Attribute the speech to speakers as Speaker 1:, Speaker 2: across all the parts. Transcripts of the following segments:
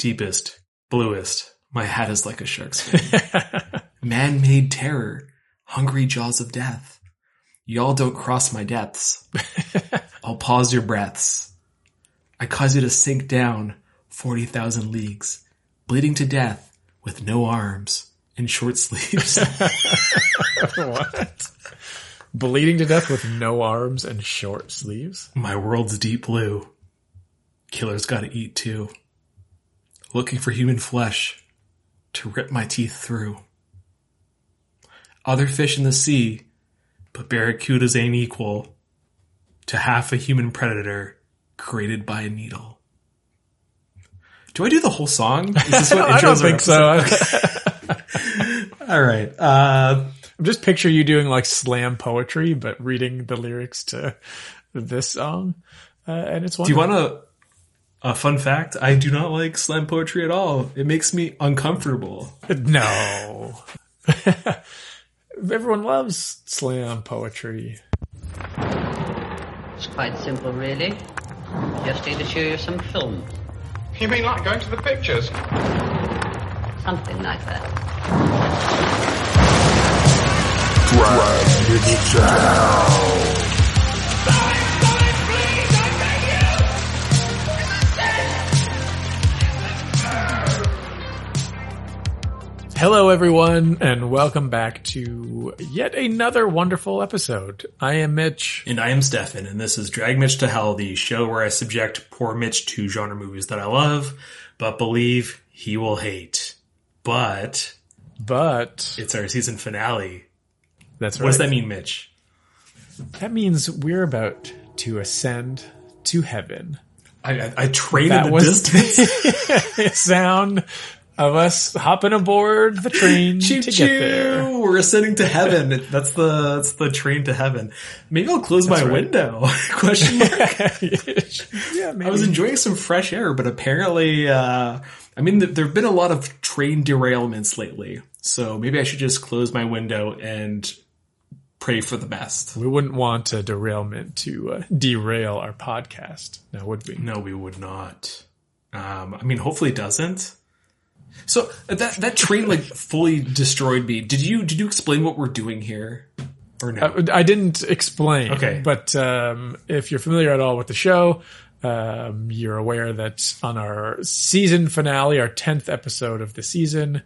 Speaker 1: deepest, bluest. My hat is like a shark's fin. Man-made terror, hungry jaws of death. Y'all don't cross my depths. I'll pause your breaths. I cause you to sink down 40,000 leagues, bleeding to death with no arms and short sleeves.
Speaker 2: what? Bleeding to death with no arms and short sleeves?
Speaker 1: My world's deep blue. Killer's gotta eat too. Looking for human flesh to rip my teeth through. Other fish in the sea, but barracudas ain't equal to half a human predator created by a needle. Do I do the whole song? Is this what
Speaker 2: I don't think so.
Speaker 1: All right. Uh,
Speaker 2: I'm just picture you doing like slam poetry, but reading the lyrics to this song. Uh, and it's
Speaker 1: do you want a, a fun fact? I do not like slam poetry at all. It makes me uncomfortable.
Speaker 2: No. Everyone loves slam poetry.
Speaker 3: It's quite simple, really. You just need to show you some film.
Speaker 4: You mean like going to the pictures?
Speaker 3: Something like that.
Speaker 2: Hello, everyone, and welcome back to yet another wonderful episode. I am Mitch.
Speaker 1: And I am Stefan, and this is Drag Mitch to Hell, the show where I subject poor Mitch to genre movies that I love, but believe he will hate. But
Speaker 2: But
Speaker 1: it's our season finale.
Speaker 2: that's right.
Speaker 1: What does that mean, Mitch?
Speaker 2: That means we're about to ascend to heaven.
Speaker 1: I, I, I traded
Speaker 2: That
Speaker 1: the
Speaker 2: was-
Speaker 1: distance.
Speaker 2: Sound of us hopping aboard the train
Speaker 1: Choo
Speaker 2: to get there.
Speaker 1: choo! We're ascending to heaven. That's the that's the train to heaven. Maybe I'll close my
Speaker 2: right.
Speaker 1: window. Question mark.
Speaker 2: yeah, maybe.
Speaker 1: I was enjoying some fresh air, but apparently, uh, I mean, th- there have been a lot of train derailments lately. So maybe I should just close my window and pray for the best.
Speaker 2: we wouldn't want a derailment to uh, derail our podcast, now would we?
Speaker 1: No, we would not. Um, I mean, hopefully it doesn't. So that that train like fully destroyed me. Did you did you explain what we're doing here, or no?
Speaker 2: Uh, I didn't explain.
Speaker 1: Okay.
Speaker 2: But um, if you're familiar at all with the show, um, you're aware that on our season finale, our 10th episode of the season,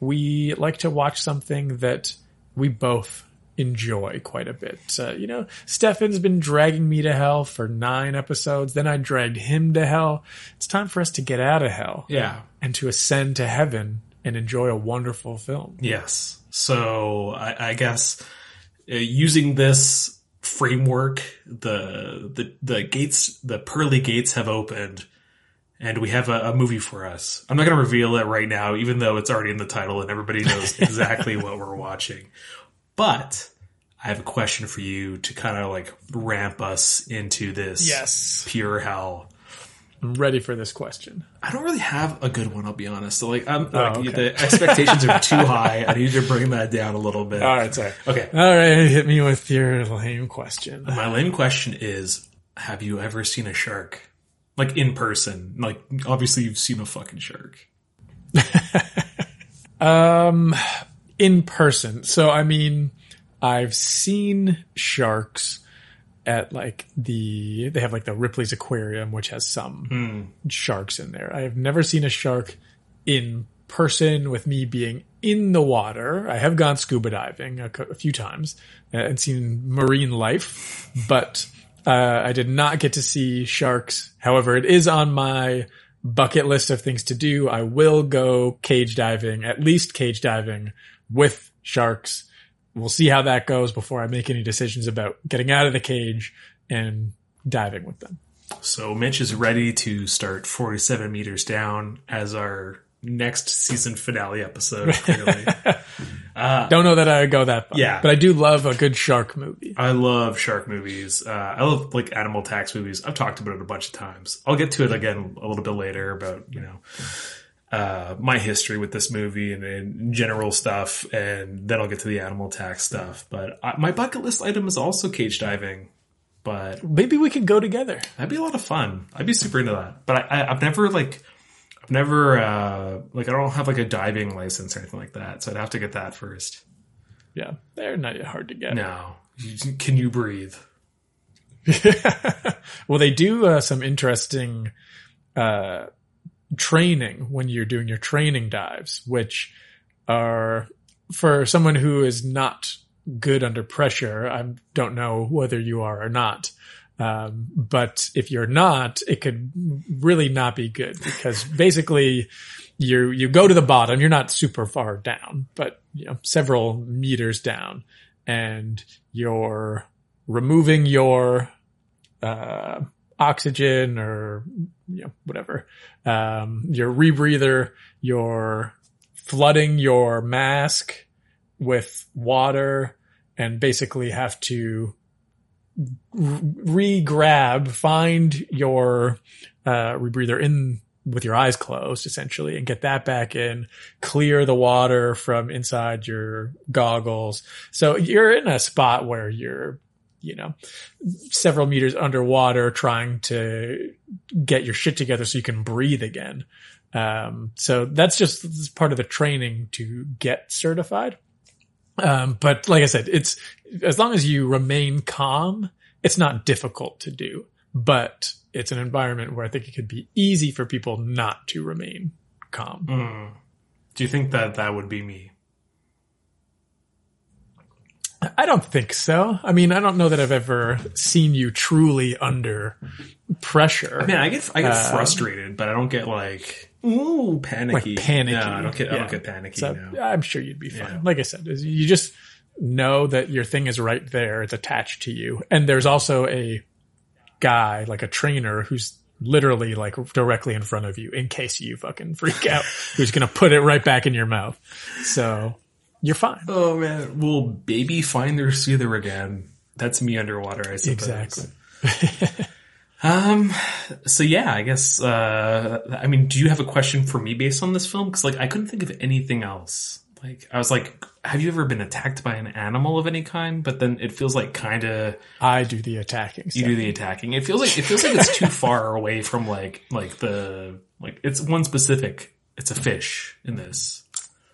Speaker 2: we like to watch something that we both enjoy quite a bit. Uh, you know, Stefan's been dragging me to hell for nine episodes. Then I dragged him to hell. It's time for us to get out of hell
Speaker 1: yeah.
Speaker 2: And to ascend to heaven and enjoy a wonderful film.
Speaker 1: Yes. So I, I guess uh, using this framework, the the the gates, the pearly gates have opened, and we have a, a movie for us. I'm not going to reveal it right now, even though it's already in the title and everybody knows exactly what we're watching. But I have a question for you to kind of like ramp us into this
Speaker 2: Yes.
Speaker 1: pure hell.
Speaker 2: I'm ready for this question.
Speaker 1: I don't really have a good one. I'll be honest. So like, I'm like
Speaker 2: Oh, okay.
Speaker 1: the expectations are too high. I need to bring that down a little bit.
Speaker 2: All right, sorry.
Speaker 1: Okay.
Speaker 2: All right, hit me with your lame question.
Speaker 1: My lame question is: Have you ever seen a shark, like in person? Like, obviously, you've seen a fucking shark.
Speaker 2: Um, in person. So, I mean, I've seen sharks at like the, they have like the Ripley's Aquarium, which has some sharks in there. I have never seen a shark in person with me being in the water. I have gone scuba diving a, a few times and seen marine life, but uh, I did not get to see sharks. However, it is on my bucket list of things to do. I will go cage diving, at least cage diving with sharks. We'll see how that goes before I make any decisions about getting out of the cage and diving with them.
Speaker 1: So Mitch is ready to start 47 meters down as our next season finale episode. Clearly,
Speaker 2: Don't know that I would go that far.
Speaker 1: Yeah.
Speaker 2: But I do love a good shark movie.
Speaker 1: I love shark movies. Uh, I love like animal tax movies. I've talked about it a bunch of times. I'll get to it again a little bit later about you know uh, my history with this movie and, and general stuff, and then I'll get to the animal tax stuff. But I, my bucket list item is also cage diving. But
Speaker 2: Maybe we could go together.
Speaker 1: that'd be a lot of fun. I'd be super into that. But I, I've never like I've never uh, like I don't have like a diving license or anything like that, so I'd have to get that first.
Speaker 2: Yeah, they're not hard to get.
Speaker 1: No, can you breathe?
Speaker 2: well, they do uh, some interesting uh, training when you're doing your training dives, which are for someone who is not good under pressure. I don't know whether you are or not. Um, but if you're not, it could really not be good because basically you, you go to the bottom. You're not super far down, but you know, several meters down and you're removing your, uh, oxygen or, you know, whatever. Um, your rebreather, you're flooding your mask with water and basically have to re-grab, find your uh, rebreather in with your eyes closed, essentially, and get that back in, clear the water from inside your goggles. So you're in a spot where you're, you know, several meters underwater trying to get your shit together so you can breathe again. Um, so that's just part of the training to get certified. Um, but like I said, it's as long as you remain calm, it's not difficult to do, but it's an environment where I think it could be easy for people not to remain calm.
Speaker 1: Mm. Do you think that that would be me?
Speaker 2: I don't think so. I mean, I don't know that I've ever seen you truly under pressure.
Speaker 1: I mean, I get I get uh, frustrated, but I don't get like ooh panicky.
Speaker 2: Like panicky.
Speaker 1: No, I don't get yeah. I don't get panicky. So no.
Speaker 2: I'm sure you'd be fine. Yeah. Like I said, you just know that your thing is right there. It's attached to you, and there's also a guy like a trainer who's literally like directly in front of you in case you fucking freak out who's going to put it right back in your mouth so you're fine.
Speaker 1: Oh man, will baby find their soother again? That's me underwater, I suppose.
Speaker 2: Exactly.
Speaker 1: um. So yeah, I guess. Uh, I mean, do you have a question for me based on this film? Because like, I couldn't think of anything else. Like, I was like, have you ever been attacked by an animal of any kind? But then it feels like kind of.
Speaker 2: I do the attacking.
Speaker 1: You do the attacking. It feels like it feels like it's too far away from like like the like it's one specific. It's a fish in this.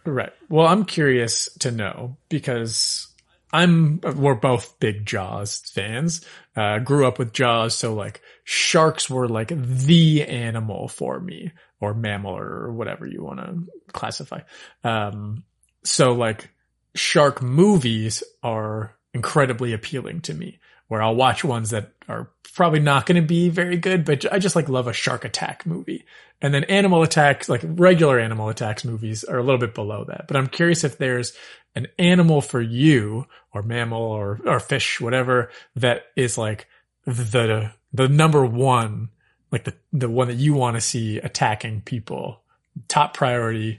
Speaker 2: Right. Well, I'm curious to know because I'm, we're both big Jaws fans. Uh, grew up with Jaws. So like sharks were like the animal for me or mammal or whatever you want to classify. Um, so like shark movies are incredibly appealing to me where I'll watch ones that are probably not going to be very good, but I just like love a shark attack movie. And then animal attacks, like regular animal attacks movies are a little bit below that. But I'm curious if there's an animal for you or mammal or, or fish, whatever, that is like the, the number one, like the, the one that you want to see attacking people, top priority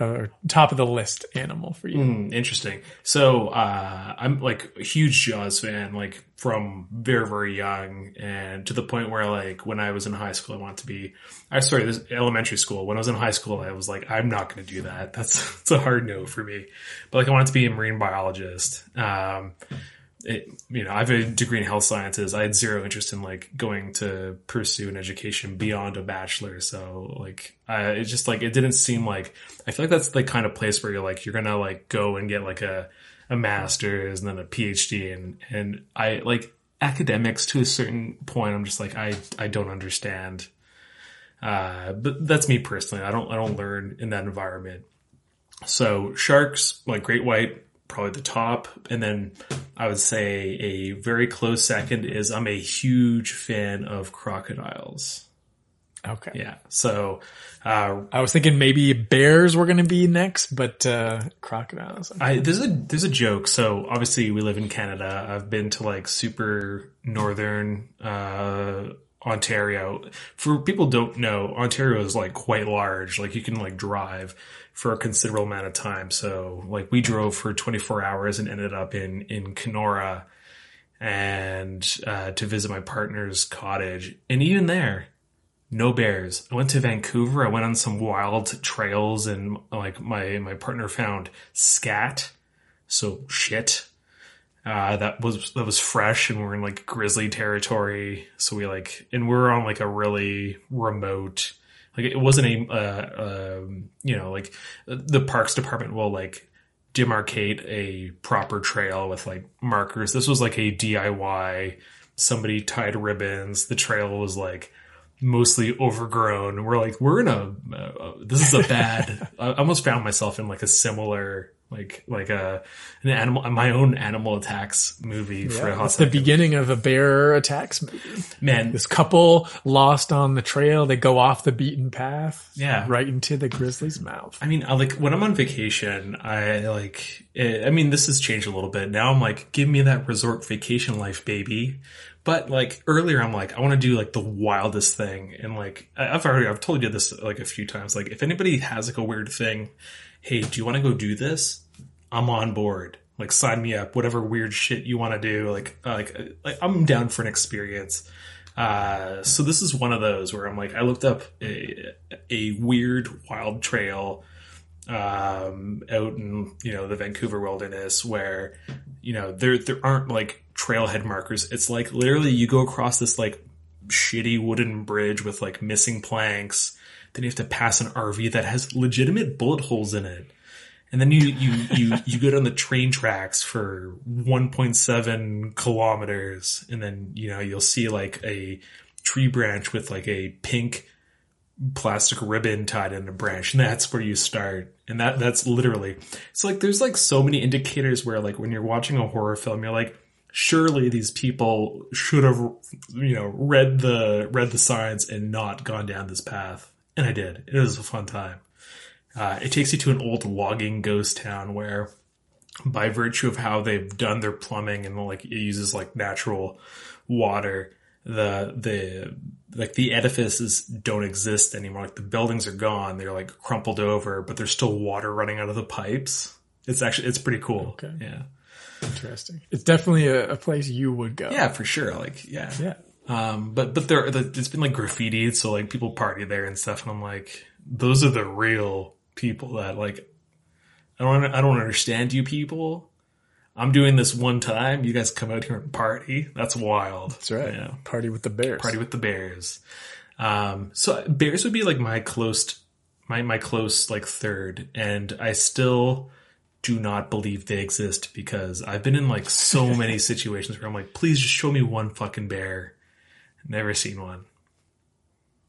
Speaker 2: or top of the list animal for you.
Speaker 1: Mm, interesting. So uh, I'm like a huge Jaws fan, like from very very young, and to the point where like when I was in high school, I wanted to be. I sorry, this elementary school. When I was in high school, I was like, I'm not going to do that. That's a hard no for me. But like I wanted to be a marine biologist. Um, it, you know, I have a degree in health sciences. I had zero interest in like going to pursue an education beyond a bachelor. So like, I, it just like, it didn't seem like, I feel like that's the kind of place where you're like, you're going to like go and get like a, a master's and then a PhD. And, and I like academics to a certain point. I'm just like, I, I don't understand. Uh, but that's me personally. I don't, I don't learn in that environment. So sharks, like great white, probably the top. And then I would say a very close second is I'm a huge fan of crocodiles.
Speaker 2: Okay.
Speaker 1: Yeah. So, uh,
Speaker 2: I was thinking maybe bears were going to be next, but, uh, crocodiles.
Speaker 1: I, there's a, there's a joke. So obviously we live in Canada. I've been to like super northern, uh, Ontario. For people don't know, Ontario is like quite large. Like you can like drive for a considerable amount of time. So like we drove for 24 hours and ended up in, in Kenora and, uh, to visit my partner's cottage. And even there, no bears. I went to Vancouver. I went on some wild trails and like my, my partner found scat. So shit. Uh, that was, that was fresh and we're in like grizzly territory. So we like, and we're on like a really remote, Like it wasn't a, uh, um, you know, like the parks department will like demarcate a proper trail with like markers. This was like a DIY. Somebody tied ribbons. The trail was like mostly overgrown. We're like, we're in a, uh, this is a bad, I almost found myself in like a similar, like, like a, an animal, my own animal attacks movie for a hot
Speaker 2: It's the beginning of a bear attacks movie.
Speaker 1: Man,
Speaker 2: This couple lost on the trail. They go off the beaten path.
Speaker 1: Yeah.
Speaker 2: Right into the grizzly's mouth.
Speaker 1: I mean, I like when I'm on vacation, I like, eh, I mean, this has changed a little bit. Now I'm like, give me that resort vacation life, baby. But like earlier, I'm like, I want to do like the wildest thing. And like, I- I've already, I've told you this like a few times. Like, if anybody has like a weird thing, hey, do you want to go do this? I'm on board. Like, sign me up. Whatever weird shit you want to do. Like, uh, like, uh, like, I'm down for an experience. Uh, so this is one of those where I'm like, I looked up a, a weird wild trail um, out in you know the Vancouver wilderness where you know there there aren't like trailhead markers. It's like literally you go across this like shitty wooden bridge with like missing planks. Then you have to pass an RV that has legitimate bullet holes in it. And then you, you, you, you go down the train tracks for 1.7 kilometers. And then, you know, you'll see like a tree branch with like a pink plastic ribbon tied in a branch. And that's where you start. And that, that's literally, it's like, there's like so many indicators where like when you're watching a horror film, you're like, surely these people should have, you know, read the, read the signs and not gone down this path. And I did. It was a fun time. Uh, it takes you to an old logging ghost town where, by virtue of how they've done their plumbing and like it uses like natural water, the the like the edifices don't exist anymore. Like the buildings are gone; they're like crumpled over, but there's still water running out of the pipes. It's actually it's pretty cool.
Speaker 2: Okay.
Speaker 1: Yeah,
Speaker 2: Interesting. It's definitely a, a place you would go.
Speaker 1: yeah, for sure. Like yeah,
Speaker 2: Yeah.
Speaker 1: Um, but but there, it's been like graffiti, so like people party there and stuff, and I'm like, those are the real people that like, I don't, I don't understand you people. I'm doing this one time. You guys come out here and party. That's wild.
Speaker 2: That's right.
Speaker 1: Yeah.
Speaker 2: Party with the bears.
Speaker 1: Party with the bears. Um, so bears would be like my close, my my close like third, and I still do not believe they exist because I've been in like so many situations where I'm like, please just show me one fucking bear. Never seen one.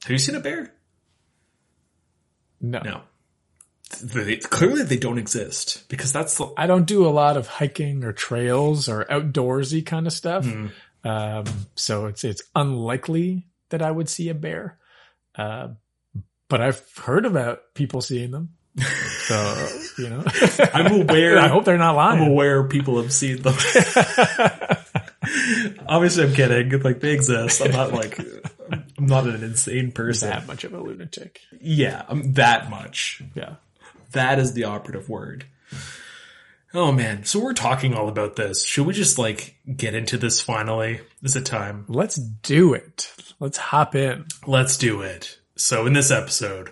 Speaker 1: Have you seen a bear?
Speaker 2: no.
Speaker 1: No. They, clearly, they don't exist because that's the
Speaker 2: I don't do a lot of hiking or trails or outdoorsy kind of stuff.
Speaker 1: Mm-hmm.
Speaker 2: Um, so it's it's unlikely that I would see a bear. Uh, but I've heard about people seeing them. So you know,
Speaker 1: I'm aware.
Speaker 2: I hope they're not lying.
Speaker 1: I'm aware people have seen them. Obviously, I'm kidding. Like they exist. I'm not like I'm not an insane person.
Speaker 2: that much of a lunatic.
Speaker 1: Yeah, I'm that much.
Speaker 2: Yeah.
Speaker 1: That is the operative word. Oh man, so we're talking all about this. Should we just like get into this finally? Is it time?
Speaker 2: Let's do it. Let's hop in.
Speaker 1: Let's do it. So in this episode,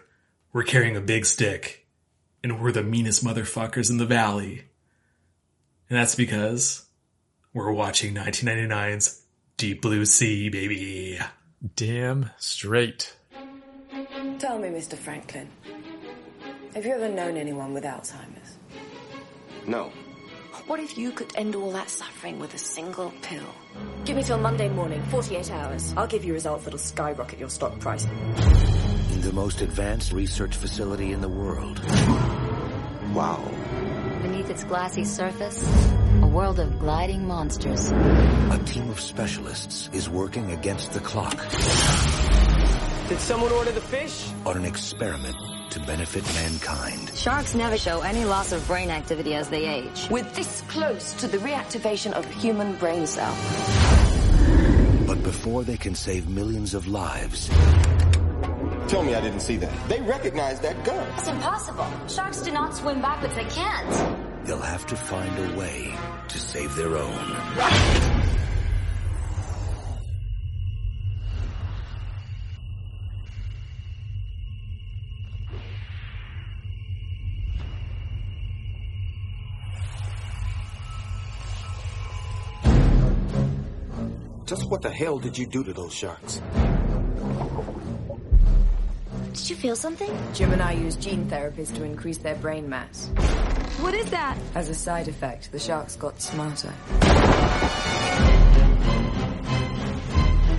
Speaker 1: we're carrying a big stick and we're the meanest motherfuckers in the valley. And that's because we're watching 1999's Deep Blue Sea, baby.
Speaker 2: Damn straight.
Speaker 5: Tell me, Mr. Franklin, have you ever known anyone with Alzheimer's?
Speaker 6: No.
Speaker 5: What if you could end all that suffering with a single pill? Give me till Monday morning, 48 hours. I'll give you results that'll skyrocket your stock price.
Speaker 6: In the most advanced research facility in the world. Wow.
Speaker 7: Beneath its glassy surface, a world of gliding monsters.
Speaker 6: A team of specialists is working against the clock
Speaker 8: Did someone order the fish?
Speaker 6: on an experiment to benefit mankind.
Speaker 7: Sharks never show any loss of brain activity as they age.
Speaker 5: We're this close to the reactivation of human brain cell.
Speaker 6: But before they can save millions of lives,
Speaker 9: Tell me I didn't see that. They recognize that gun.
Speaker 7: It's impossible. Sharks do not swim backwards. They can't.
Speaker 6: they'll have to find a way to save their own.
Speaker 9: Just what the hell did you do to those sharks?
Speaker 5: Did you feel something?
Speaker 10: Jim and I use gene therapies to increase their brain mass.
Speaker 5: What is that?
Speaker 10: As a side effect, the sharks got smarter.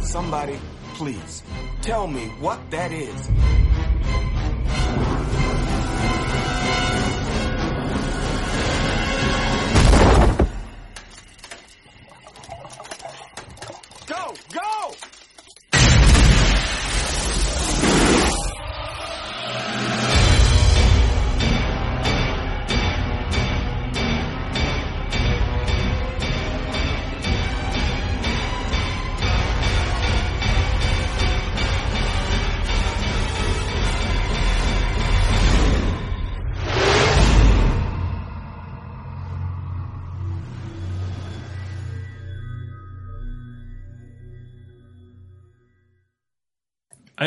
Speaker 9: Somebody, please, tell me what that is.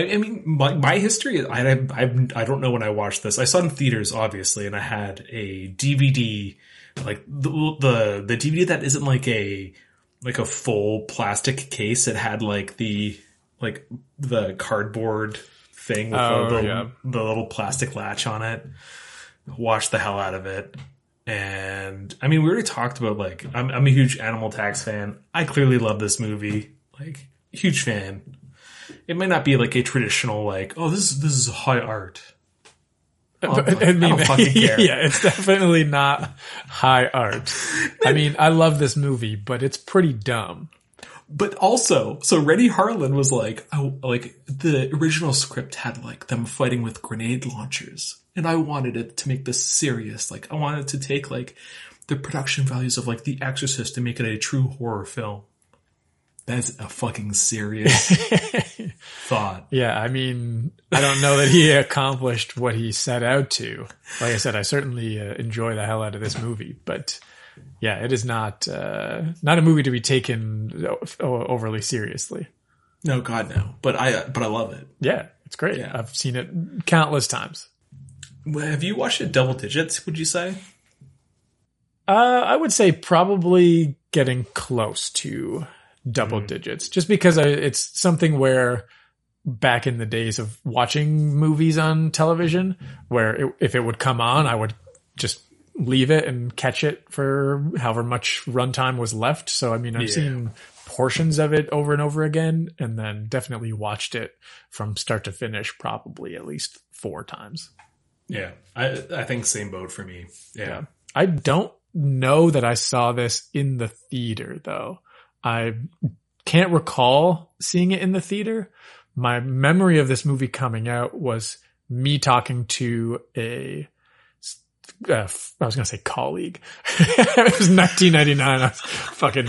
Speaker 1: I, I mean, my, my history, I, I, I don't know when I watched this. I saw it in theaters, obviously, and I had a DVD, like the, the, the DVD that isn't like a, like a full plastic case. It had like the, like the cardboard thing with
Speaker 2: Oh,
Speaker 1: the, the,
Speaker 2: yeah.
Speaker 1: the little plastic latch on it. Watched the hell out of it. And I mean, we already talked about like, I'm, I'm a huge Animal Tax fan. I clearly love this movie. Like, huge fan it might not be like a traditional like oh this is this is high art uh, Well,
Speaker 2: But,
Speaker 1: I don't fucking care.
Speaker 2: yeah, it's definitely not high art. I mean, I love this movie, but it's pretty dumb.
Speaker 1: but also so Renny Harlin was like oh like the original script had like them fighting with grenade launchers and I wanted it to make this serious like I wanted to take like the production values of like The Exorcist to make it a true horror film that's a fucking serious thought
Speaker 2: Yeah, I mean, I don't know that he accomplished what he set out to. Like I said, I certainly uh, enjoy the hell out of this movie, but yeah, it is not uh, not a movie to be taken o- overly seriously.
Speaker 1: no god no but I but I love it
Speaker 2: Yeah, it's great.
Speaker 1: Yeah.
Speaker 2: I've seen it countless times.
Speaker 1: have you watched it double digits would you say
Speaker 2: Uh, I would say probably getting close to double mm-hmm. digits, just because I, it's something where back in the days of watching movies on television, where it, if it would come on, I would just leave it and catch it for however much runtime was left. So, I mean, I've
Speaker 1: Yeah.
Speaker 2: seen portions of it over and over again, and then definitely watched it from start to finish, probably at least four times.
Speaker 1: Yeah, I I think same boat for me. Yeah,
Speaker 2: I don't know that I saw this in the theater though. I can't recall seeing it in the theater. My memory of this movie coming out was me talking to a, uh, I was going to say colleague. it was 1999. I was fucking,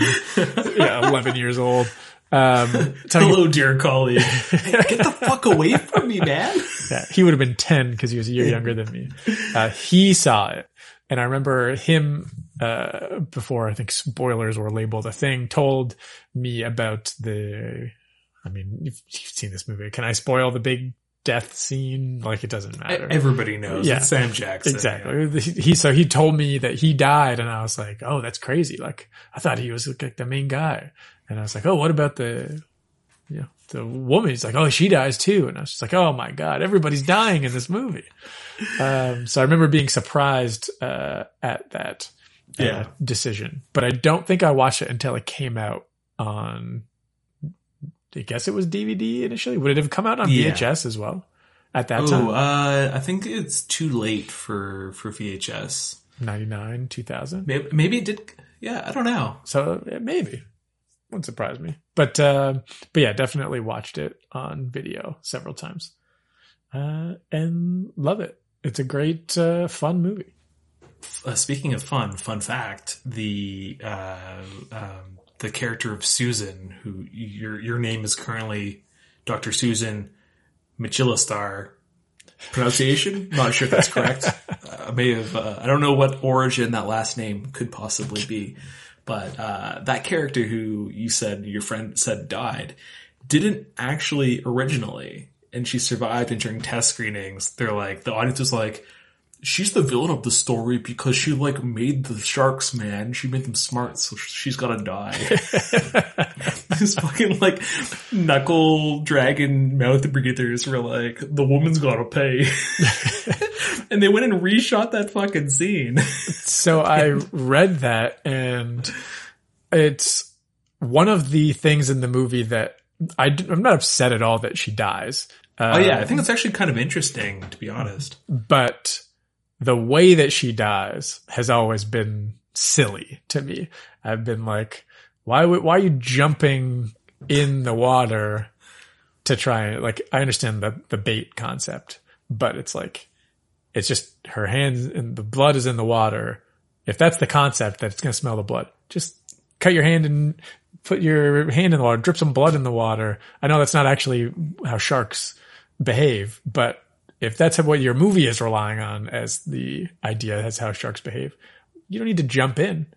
Speaker 2: yeah, 11 years old. Um,
Speaker 1: Hello, dear colleague. Get the fuck away from me, man.
Speaker 2: Yeah, he would have been 10 because he was a year younger than me. Uh, he saw it. And I remember him, uh, before I think spoilers were labeled a thing, told me about the, I mean, you've, you've seen this movie. Can I spoil the big death scene? Like it doesn't matter.
Speaker 1: Everybody knows.
Speaker 2: Yeah.
Speaker 1: It's Sam Jackson.
Speaker 2: Exactly. He, so he told me that he died and I was like, oh, that's crazy. Like I thought he was like the main guy. And I was like, oh, what about the, you know, the woman? He's like, oh, she dies too. And I was just like, oh my God, everybody's dying in this movie. Um, so I remember being surprised, uh, at that uh,
Speaker 1: Yeah.
Speaker 2: decision, but I don't think I watched it until it came out on, I guess it was DVD initially. Would it have come out on
Speaker 1: Yeah.
Speaker 2: VHS as well at that time?
Speaker 1: Oh, uh, I think it's too late for for VHS.
Speaker 2: 99, 2000.
Speaker 1: Maybe, maybe it did. Yeah, I don't know.
Speaker 2: So yeah, maybe wouldn't surprise me. But uh, but yeah, definitely watched it on video several times, uh, and love it. It's a great, uh, fun movie.
Speaker 1: Uh, speaking of fun, fun fact: the uh, um, the character of Susan, who your your name is currently Doctor Susan Michilastar. Pronunciation? Not sure if that's correct. uh, I may have. Uh, I don't know what origin that last name could possibly be, but uh, that character who you said your friend said died didn't actually originally, and she survived. And during test screenings, they're like the audience was like, she's the villain of the story because she like made the sharks, man. She made them smart, so she's gotta die. These fucking like knuckle dragon mouth breathers were like, the woman's gotta pay. and they went and reshot that fucking scene.
Speaker 2: So I read that and it's one of the things in the movie that I, am not upset at all that she dies.
Speaker 1: Uh, oh yeah, I think it's actually kind of interesting to be honest.
Speaker 2: But the way that she dies has always been silly to me. I've been like, why would, why are you jumping in the water to try like I understand the the bait concept, but it's like it's just her hands and the blood is in the water. If that's the concept that it's going to smell the blood, just cut your hand and put your hand in the water, drip some blood in the water. I know that's not actually how sharks behave, but if that's what your movie is relying on as the idea as how sharks behave, you don't need to jump in,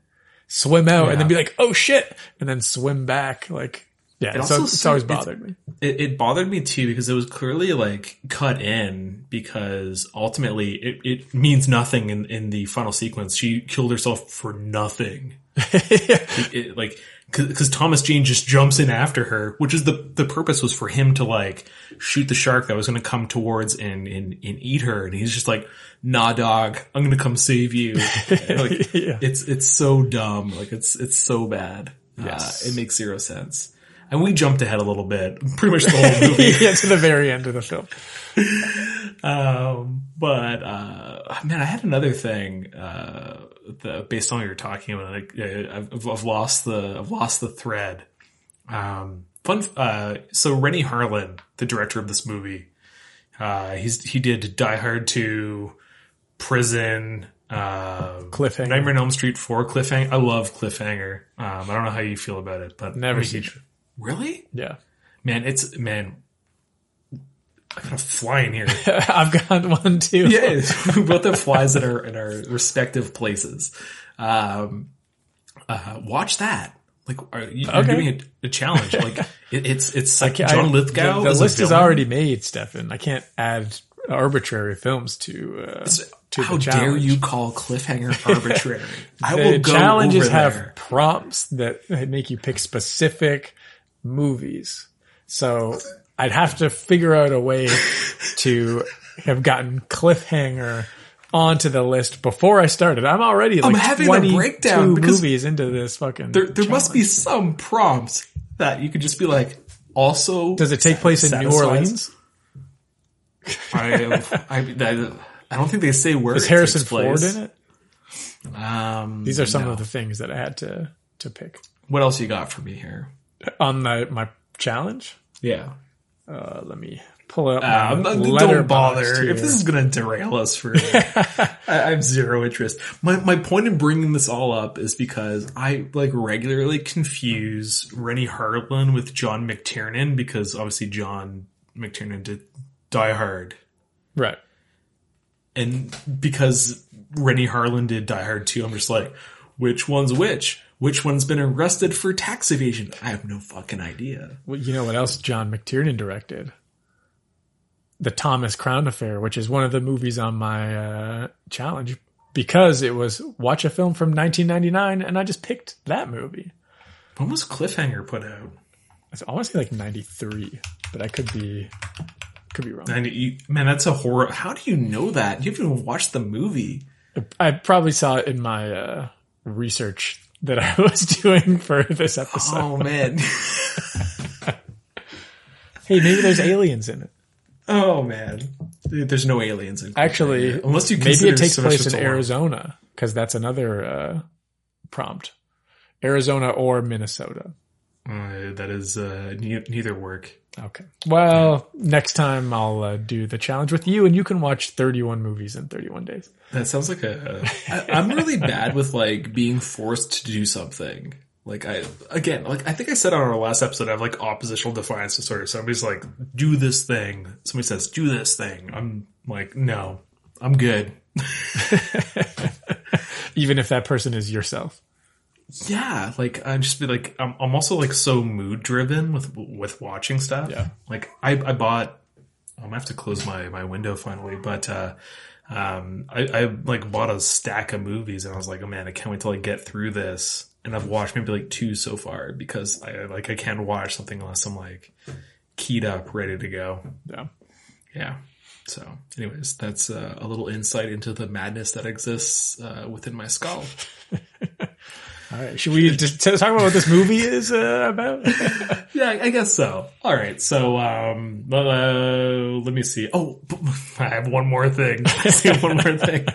Speaker 2: swim out, yeah. and then be like, "Oh shit," and then swim back. Like, yeah, it so it's always bothered me.
Speaker 1: It, it, bothered me too because it was clearly like cut in because ultimately it, it means nothing in in the final sequence. She killed herself for nothing. it, like because Thomas Jane just jumps in after her, which is the the purpose was for him to like shoot the shark that was going to come towards and, and and eat her, and he's just like, "Nah, dog, I'm going to come save you." like, yeah. It's it's so dumb, like it's it's so bad. Yes. Uh, it makes zero sense. And we jumped ahead a little bit, pretty much the whole movie.
Speaker 2: yeah, to the very end of the film.
Speaker 1: um, but uh, man, I had another thing. Uh, the, based on what you're talking about, like, I've, I've, lost the I've lost the thread. Um, fun. Uh, so Renny Harlin, the director of this movie, uh, he's he did Die Hard 2, Prison, uh,
Speaker 2: Cliffhanger,
Speaker 1: Nightmare on Elm Street 4, Cliffhanger. I love Cliffhanger. Um, I don't know how you feel about it, but
Speaker 2: never seen.
Speaker 1: Really?
Speaker 2: Yeah.
Speaker 1: Man, it's man. I got a fly in here.
Speaker 2: I've got one too.
Speaker 1: Yeah, we both have flies in our in our respective places. Um, uh, watch that. Like, are you, are doing a, a, challenge. Like, it, it's it's like John Lithgow.
Speaker 2: The, the list is already made, Stefan. I can't add arbitrary films to. Uh, to
Speaker 1: how dare you call cliffhanger arbitrary? I
Speaker 2: will go challenges have prompts that make you pick specific movies. So I'd have to figure out a way to have gotten cliffhanger onto the list before I started. I'm already like I'm having a breakdown because movies into this fucking.
Speaker 1: There, there must be some prompts that you could just be like. Also,
Speaker 2: does it take place in New Orleans?
Speaker 1: I, I, I, don't think they say where.
Speaker 2: Is Harrison Ford in it?
Speaker 1: Um,
Speaker 2: These are some no. of the things that I had to to pick.
Speaker 1: What else you got for me here
Speaker 2: on my my challenge?
Speaker 1: Yeah.
Speaker 2: Uh, let me pull up.
Speaker 1: Um, don't bother. If this is going to derail us for, I, I, have zero interest. My my point in bringing this all up is because I like regularly confuse Renny Harlin with John McTiernan because obviously John McTiernan did Die Hard,
Speaker 2: right?
Speaker 1: And because Renny Harlin did Die Hard too, I'm just like, which one's which? Which one's been arrested for tax evasion? I have no fucking idea.
Speaker 2: Well, you know what else John McTiernan directed? The Thomas Crown Affair, which is one of the movies on my uh, challenge because it was watch a film from 1999 and I just picked that movie.
Speaker 1: When was Cliffhanger put out?
Speaker 2: I want to say like 93, but I could be could be wrong.
Speaker 1: 90, man, that's a horror. How do you know that? You haven't even watched the movie.
Speaker 2: I probably saw it in my uh, research that I was doing for this episode.
Speaker 1: Oh man.
Speaker 2: hey, maybe there's aliens in it.
Speaker 1: Oh man. There's no aliens in
Speaker 2: Actually,
Speaker 1: unless you
Speaker 2: maybe it takes place in Arizona because that's another uh, prompt. Arizona or Minnesota.
Speaker 1: Uh, that is uh, ne- neither work.
Speaker 2: Okay. Well, next time I'll uh, do the challenge with you, and you can watch 31 movies in 31 days.
Speaker 1: That sounds like a. I, I'm really bad with like being forced to do something. Like I again, like I think I said on our last episode, I have like oppositional defiance disorder. Somebody's like, "Do this thing." Somebody says, "Do this thing." I'm like, "No, I'm good."
Speaker 2: Even if that person is yourself
Speaker 1: yeah, like I'm just be like I'm, I'm also like so mood driven with with watching stuff.
Speaker 2: Yeah,
Speaker 1: like I I bought. I'm gonna have to close my my window finally, but uh, Um, I, I like bought a stack of movies and I was like, oh man, I can't wait till I get through this. And I've watched maybe like two so far because I like I can't watch something unless I'm like keyed up, ready to go.
Speaker 2: Yeah.
Speaker 1: Yeah. So, anyways, that's uh, a little insight into the madness that exists uh, within my skull.
Speaker 2: All right. Should we just talk about what this movie is uh, about?
Speaker 1: yeah, I guess so. All right. So, um, uh, let me see. Oh, I have one more thing. I see one more thing.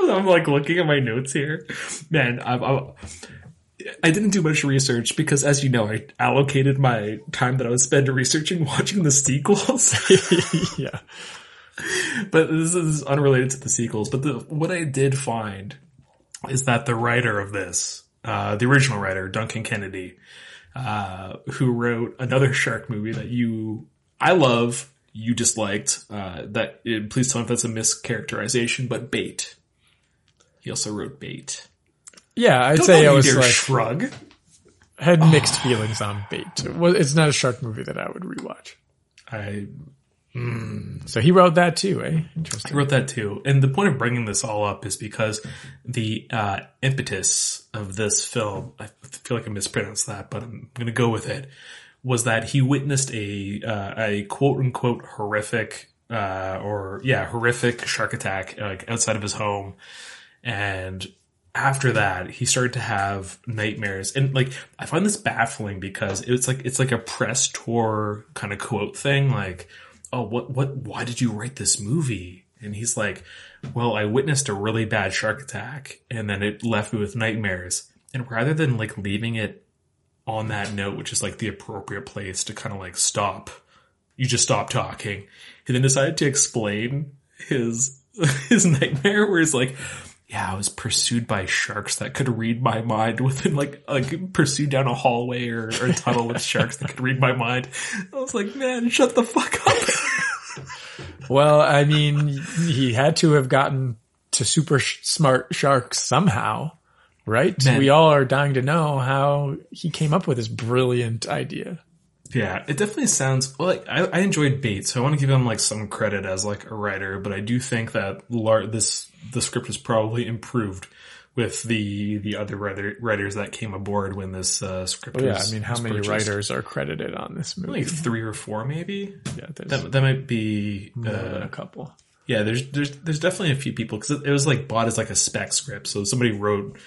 Speaker 1: I'm like looking at my notes here. Man, I'm, I'm, I didn't do much research because, as you know, I allocated my time that I would spend researching watching the sequels.
Speaker 2: yeah.
Speaker 1: But this is unrelated to the sequels. But the, what I did find is that the writer of this, uh, the original writer, Duncan Kennedy, uh, who wrote another shark movie that you, I love, you disliked, uh, that, please tell me if that's a mischaracterization, but Bait. He also wrote Bait.
Speaker 2: Yeah, I'd
Speaker 1: Don't
Speaker 2: say I was like,
Speaker 1: shrug.
Speaker 2: had mixed feelings on Bait. It's not a shark movie that I would rewatch.
Speaker 1: I
Speaker 2: So he wrote that too, eh? Interesting.
Speaker 1: wrote that too. And the point of bringing this all up is because the uh, impetus of this film, I feel like I mispronounced that, but I'm going to go with it, was that he witnessed a, uh, a quote unquote horrific, uh, or yeah, horrific shark attack, like outside of his home. And after that, he started to have nightmares. And like, I find this baffling because it's like, it's like a press tour kind of quote thing. Like, oh, what, what, why did you write this movie? And he's like, well, I witnessed a really bad shark attack and then it left me with nightmares. And rather than like leaving it on that note, which is like the appropriate place to kind of like stop, you just stop talking. He then decided to explain his, his nightmare where he's like, yeah, I was pursued by sharks that could read my mind within like, like pursued down a hallway or, or a tunnel with sharks that could read my mind. I was like, man, shut the fuck up.
Speaker 2: Well, I mean, he had to have gotten to super sh- smart sharks somehow, right?
Speaker 1: Man.
Speaker 2: We all are dying to know how he came up with this brilliant idea.
Speaker 1: Yeah, it definitely sounds well. Like, I, I enjoyed Bates, so I want to give him like some credit as like a writer, but I do think that lar- this the script is probably improved with the the other writer, writers that came aboard when this uh, script.
Speaker 2: Well, yeah,
Speaker 1: was,
Speaker 2: I mean, how many
Speaker 1: purchased.
Speaker 2: writers are credited on this movie?
Speaker 1: Like three or four, maybe.
Speaker 2: yeah, there's
Speaker 1: That that might be.
Speaker 2: more than
Speaker 1: Uh,
Speaker 2: a couple.
Speaker 1: yeah, there's there's there's definitely a few people because it, it was like bought as like a spec script, so somebody wrote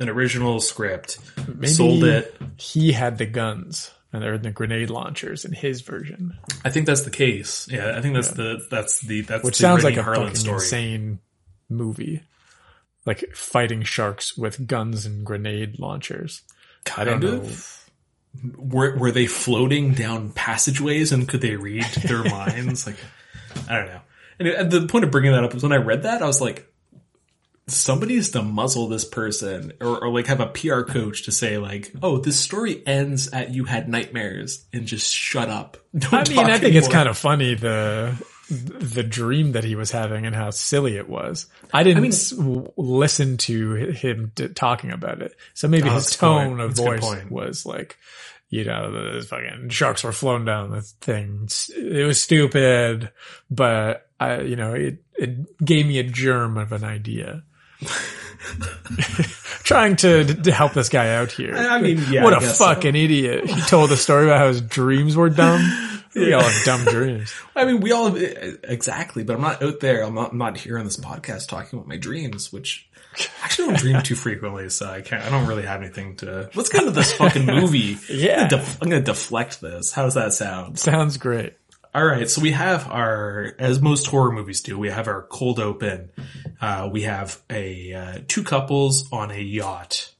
Speaker 1: an original script,
Speaker 2: Maybe
Speaker 1: sold it.
Speaker 2: He had the guns and they're the grenade launchers in his version,
Speaker 1: I think that's the case. Yeah, I think that's the that's the that's
Speaker 2: which
Speaker 1: the
Speaker 2: sounds like a
Speaker 1: Harlin
Speaker 2: fucking
Speaker 1: story.
Speaker 2: insane movie. Like fighting sharks with guns and grenade launchers. I don't
Speaker 1: Kind
Speaker 2: know.
Speaker 1: of. Were were they floating down passageways and could they read their minds? Like, I don't know. And the point of bringing that up was when I read that, I was like, somebody needs to muzzle this person or, or like have a PR coach to say like, oh, this story ends at you had nightmares and just shut up. Don't
Speaker 2: I mean, I think it's kind of funny the the dream that he was having and how silly it was. I didn't s- w- listen to him d- talking about it, so maybe
Speaker 1: Oh,
Speaker 2: his
Speaker 1: good point.
Speaker 2: tone of
Speaker 1: That's
Speaker 2: voice was like, you know, the fucking sharks were flown down the thing. It was stupid, but I, you know, it it gave me a germ of an idea. Trying to, to help this guy out here.
Speaker 1: I mean, yeah,
Speaker 2: what
Speaker 1: I
Speaker 2: a
Speaker 1: guess so.
Speaker 2: fucking idiot! He told the story about how his dreams were dumb. We all have dumb dreams.
Speaker 1: I mean, we all eh, eh, exactly, but I'm not out there. I'm not, I'm not here on this podcast talking about my dreams, which I actually don't dream too frequently, so I can't. I don't really have anything to. Let's get into this fucking movie.
Speaker 2: Yeah.
Speaker 1: I'm gonna, def- I'm gonna deflect this. How does that sound?
Speaker 2: Sounds great.
Speaker 1: All right, so we have our, as most horror movies do, we have our cold open. Uh, we have a uh, two couples on a yacht,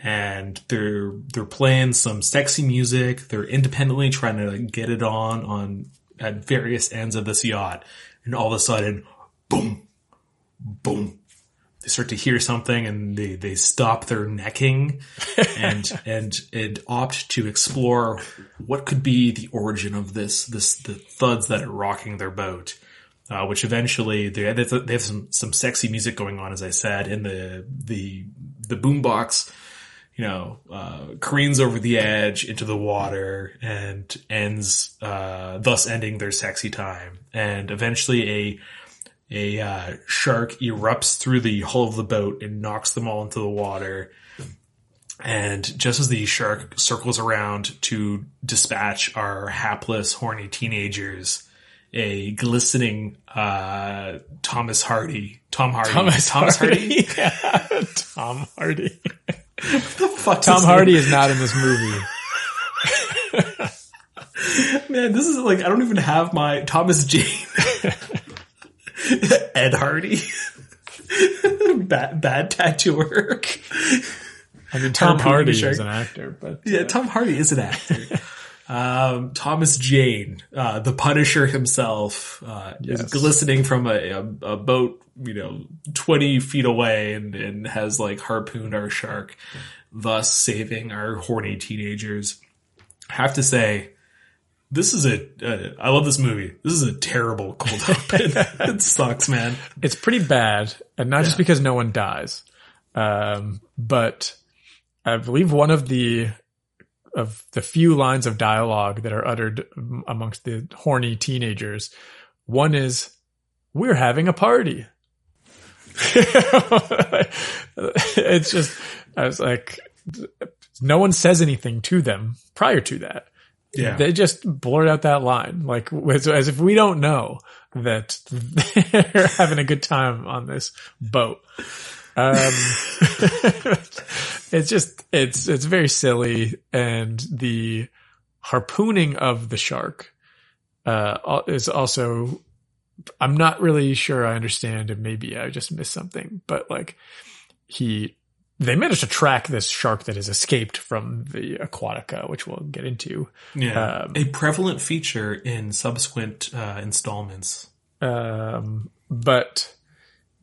Speaker 1: and they're they're playing some sexy music. They're independently trying to like, get it on on at various ends of this yacht, and all of a sudden, boom, boom. They start to hear something and they, they stop their necking and, and, and opt to explore what could be the origin of this, this, the thuds that are rocking their boat. Uh, which eventually they have, they have some, some sexy music going on, as I said, and the, the, the boombox, you know, uh, careens over the edge into the water and ends, uh, thus ending their sexy time. And eventually a, a uh, shark erupts through the hull of the boat and knocks them all into the water. And just as the shark circles around to dispatch our hapless, horny teenagers, a glistening uh, Thomas Hardy, Tom Hardy,
Speaker 2: Thomas,
Speaker 1: Hardy.
Speaker 2: Hardy. Yeah, Tom Hardy.
Speaker 1: the fuck
Speaker 2: Tom Hardy
Speaker 1: name?
Speaker 2: is not in this movie.
Speaker 1: Man, this is like I don't even have my Thomas Jane. Ed Hardy. bad bad tattooer.
Speaker 2: I mean, Tom Hardy
Speaker 1: shark.
Speaker 2: is an actor, but
Speaker 1: Yeah, Tom Hardy is an actor. um, Thomas Jane, uh, the Punisher himself, uh, is glistening from a, a, a boat, you know, 20 feet away and, and has like harpooned our shark, thus saving our horny teenagers. I have to say, this is a, uh, I love this movie. This is a terrible cold open. it sucks, man.
Speaker 2: it's pretty bad, and not just because no one dies, um, but I believe one of the of the few lines of dialogue that are uttered amongst the horny teenagers, one is, "We're having a party." it's just, I was like, no one says anything to them prior to that.
Speaker 1: Yeah.
Speaker 2: They just blurt out that line, like as as if we don't know that they're having a good time on this boat. Um, it's just it's it's very silly, and the harpooning of the shark uh, is also. I'm not really sure I understand, and maybe I just missed something, but like he they managed to track this shark that has escaped from the Aquatica, which we'll get into.
Speaker 1: Yeah.
Speaker 2: Um,
Speaker 1: a prevalent feature in subsequent uh, installments.
Speaker 2: Um, but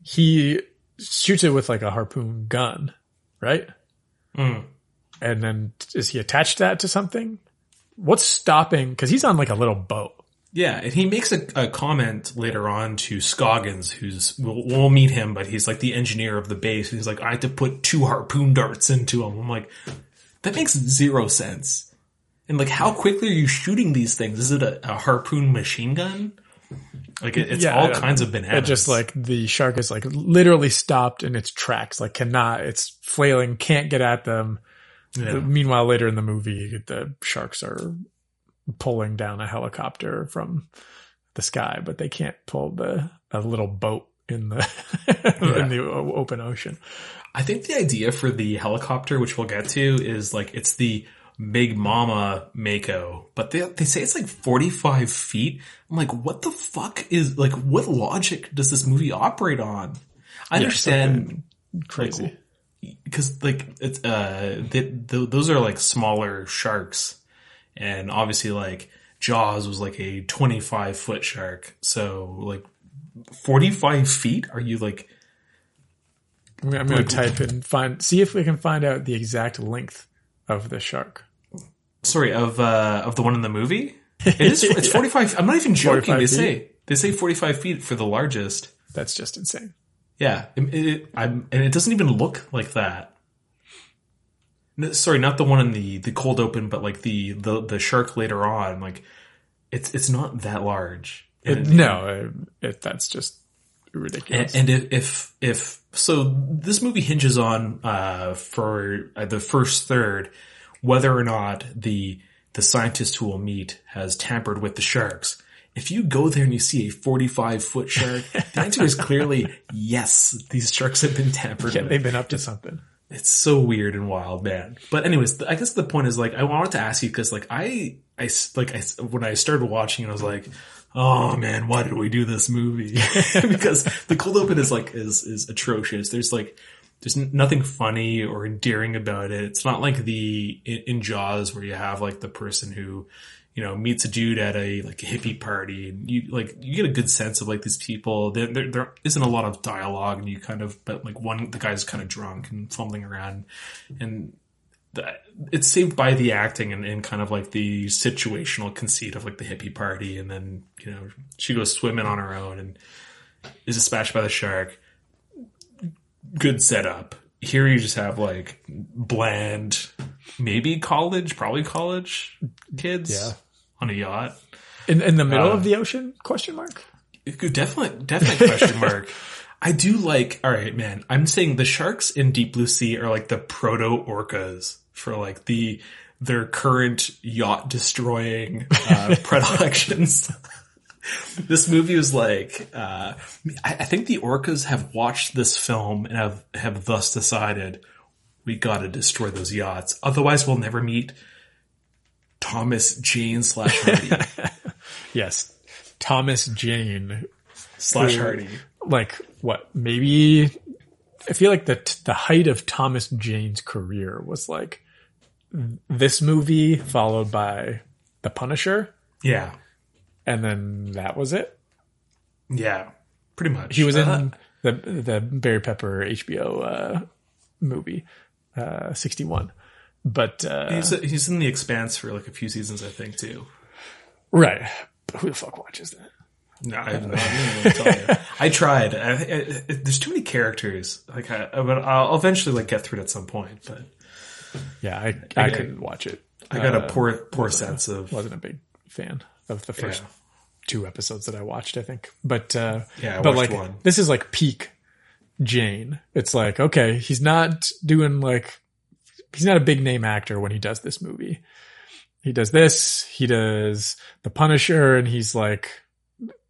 Speaker 2: he shoots it with like a harpoon gun, right?
Speaker 1: Mm.
Speaker 2: And then is he attached that to something? What's stopping? Because he's on like a little boat.
Speaker 1: Yeah, and he makes a, a comment later on to Scoggins, who's we'll, we'll meet him, but he's like the engineer of the base. He's like, I had to put two harpoon darts into him. I'm like, that makes zero sense. And like, how quickly are you shooting these things? Is it a, a harpoon machine gun? Like, it, it's
Speaker 2: Yeah,
Speaker 1: all kinds of
Speaker 2: It
Speaker 1: bananas.
Speaker 2: just like the shark is like literally stopped in its tracks, like cannot, it's flailing, can't get at them.
Speaker 1: Yeah.
Speaker 2: Meanwhile, later in the movie, the sharks are pulling down a helicopter from the sky, but they can't pull the a little boat in the in the open ocean.
Speaker 1: I think the idea for the helicopter, which we'll get to, is like it's the Big Mama Mako, but they they say it's like forty five feet. I'm like, what the fuck is like? What logic does this movie operate on? I understand
Speaker 2: Crazy.
Speaker 1: because like it's uh they, th- those are like smaller sharks, and obviously like Jaws was like a twenty five foot shark, so like forty five feet. Are you like?
Speaker 2: I'm gonna- I'm to type and find see if we can find out the exact length of the shark.
Speaker 1: Sorry, of uh of the one in the movie. It is. It's forty five. I'm not even joking. They
Speaker 2: feet?
Speaker 1: say they say forty five feet for the largest.
Speaker 2: That's just insane.
Speaker 1: Yeah, it, it, I'm, and it doesn't even look like that. No, sorry, not the one in the the cold open, but like the the the shark later on. Like it's it's not that large.
Speaker 2: It-
Speaker 1: And-
Speaker 2: no, it, that's just
Speaker 1: And,
Speaker 2: ridiculous.
Speaker 1: and if, if if so, this movie hinges on uh, for uh, the first third whether or not the the scientist who will meet has tampered with the sharks. If you go there and you see a 45 foot shark, the answer is clearly yes. These sharks have been tampered
Speaker 2: yeah,
Speaker 1: with.
Speaker 2: they've been up to something.
Speaker 1: It's so weird and wild, man. But anyways, I guess the point is like I wanted to ask you because like I I like I when I started watching, it, I was like, oh man, why did we do this movie? because the cold open is like is is atrocious. There's like there's nothing funny or endearing about it. It's not like the in, in Jaws where you have like the person who you know meets a dude at a like a hippie party. And you like you get a good sense of like these people. There there, there isn't a lot of dialogue and you kind of but like one the guy's kind of drunk and fumbling around. And it's saved by the acting and, and kind of like the situational conceit of like the hippie party. And then you know she goes swimming on her own and is dispatched by the shark. Good setup. Here you just have like bland maybe college probably college kids.
Speaker 2: Yeah.
Speaker 1: On a yacht
Speaker 2: In in the middle
Speaker 1: Uh,
Speaker 2: of the ocean? Question mark.
Speaker 1: Definitely, definitely question mark. I do like. All right, man. I'm saying the sharks in Deep Blue Sea are like the proto orcas for like the their current yacht destroying uh, predilections. this movie was like. Uh, I, I think the orcas have watched this film and have have thus decided we got to destroy those yachts. Otherwise, we'll never meet Thomas Jane slash Hardy.
Speaker 2: Yes, Thomas Jane
Speaker 1: slash Hardy.
Speaker 2: Like what? Maybe I feel like the the height of Thomas Jane's career was like this movie followed by The Punisher,
Speaker 1: Yeah.
Speaker 2: and then that was it.
Speaker 1: Yeah. Pretty much.
Speaker 2: He was in
Speaker 1: Uh,
Speaker 2: the the Barry Pepper HBO uh, movie, uh, sixty one. But uh,
Speaker 1: he's, he's in The Expanse for like a few seasons, I think, too.
Speaker 2: right, but who the fuck watches that?
Speaker 1: No, I have no idea. what to tell you. I tried. I, I, I, there's too many characters. Like, I, but I'll eventually like get through it at some point. But
Speaker 2: Yeah, I
Speaker 1: I
Speaker 2: couldn't watch it.
Speaker 1: I got a
Speaker 2: Uh,
Speaker 1: poor poor
Speaker 2: a-
Speaker 1: sense of
Speaker 2: wasn't a big fan of the first
Speaker 1: Yeah.
Speaker 2: two episodes that I watched. I think, but uh,
Speaker 1: Yeah,
Speaker 2: but like
Speaker 1: one.
Speaker 2: this is like peak Jane. It's like okay, he's not doing like he's not a big name actor when he does this movie. He does this, he does The Punisher, and he's like,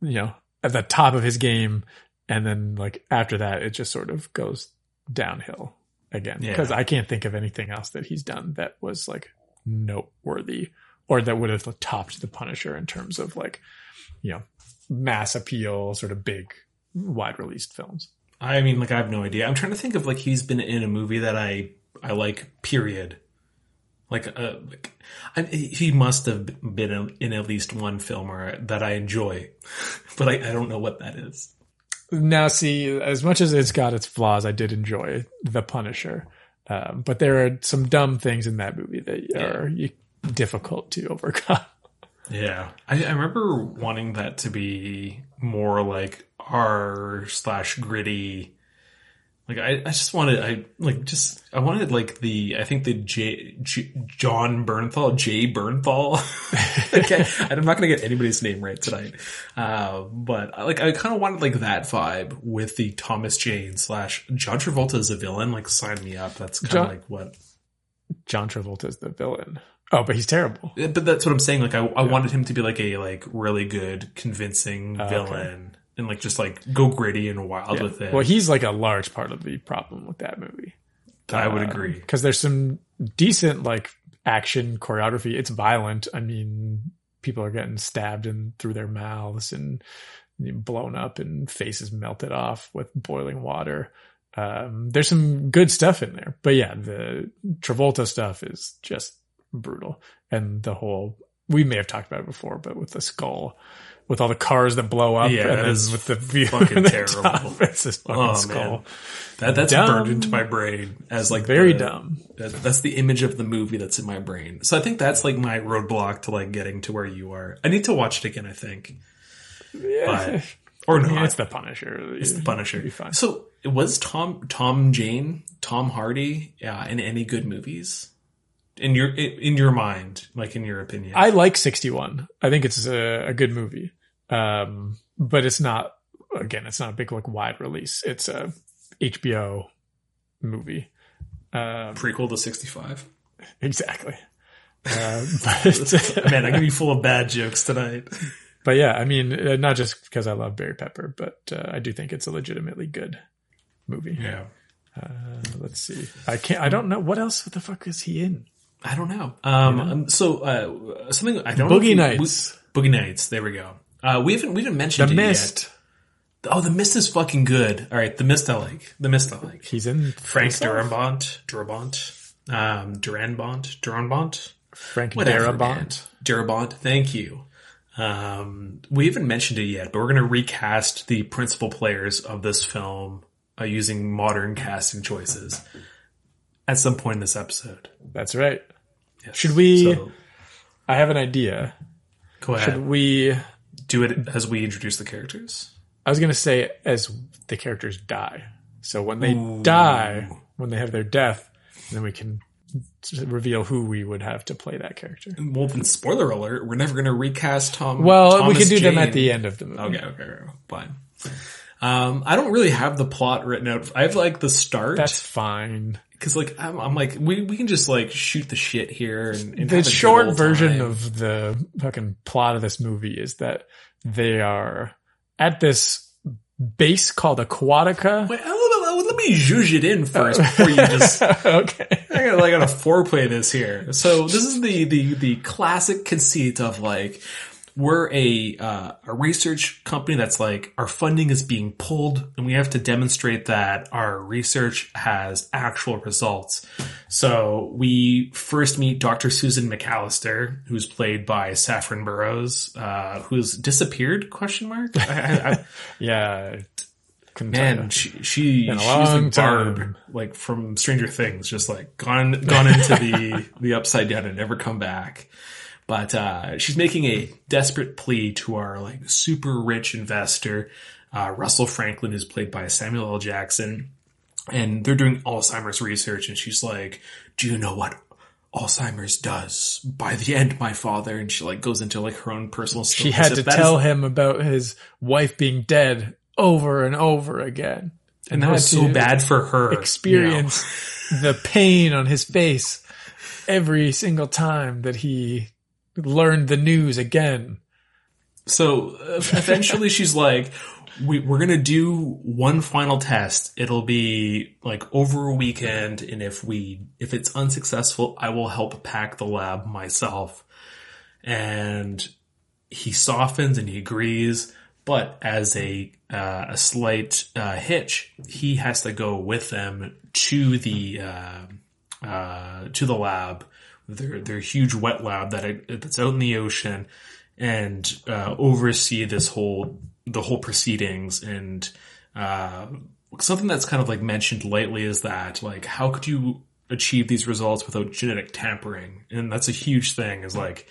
Speaker 2: you know, at the top of his game. And then like after that, it just sort of goes downhill again.
Speaker 1: Yeah.
Speaker 2: Because I can't think of anything else that he's done that was like noteworthy or that would have topped The Punisher in terms of like, you know, mass appeal, sort of big, wide released films.
Speaker 1: I mean, like I have no idea. I'm trying to think of like he's been in a movie that I I like. Period. Like, uh, like I, he must have been in, at least one film or that I enjoy, but I, I don't know what that is.
Speaker 2: Now, see, as much as it's got its flaws, I did enjoy The Punisher. Um, but there are some dumb things in that movie that are difficult to overcome.
Speaker 1: Yeah, I, I remember wanting that to be more like R slash gritty. Like I, I just wanted, I like just, I wanted like the, I think the J, J Jon Bernthal, J Bernthal. okay, I'm not gonna get anybody's name right tonight. Uh, but like I kind of wanted like that vibe with the Thomas Jane slash John Travolta as a villain. Like sign me up. That's kind of like what.
Speaker 2: John Travolta's the villain. Oh, but he's terrible.
Speaker 1: But that's what I'm saying. Like I, I wanted him to be like a like really good, convincing
Speaker 2: Oh, okay.
Speaker 1: And like just like go gritty and wild
Speaker 2: Yeah.
Speaker 1: with it.
Speaker 2: Well, he's like a large part of the problem with that movie.
Speaker 1: I would agree.
Speaker 2: Because there's some decent like action choreography. It's violent. I mean, people are getting stabbed in through their mouths and blown up and faces melted off with boiling water. Um, there's some good stuff in there, but yeah, the Travolta stuff is just brutal. And the whole, we may have talked about it before, but with the skull, with all the cars that blow up
Speaker 1: Yeah,
Speaker 2: and then with the view
Speaker 1: fucking
Speaker 2: the
Speaker 1: terrible.
Speaker 2: top, it's this fucking
Speaker 1: Oh
Speaker 2: skull.
Speaker 1: man, that that's
Speaker 2: Dumb.
Speaker 1: burned into my brain as like
Speaker 2: Very
Speaker 1: the-
Speaker 2: dumb.
Speaker 1: that- that's the image of the movie that's in my brain. So I think that's like my roadblock to like getting to where you are. I need to watch it again. I think,
Speaker 2: Yeah.
Speaker 1: but or
Speaker 2: no,
Speaker 1: not.
Speaker 2: it's the Punisher.
Speaker 1: It's the Punisher.
Speaker 2: Be fine.
Speaker 1: So was Tom Tom Jane Tom Hardy uh, in any good movies in your in your mind, like in your opinion?
Speaker 2: I like 61. I think it's a, a good movie. Um, but it's not, again, it's not a big, like, wide release. It's a HBO movie. Um,
Speaker 1: prequel to sixty five.
Speaker 2: exactly. Uh, but,
Speaker 1: Man, I'm gonna be full of bad jokes tonight.
Speaker 2: but yeah, I mean, uh, not just because I love Barry Pepper, but uh, I do think it's a legitimately good movie.
Speaker 1: Yeah,
Speaker 2: Uh, let's see. I can't, I don't know. What else? What the fuck is he in?
Speaker 1: I don't know. Um, um, so uh, something I don't
Speaker 2: Boogie
Speaker 1: know
Speaker 2: Nights.
Speaker 1: we- Boogie Nights. There we go. Uh, we haven't we didn't mention
Speaker 2: The
Speaker 1: it
Speaker 2: Mist.
Speaker 1: yet. Oh, the Mist is fucking good. All right, the Mist I like. The Mist I like.
Speaker 2: He's in
Speaker 1: Frank? Durambont, Durabont, um, Duranbont, Duranbont.
Speaker 2: Frank
Speaker 1: Whatever,
Speaker 2: Darabont.
Speaker 1: Darabont, thank you. Um, we haven't mentioned it yet, but we're going to recast the principal players of this film uh, using modern casting choices at some point in this episode.
Speaker 2: That's right.
Speaker 1: Yes.
Speaker 2: Should we-
Speaker 1: So,
Speaker 2: I have an idea.
Speaker 1: go ahead.
Speaker 2: Should we
Speaker 1: Do it as we introduce the characters.
Speaker 2: I was gonna say as the characters die. So when they die, when they have their death, then we can reveal who we would have to play that character.
Speaker 1: Well, then spoiler alert: we're never going to recast Tom.
Speaker 2: Well, we
Speaker 1: Thomas
Speaker 2: can do them at the end of the movie.
Speaker 1: Okay, okay, okay, fine. Um, I don't really have the plot written out. I have like the start.
Speaker 2: That's fine.
Speaker 1: Because like I'm, I'm like we we can just like shoot the shit here and, and
Speaker 2: the
Speaker 1: have a good
Speaker 2: short version of the fucking plot of this movie is that they are at this base called Aquatica.
Speaker 1: Wait, let, me zhuzh it in first before you just.
Speaker 2: okay.
Speaker 1: I gotta, I gotta foreplay this here. So this is the the the classic conceit of like we're a uh, a research company that's like our funding is being pulled and we have to demonstrate that our research has actual results. So we first meet Dr. Susan McAllister, who's played by Saffron Burrows, uh, who's disappeared? Question mark. I, I, I,
Speaker 2: Yeah.
Speaker 1: Man, she, she she's a barb,
Speaker 2: time.
Speaker 1: like from Stranger Things, just like gone gone into the the upside down and never come back. But uh, she's making a desperate plea to our like super rich investor, uh, Russell Franklin, who's played by Samuel L. Jackson, and they're doing Alzheimer's research, and she's like, "Do you know what?" Alzheimer's does. By the end, my father, and she like goes into like her own personal story.
Speaker 2: She had
Speaker 1: So
Speaker 2: to
Speaker 1: that is-
Speaker 2: tell him about his wife being dead over and over again.
Speaker 1: and that was so bad for her. you know?
Speaker 2: Experience the pain on his face every single time that he learned the news again.
Speaker 1: So uh, eventually she's like, we, we're going to do one final test. It'll be like over a weekend. And if we, if it's unsuccessful, I will help pack the lab myself. And he softens and he agrees. But as a, uh, a slight, uh, hitch, he has to go with them to the, uh, uh, to the lab, their, their huge wet lab that, that's out in the ocean and uh, oversee this whole the whole proceedings. And uh, something that's kind of like mentioned lately is that like how could you achieve these results without genetic tampering? And that's a huge thing is like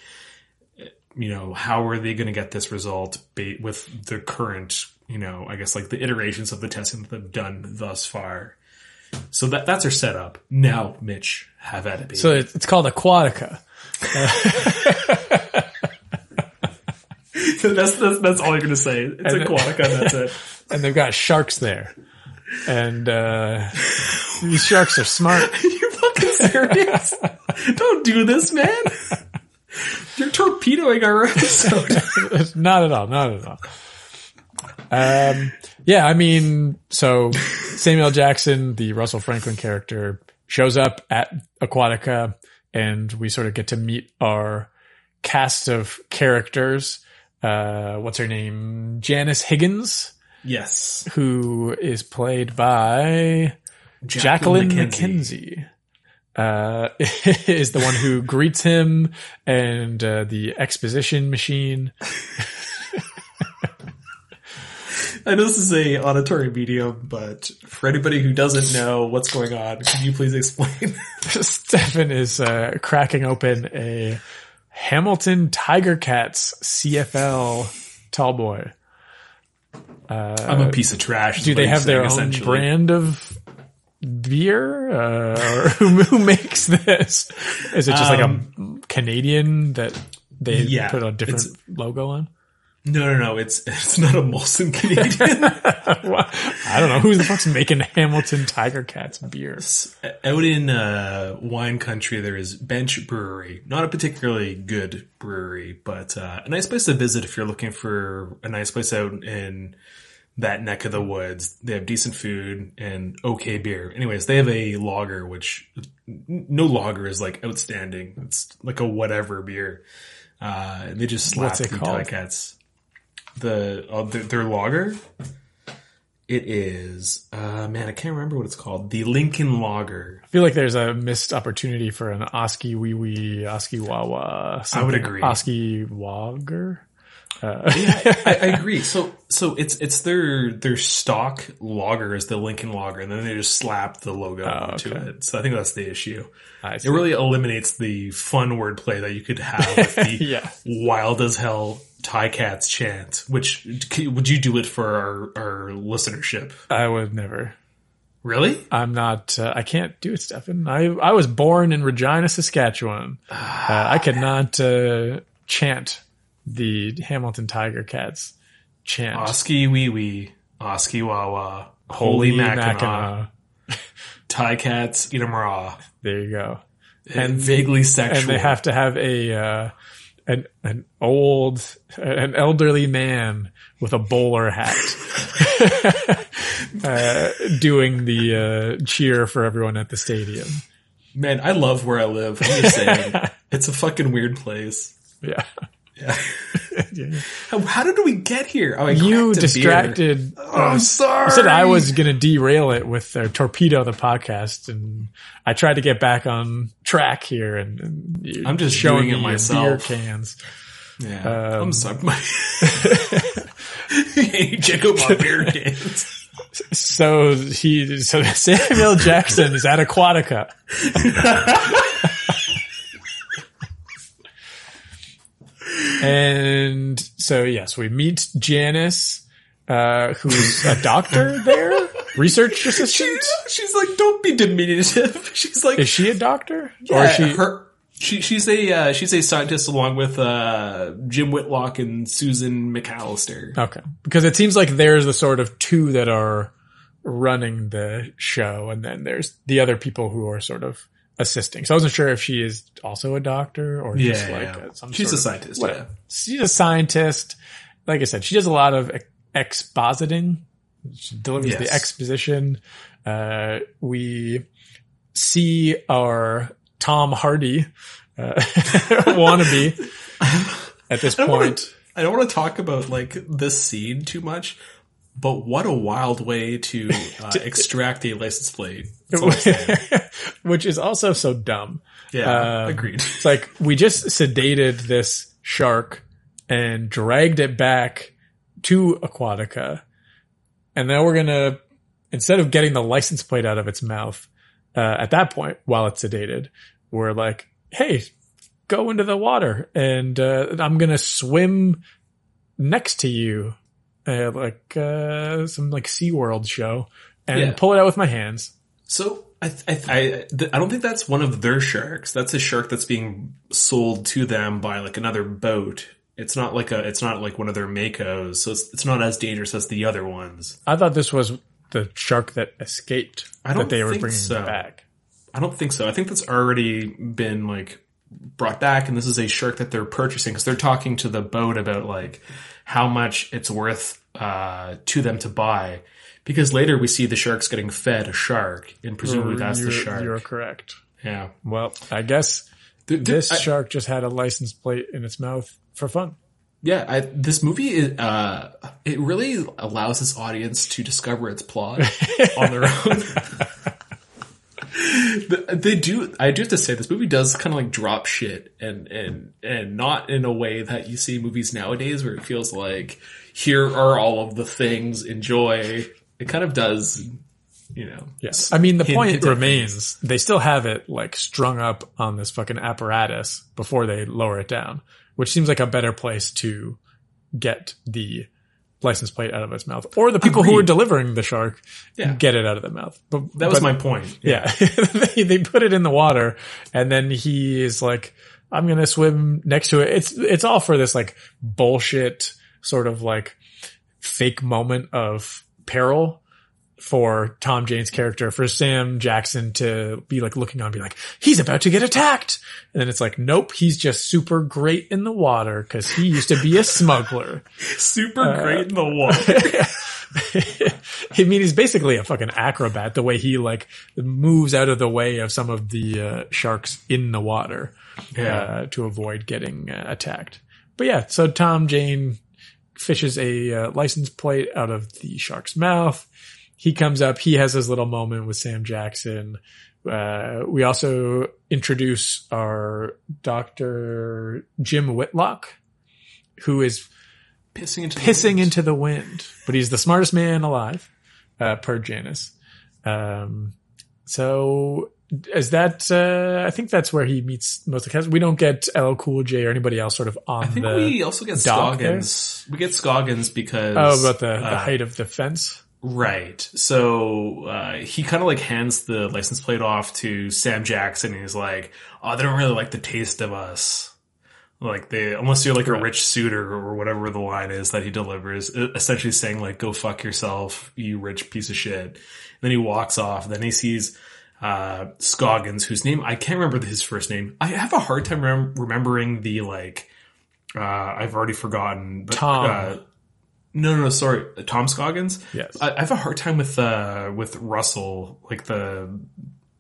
Speaker 1: you know how are they going to get this result with the current you know i guess like the iterations of the testing that they've done thus far so that that's our setup now mitch have at it baby.
Speaker 2: So it's, called Aquatica.
Speaker 1: that's, that's that's all you're gonna say it's
Speaker 2: And-
Speaker 1: aquatica and that's it
Speaker 2: and they've got sharks there. And uh these sharks are smart.
Speaker 1: you fucking serious? Don't do this, man. You're torpedoing our episode.
Speaker 2: not at all, not at all. Um yeah, I mean, so Samuel Jackson, the Russell Franklin character, shows up at Aquatica and we sort of get to meet our cast of characters. Uh what's her name? Janice Higgins.
Speaker 1: yes.
Speaker 2: who is played by Jacqueline, McKenzie. Uh, is the one who greets him and uh, the exposition machine.
Speaker 1: I know this is a auditory medium, but for anybody who doesn't know what's going on, can you please explain?
Speaker 2: Stefan is uh, cracking open a Hamilton Tiger Cats CFL tall boy.
Speaker 1: I'm a piece of trash.
Speaker 2: Do they have their own brand of beer? Uh, or who, who makes this? Is it just like a Canadian that they
Speaker 1: Um, yeah,
Speaker 2: put a different logo on?
Speaker 1: No, no, no. It's it's not a Molson Canadian.
Speaker 2: Well, I don't know who the fuck's making Hamilton Tiger Cats beer.
Speaker 1: Out in uh, wine country, there is Bench Brewery. Not a particularly good brewery, but uh, a nice place to visit if you're looking for a nice place out in that neck of the woods. They have decent food and okay beer. Anyways, they have a lager, which no lager is like outstanding. It's like a whatever beer. Uh, and they just slap the
Speaker 2: called?
Speaker 1: Cats. The uh, their, their lager. It is uh, man, I can't remember what it's called. The Lincoln Lager.
Speaker 2: I feel like there's a missed opportunity for an Oskee Wee Wee Oskee Wawa.
Speaker 1: I would agree.
Speaker 2: Oskee Wager.
Speaker 1: I, I agree. So so it's it's their their stock lager is the Lincoln Lager, and then they just slap the logo onto
Speaker 2: Oh, okay.
Speaker 1: it. So I think that's the issue. It really eliminates the fun wordplay that you could have with the
Speaker 2: Yeah.
Speaker 1: wild as hell Ti-Cats chant. Which would you do it for our our listenership?
Speaker 2: I would never.
Speaker 1: Really?
Speaker 2: I'm not. Uh, I can't do it, Stefan. I I was born in Regina, Saskatchewan. Uh, I could not uh, chant the Hamilton Tiger Cats chant.
Speaker 1: Oskee wee wee, Oskee wah wah, holy, Mackinaw, Ti-Cats eat 'em raw.
Speaker 2: There you go.
Speaker 1: And vaguely sexual.
Speaker 2: And they have to have a uh, an an old an elderly man with a bowler hat uh, doing the uh, cheer for everyone at the stadium.
Speaker 1: Man, I love where I live. I'm just saying, it's a fucking weird place.
Speaker 2: Yeah.
Speaker 1: Yeah. how, how did we get here? Oh, I
Speaker 2: you distracted.
Speaker 1: Oh, I'm sorry.
Speaker 2: You said I was going to derail it with uh, torpedo the podcast, and I tried to get back on track here. And, and
Speaker 1: I'm just
Speaker 2: showing
Speaker 1: it myself.
Speaker 2: Beer cans.
Speaker 1: Yeah.
Speaker 2: Um,
Speaker 1: I'm sorry. Check out my beer cans.
Speaker 2: So he, so Samuel Jackson is at Aquatica. And so yes, we meet Janice, uh, who's a doctor there, research assistant.
Speaker 1: She's like, don't be diminutive. She's like,
Speaker 2: Is she a doctor?
Speaker 1: yeah,
Speaker 2: or is she?
Speaker 1: her. She, she's a uh, she's a scientist along with uh, Jim Whitlock and Susan McAllister.
Speaker 2: Okay, because it seems like there's the sort of two that are running the show, and then there's the other people who are sort of assisting. So I wasn't sure if she is also a doctor or
Speaker 1: Yeah,
Speaker 2: just like
Speaker 1: yeah.
Speaker 2: a, some
Speaker 1: She's a scientist, yeah.
Speaker 2: She's a scientist. Like I said, she does a lot of expositing. She delivers
Speaker 1: Yes.
Speaker 2: the exposition. Uh, we see our Tom Hardy uh, wannabe at this
Speaker 1: I don't wanna-
Speaker 2: point.
Speaker 1: I don't want to talk about like this scene too much, but what a wild way to uh, extract a license plate. That's all I'm saying.
Speaker 2: which is also so dumb.
Speaker 1: Yeah,
Speaker 2: Um,
Speaker 1: agreed.
Speaker 2: It's like we just sedated this shark and dragged it back to Aquatica, and now we're gonna instead of getting the license plate out of its mouth uh, at that point while it's sedated, we're like, hey, go into the water, and uh, I'm gonna swim next to you, uh, like uh, some like SeaWorld show, and
Speaker 1: Yeah.
Speaker 2: pull it out with my hands.
Speaker 1: So I I I, th- I don't think that's one of their sharks. That's a shark that's being sold to them by like another boat. It's not like a it's not like one of their makos, so it's, it's not as dangerous as the other ones.
Speaker 2: I thought this was the shark that escaped
Speaker 1: I don't
Speaker 2: that they were bringing
Speaker 1: so.
Speaker 2: back.
Speaker 1: I don't think so. I think that's already been like brought back, and this is a shark that they're purchasing because they're talking to the boat about like how much it's worth uh, to them to buy. Because later we see the sharks getting fed a shark, and presumably that's the
Speaker 2: You're-
Speaker 1: shark.
Speaker 2: You're correct.
Speaker 1: Yeah.
Speaker 2: Well, I guess
Speaker 1: Th- th-
Speaker 2: this
Speaker 1: I-
Speaker 2: shark just had a license plate in its mouth for fun.
Speaker 1: Yeah, I, this movie is, uh, it really allows this audience to discover its plot on their own. The- they do, I do have to say, this movie does kind of like drop shit and, and, and not in a way that you see movies nowadays where it feels like, here are all of the things, enjoy. It kind of does, you know.
Speaker 2: Yes. I mean, the
Speaker 1: hint-
Speaker 2: point
Speaker 1: hint
Speaker 2: remains they still have it like strung up on this fucking apparatus before they lower it down, which seems like a better place to get the license plate out of its mouth or the people who
Speaker 1: Agreed.
Speaker 2: were delivering the shark
Speaker 1: Yeah.
Speaker 2: get it out of the mouth. But
Speaker 1: That was
Speaker 2: but-
Speaker 1: my point.
Speaker 2: Yeah. they, they put it in the water and then he is like, I'm going to swim next to it. It's, it's all for this like bullshit sort of like fake moment of peril for Tom Jane's character, for Sam Jackson to be like looking on and be like, he's about to get attacked. And then it's like, nope, he's just super great in the water because he used to be a smuggler.
Speaker 1: Super great in the water.
Speaker 2: I mean, he's basically a fucking acrobat. The way he like moves out of the way of some of the uh, sharks in the water
Speaker 1: Yeah.
Speaker 2: uh, to avoid getting uh, attacked. But yeah, so Tom Jane fishes a uh, license plate out of the shark's mouth. He comes up. He has his little moment with Sam Jackson. Uh, we also introduce our Doctor Jim Whitlock, who is
Speaker 1: Pissing into the
Speaker 2: pissing
Speaker 1: wind.
Speaker 2: into the wind, but he's the smartest man alive, uh, per Janice. Um, so is that, uh, I think that's where he meets most of the cast. We don't get LL Cool J or anybody else sort of on
Speaker 1: I think
Speaker 2: the
Speaker 1: we also get
Speaker 2: dock there.
Speaker 1: Scoggins. We get Scoggins because
Speaker 2: Oh, about the, the
Speaker 1: uh,
Speaker 2: height of the fence.
Speaker 1: Right. So uh, he kind of like hands the license plate off to Sam Jackson. And he's like, "Oh, they don't really like the taste of us. Like they, unless you're like a rich suitor or whatever the line is that he delivers, essentially saying like, "Go fuck yourself, you rich piece of shit." And then he walks off. Then he sees uh, Scoggins, whose name I can't remember his first name. I have a hard time rem- remembering the like. Uh, I've already forgotten. But,
Speaker 2: Tom.
Speaker 1: Uh, no, no, no, sorry, Tom Scoggins.
Speaker 2: Yes.
Speaker 1: I, I have a hard time with uh with Russell, like the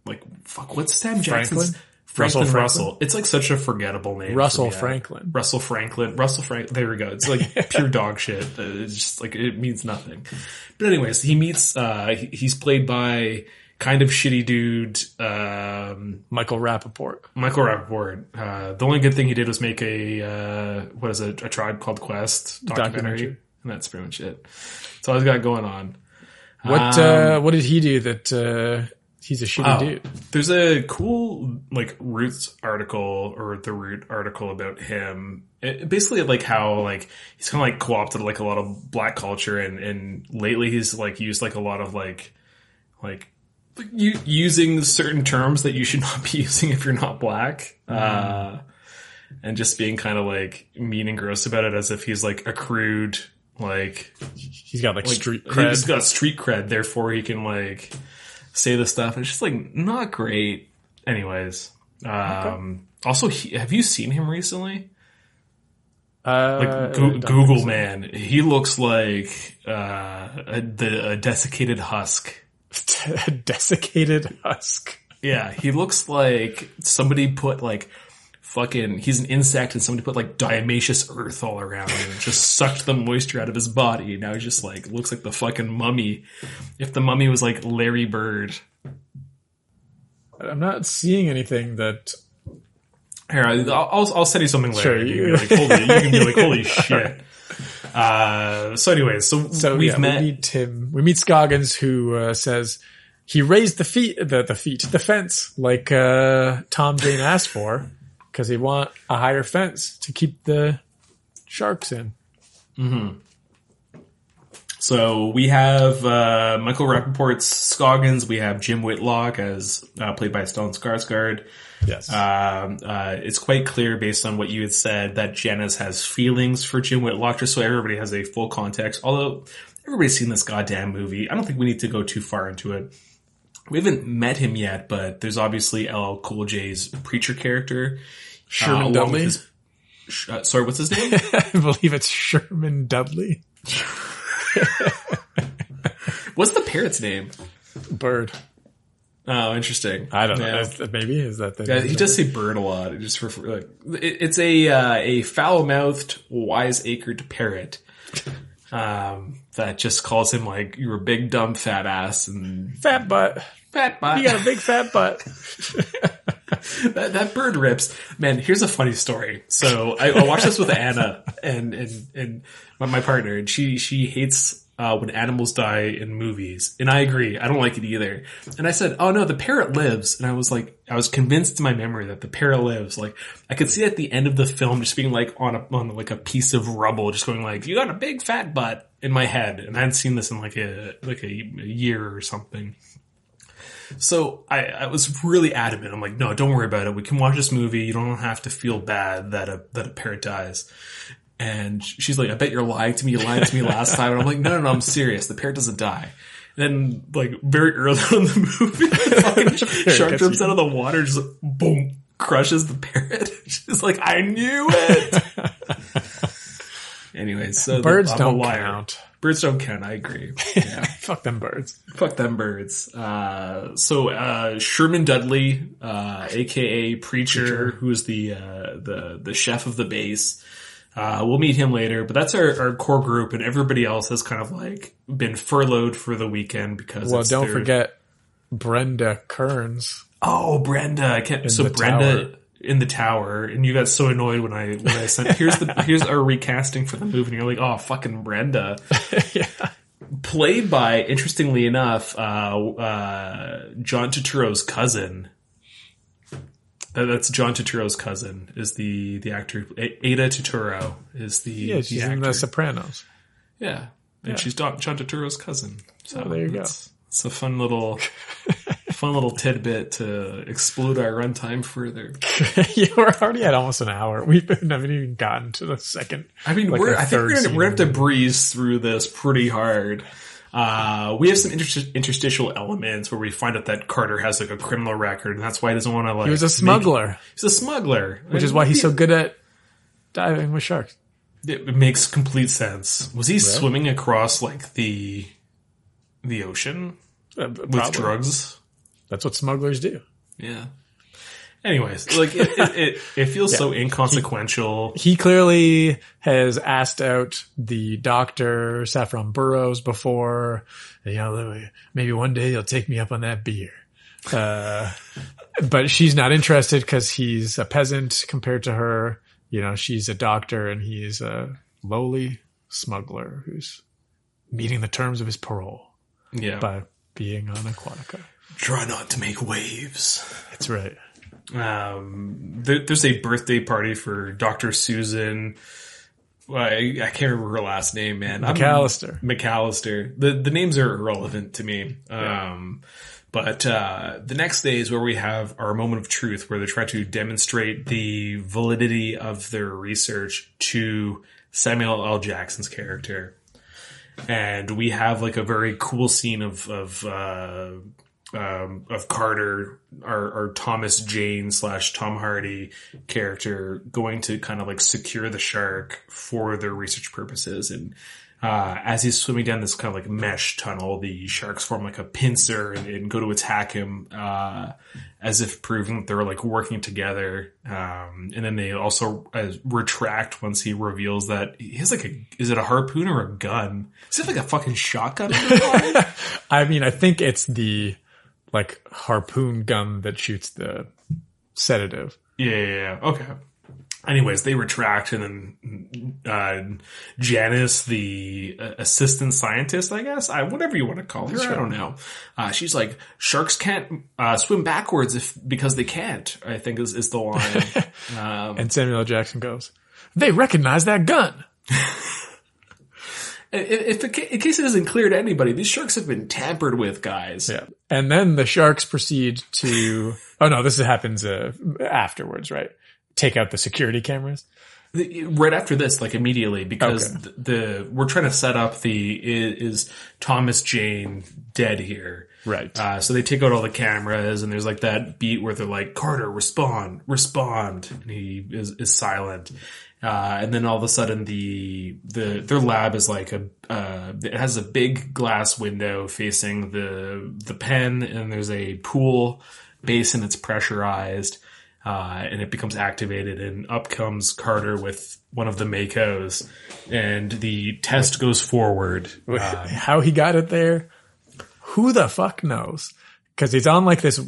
Speaker 1: like fuck. What's Sam Jackson's
Speaker 2: Franklin?
Speaker 1: Franklin
Speaker 2: Russell
Speaker 1: Russell? It's like such a forgettable name.
Speaker 2: Russell
Speaker 1: me.
Speaker 2: Franklin.
Speaker 1: Russell Franklin. Russell Frank. There we go. It's like pure dog shit. Uh, It's just like it means nothing. But anyways, he meets. uh He's played by kind of shitty dude. Um,
Speaker 2: Michael Rappaport.
Speaker 1: Michael Rappaport. Uh, the only good thing he did was make a uh, what is it? A tribe called Quest documentary,
Speaker 2: Documentary.
Speaker 1: And that's pretty much it. That's all he's got going on.
Speaker 2: What uh, what did he do that uh, he's a shitty
Speaker 1: Oh,
Speaker 2: dude?
Speaker 1: There's a cool like Roots article or the Root article about him. It, basically, like how like he's kind of like co-opted like a lot of black culture, and and lately he's like used like a lot of like like you, using certain terms that you should not be using if you're not black. Uh, and just being kind of like mean and gross about it as if he's like accrued like
Speaker 2: He's got like,
Speaker 1: like
Speaker 2: street
Speaker 1: He's
Speaker 2: cred.
Speaker 1: got street cred, therefore he can like say the stuff. It's just like not great. Anyways, um, also, he, have you seen him recently?
Speaker 2: Uh,
Speaker 1: Like Goo- Google
Speaker 2: so.
Speaker 1: man, he looks like uh, a, the a desiccated husk.
Speaker 2: a desiccated husk.
Speaker 1: Yeah, he looks like somebody put like fucking. He's an insect, and somebody put like diatomaceous earth all around him, and just sucked the moisture out of his body. Now he's just like looks like the fucking mummy. If the mummy was like Larry Bird,
Speaker 2: I'm not seeing anything that.
Speaker 1: here I'll I'll, I'll send you something later.
Speaker 2: Sure,
Speaker 1: you,
Speaker 2: you-
Speaker 1: can be like, holy, you can be like, holy shit. Uh, so anyways, so,
Speaker 2: So
Speaker 1: we've
Speaker 2: yeah,
Speaker 1: met.
Speaker 2: we meet Tim. We meet Scoggins, who uh, says he raised the feet, the the feet, the fence, like uh, Tom Jane asked for, because they want a higher fence to keep the sharks in.
Speaker 1: So we have uh, Michael Rappaport's Scoggins. We have Jim Whitlock as uh, played by Stellan Skarsgård.
Speaker 2: Yes.
Speaker 1: Um, uh, it's quite clear based on what you had said that Janice has feelings for Jim Whitlock, just so everybody has a full context. Although everybody's seen this goddamn movie, I don't think we need to go too far into it. We haven't met him yet, but there's obviously LL Cool J's preacher character.
Speaker 2: Sherman
Speaker 1: with
Speaker 2: Dudley.
Speaker 1: his- uh, sorry, what's his name?
Speaker 2: I believe it's Sherman Dudley.
Speaker 1: what's the parrot's name?
Speaker 2: Bird.
Speaker 1: Oh, interesting.
Speaker 2: I don't know.
Speaker 1: Yeah.
Speaker 2: Is Maybe is that the
Speaker 1: Yeah, he does say bird a lot. It Just for, like, it, it's a uh, a foul mouthed, wise acred parrot um, that just calls him like you're a big dumb fat ass and
Speaker 2: fat butt.
Speaker 1: fat butt.
Speaker 2: You got a big fat butt.
Speaker 1: that, that bird rips. Man, here's a funny story. So I, I watched this with Anna and and and my, my partner, and she she hates uh, when animals die in movies, and I agree. I don't like it either. And I said, "Oh no, the parrot lives," and I was like, I was convinced in my memory that the parrot lives. Like I could see at the end of the film just being like on a on like a piece of rubble, just going like, "You got a big fat butt." In my head, and I hadn't seen this in like a like a, a year or something. So I, I was really adamant. I'm like, no, don't worry about it. We can watch this movie. You don't have to feel bad that a that a parrot dies. And she's like, I bet you're lying to me. You lied to me last time. And I'm like, no, no, no, I'm serious. The parrot doesn't die. And then, like, very early on in the movie, the shark jumps out of the water, just boom, crushes the parrot. She's like, I knew it. Anyways, so
Speaker 2: Birds
Speaker 1: I'm
Speaker 2: don't count.
Speaker 1: Birds don't count. I agree. Yeah.
Speaker 2: Fuck them birds.
Speaker 1: Fuck them birds. Uh, so uh, Sherman Dudley, uh, aka Preacher, who is the uh, the the chef of the base. Uh, we'll meet him later, but that's our, our core group, and everybody else has kind of like been furloughed for the weekend because.
Speaker 2: Well, don't
Speaker 1: their-
Speaker 2: forget Brenda Kearns.
Speaker 1: Oh, Brenda! I can't. So Brenda
Speaker 2: tower.
Speaker 1: in the tower, and you got so annoyed when I when I sent here's the here's our recasting for the movie, and you're like, oh, fucking Brenda.
Speaker 2: yeah.
Speaker 1: played by, interestingly enough, uh, uh, John Turturro's cousin. That- That's John Turturro's cousin. Is the the actor Aida Turturro is the
Speaker 2: Yeah,
Speaker 1: the
Speaker 2: she's in. The Sopranos.
Speaker 1: yeah. and she's John Turturro's cousin. So
Speaker 2: Oh, there you go.
Speaker 1: it's, It's a fun little, fun little tidbit to explode our runtime further.
Speaker 2: yeah, we're already at almost an hour. We haven't even gotten to the second.
Speaker 1: I mean,
Speaker 2: like
Speaker 1: we're, I think we're gonna, we're gonna have to breeze through this pretty hard. Uh, we have some inter- interstitial elements where we find out that Carter has like a criminal record, and that's why he doesn't want to like.
Speaker 2: He was a
Speaker 1: make-
Speaker 2: smuggler,
Speaker 1: he's a smuggler,
Speaker 2: which is why he's so good at diving with sharks.
Speaker 1: It makes complete sense. Was he swimming across like the the ocean
Speaker 2: Uh,
Speaker 1: with drugs?
Speaker 2: That's what smugglers do.
Speaker 1: Yeah. Anyways, like it, it, it, it feels so inconsequential.
Speaker 2: He clearly has asked out the doctor Saffron Burrows before. You know, maybe one day he'll take me up on that beer. Uh, but she's not interested because he's a peasant compared to her. You know, she's a doctor and he's a lowly smuggler who's meeting the terms of his parole
Speaker 1: yeah.
Speaker 2: by being on Aquatica.
Speaker 1: Try not to make waves.
Speaker 2: That's right.
Speaker 1: Um, there, there's a birthday party for Dr. Susan. I, I can't remember her last name, man. I'm-
Speaker 2: McAllister.
Speaker 1: McAllister. The the names are irrelevant to me. Um, but uh, the next day is where we have our moment of truth, where they try to demonstrate the validity of their research to Samuel L. Jackson's character, and we have like a very cool scene of of uh, um, of Carter, our, Thomas Jane slash Tom Hardy character, going to kind of like secure the shark for their research purposes. And uh, as he's swimming down this kind of like mesh tunnel, the sharks form like a pincer and, and go to attack him, uh, as if proving that they're like working together. Um, and then they also uh, retract once he reveals that he has like a, is it a harpoon or a gun? Is it like a fucking shotgun?
Speaker 2: I mean, I think it's the like harpoon gun that shoots the sedative.
Speaker 1: Yeah, yeah, yeah. Okay. Anyways, they retract, and then uh, Janice, the uh, assistant scientist, I guess, I whatever you want to call her, I don't know. Uh, she's like, sharks can't uh, swim backwards if because they can't. I think is is the line. um,
Speaker 2: And Samuel Jackson goes, "They recognize that gun."
Speaker 1: if, if in case it isn't clear to anybody, these sharks have been tampered with, guys.
Speaker 2: Yeah. And then the sharks proceed to. Oh no, this happens uh, afterwards, right? Take out the security cameras.
Speaker 1: The- right after this, like immediately, because
Speaker 2: Okay.
Speaker 1: the, the we're trying to set up the is, is Thomas Jane dead here,
Speaker 2: Right.
Speaker 1: Uh, so they take out all the cameras, and there's like that beat where they're like, "Carter, respond, respond," and he is, is silent. Uh, and then all of a sudden, the the their lab is like a uh, it has a big glass window facing the the pen, and there's a pool basin that's pressurized, uh, and it becomes activated, and up comes Carter with one of the Makos, and the test goes forward. Uh,
Speaker 2: How he got it there, who the fuck knows? Because he's on like this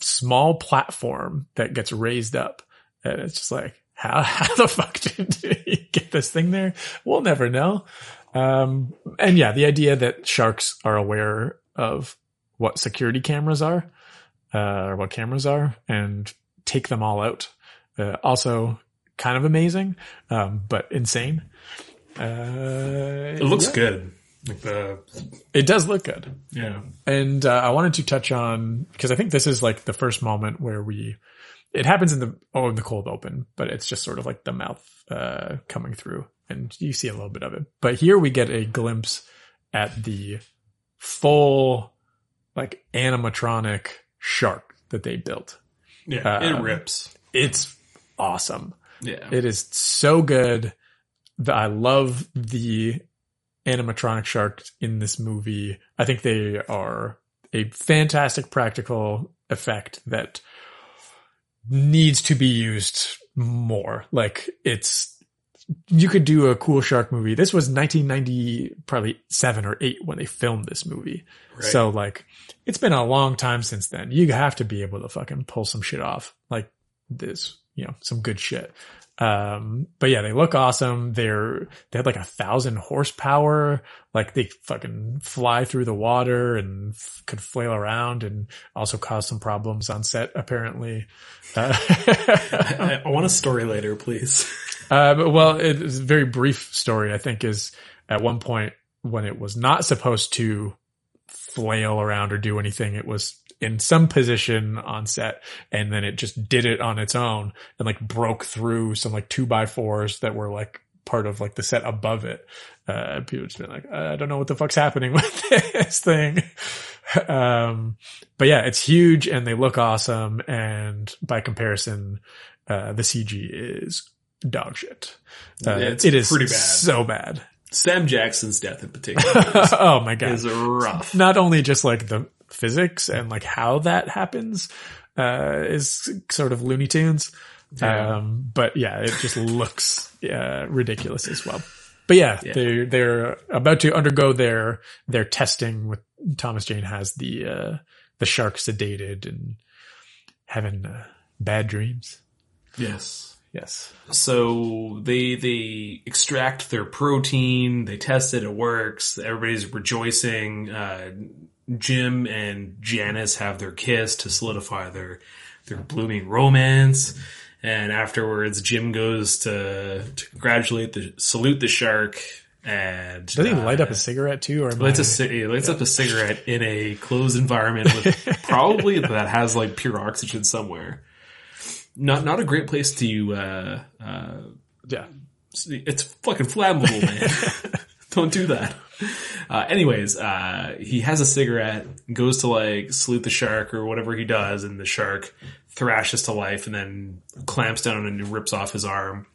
Speaker 2: small platform that gets raised up, and it's just like, how how the fuck did he get this thing there? We'll never know. Um, and yeah, the idea that sharks are aware of what security cameras are, uh, or what cameras are, and take them all out. Uh, also, kind of amazing, um, but insane. Uh,
Speaker 1: it looks good. Like the
Speaker 2: It does look good.
Speaker 1: yeah.
Speaker 2: And uh, I wanted to touch on because I think this is like the first moment where we it happens in the oh in the cold open, but it's just sort of like the mouth uh, coming through, and you see a little bit of it. But here we get a glimpse at the full like animatronic shark that they built.
Speaker 1: Yeah, it
Speaker 2: Um,
Speaker 1: rips.
Speaker 2: It's awesome.
Speaker 1: Yeah.
Speaker 2: It is so good. that I love the animatronic sharks in this movie. I think they are a fantastic practical effect that needs to be used more. Like it's you could do a cool shark movie. This was 1990 probably 7 or 8 when they filmed this movie.
Speaker 1: Right.
Speaker 2: So like it's been a long time since then. You have to be able to fucking pull some shit off. Like this, you know, some good shit. Um, but yeah, they look awesome. They're, they had like a thousand horsepower. Like they fucking fly through the water and f- could flail around and also cause some problems on set, apparently. Uh,
Speaker 1: I, I want a story later, please.
Speaker 2: uh, but, well, it's a very brief story, I think, is at one point when it was not supposed to flail around or do anything. It was in some position on set and then it just did it on its own and like broke through some like two by fours that were like part of like the set above it. Uh, people just been like, I don't know what the fuck's happening with this thing. Um, but yeah, it's huge and they look awesome. And by comparison, uh, the CG is dog shit. Uh,
Speaker 1: It's
Speaker 2: it is
Speaker 1: pretty bad.
Speaker 2: so bad.
Speaker 1: Sam Jackson's death in particular
Speaker 2: oh my god.
Speaker 1: is rough.
Speaker 2: Not only just like the physics and like how that happens, uh, is sort of Looney Tunes.
Speaker 1: Yeah.
Speaker 2: Um, but yeah, it just looks, uh, ridiculous as well. But yeah,
Speaker 1: Yeah.
Speaker 2: they're, they're about to undergo their, their testing with Thomas Jane has the, uh, the shark sedated and having, uh, bad dreams.
Speaker 1: Yes.
Speaker 2: Yes.
Speaker 1: So they they extract their protein, they test it, it works. Everybody's rejoicing. Uh, Jim and Janice have their kiss to solidify their their blooming romance. And afterwards, Jim goes to, to congratulate the salute the shark and
Speaker 2: Does he light
Speaker 1: uh,
Speaker 2: up a cigarette too? Or
Speaker 1: lights
Speaker 2: I-
Speaker 1: a ci- lights up a cigarette in a closed environment with probably that has like pure oxygen somewhere. Not not a great place to. Uh, uh,
Speaker 2: yeah.
Speaker 1: It's fucking flammable, man. Don't do that. Uh, anyways, uh, he has a cigarette, goes to like salute the shark or whatever he does, and the shark thrashes to life and then clamps down and rips off his arm.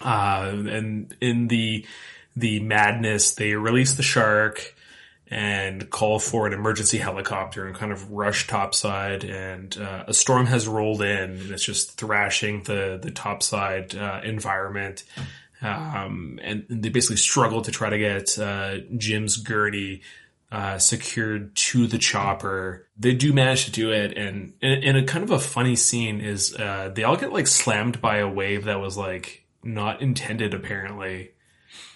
Speaker 1: Uh, and in the the madness, they release the shark and call for an emergency helicopter and kind of rush topside. And uh, a storm has rolled in, and it's just thrashing the the topside uh, environment. Um, and they basically struggle to try to get uh, Jim's gurney uh, secured to the chopper. They do manage to do it, and and, and a kind of a funny scene is uh, they all get like slammed by a wave that was like not intended apparently.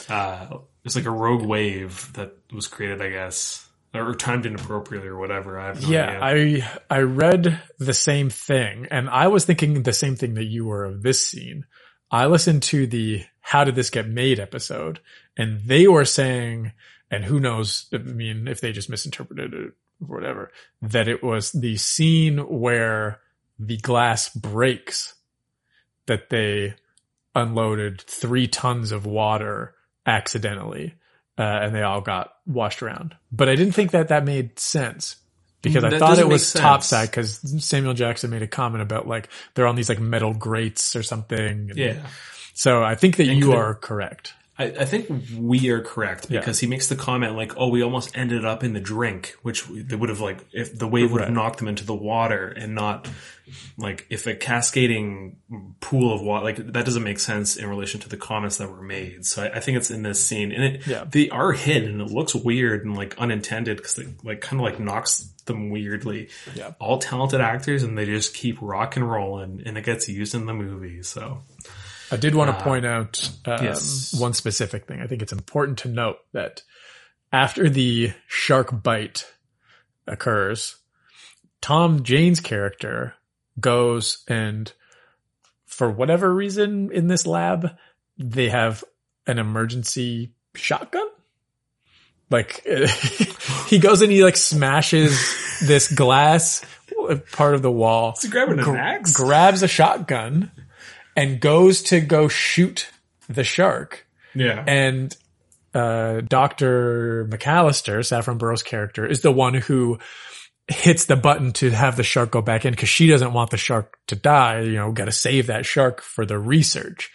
Speaker 1: Uh, it's like a rogue wave that was created, I guess, or timed inappropriately or whatever. I have no
Speaker 2: Yeah,
Speaker 1: idea.
Speaker 2: I I read the same thing, and I was thinking the same thing that you were of this scene. I listened to the "How did this get made?" episode, and they were saying, and who knows? I mean, if they just misinterpreted it or whatever, that it was the scene where the glass breaks, that they unloaded three tons of water accidentally, uh, and they all got washed around. But I didn't think that that made sense because I
Speaker 1: That
Speaker 2: thought it was
Speaker 1: sense.
Speaker 2: topside because Samuel Jackson made a comment about like they're on these like metal grates or something.
Speaker 1: Yeah.
Speaker 2: So I think that
Speaker 1: And
Speaker 2: you are correct.
Speaker 1: I, I think we are correct
Speaker 2: Yeah.
Speaker 1: because he makes the comment like, "Oh, we almost ended up in the drink," which they would have like if the wave would have
Speaker 2: Right.
Speaker 1: knocked them into the water and not like if a cascading pool of water like that doesn't make sense in relation to the comments that were made. So I, I think it's in this scene and it
Speaker 2: Yeah.
Speaker 1: they are hit and it looks weird and like unintended because it like kind of like knocks them weirdly.
Speaker 2: Yeah.
Speaker 1: all talented actors and they just keep rock and rolling and it gets used in the movie. So
Speaker 2: I did want to
Speaker 1: Uh,
Speaker 2: point out um,
Speaker 1: yes.
Speaker 2: one specific thing. I think it's important to note that after the shark bite occurs, Tom Jane's character goes and for whatever reason in this lab, they have an emergency shotgun. Like he goes and he like smashes this glass part of the wall.
Speaker 1: He grabbing an axe?
Speaker 2: grabs a shotgun and goes to go shoot the shark.
Speaker 1: yeah,
Speaker 2: And uh, Dr. McAllister, Saffron Burrows' character, is the one who hits the button to have the shark go back in because she doesn't want the shark to die. You know, got to save that shark for the research.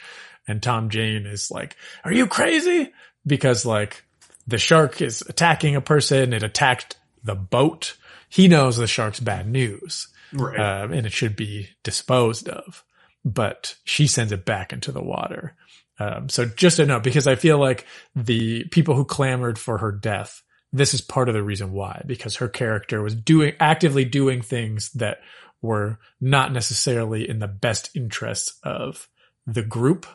Speaker 2: And Tom Jane is like, are you crazy? Because like the shark is attacking a person. It attacked the boat. He knows the shark's bad news
Speaker 1: right.
Speaker 2: um, and it should be disposed of. But she sends it back into the water. Um, so just to know, because I feel like the people who clamored for her death, this is part of the reason why, because her character was doing, actively doing things that were not necessarily in the best interests of the group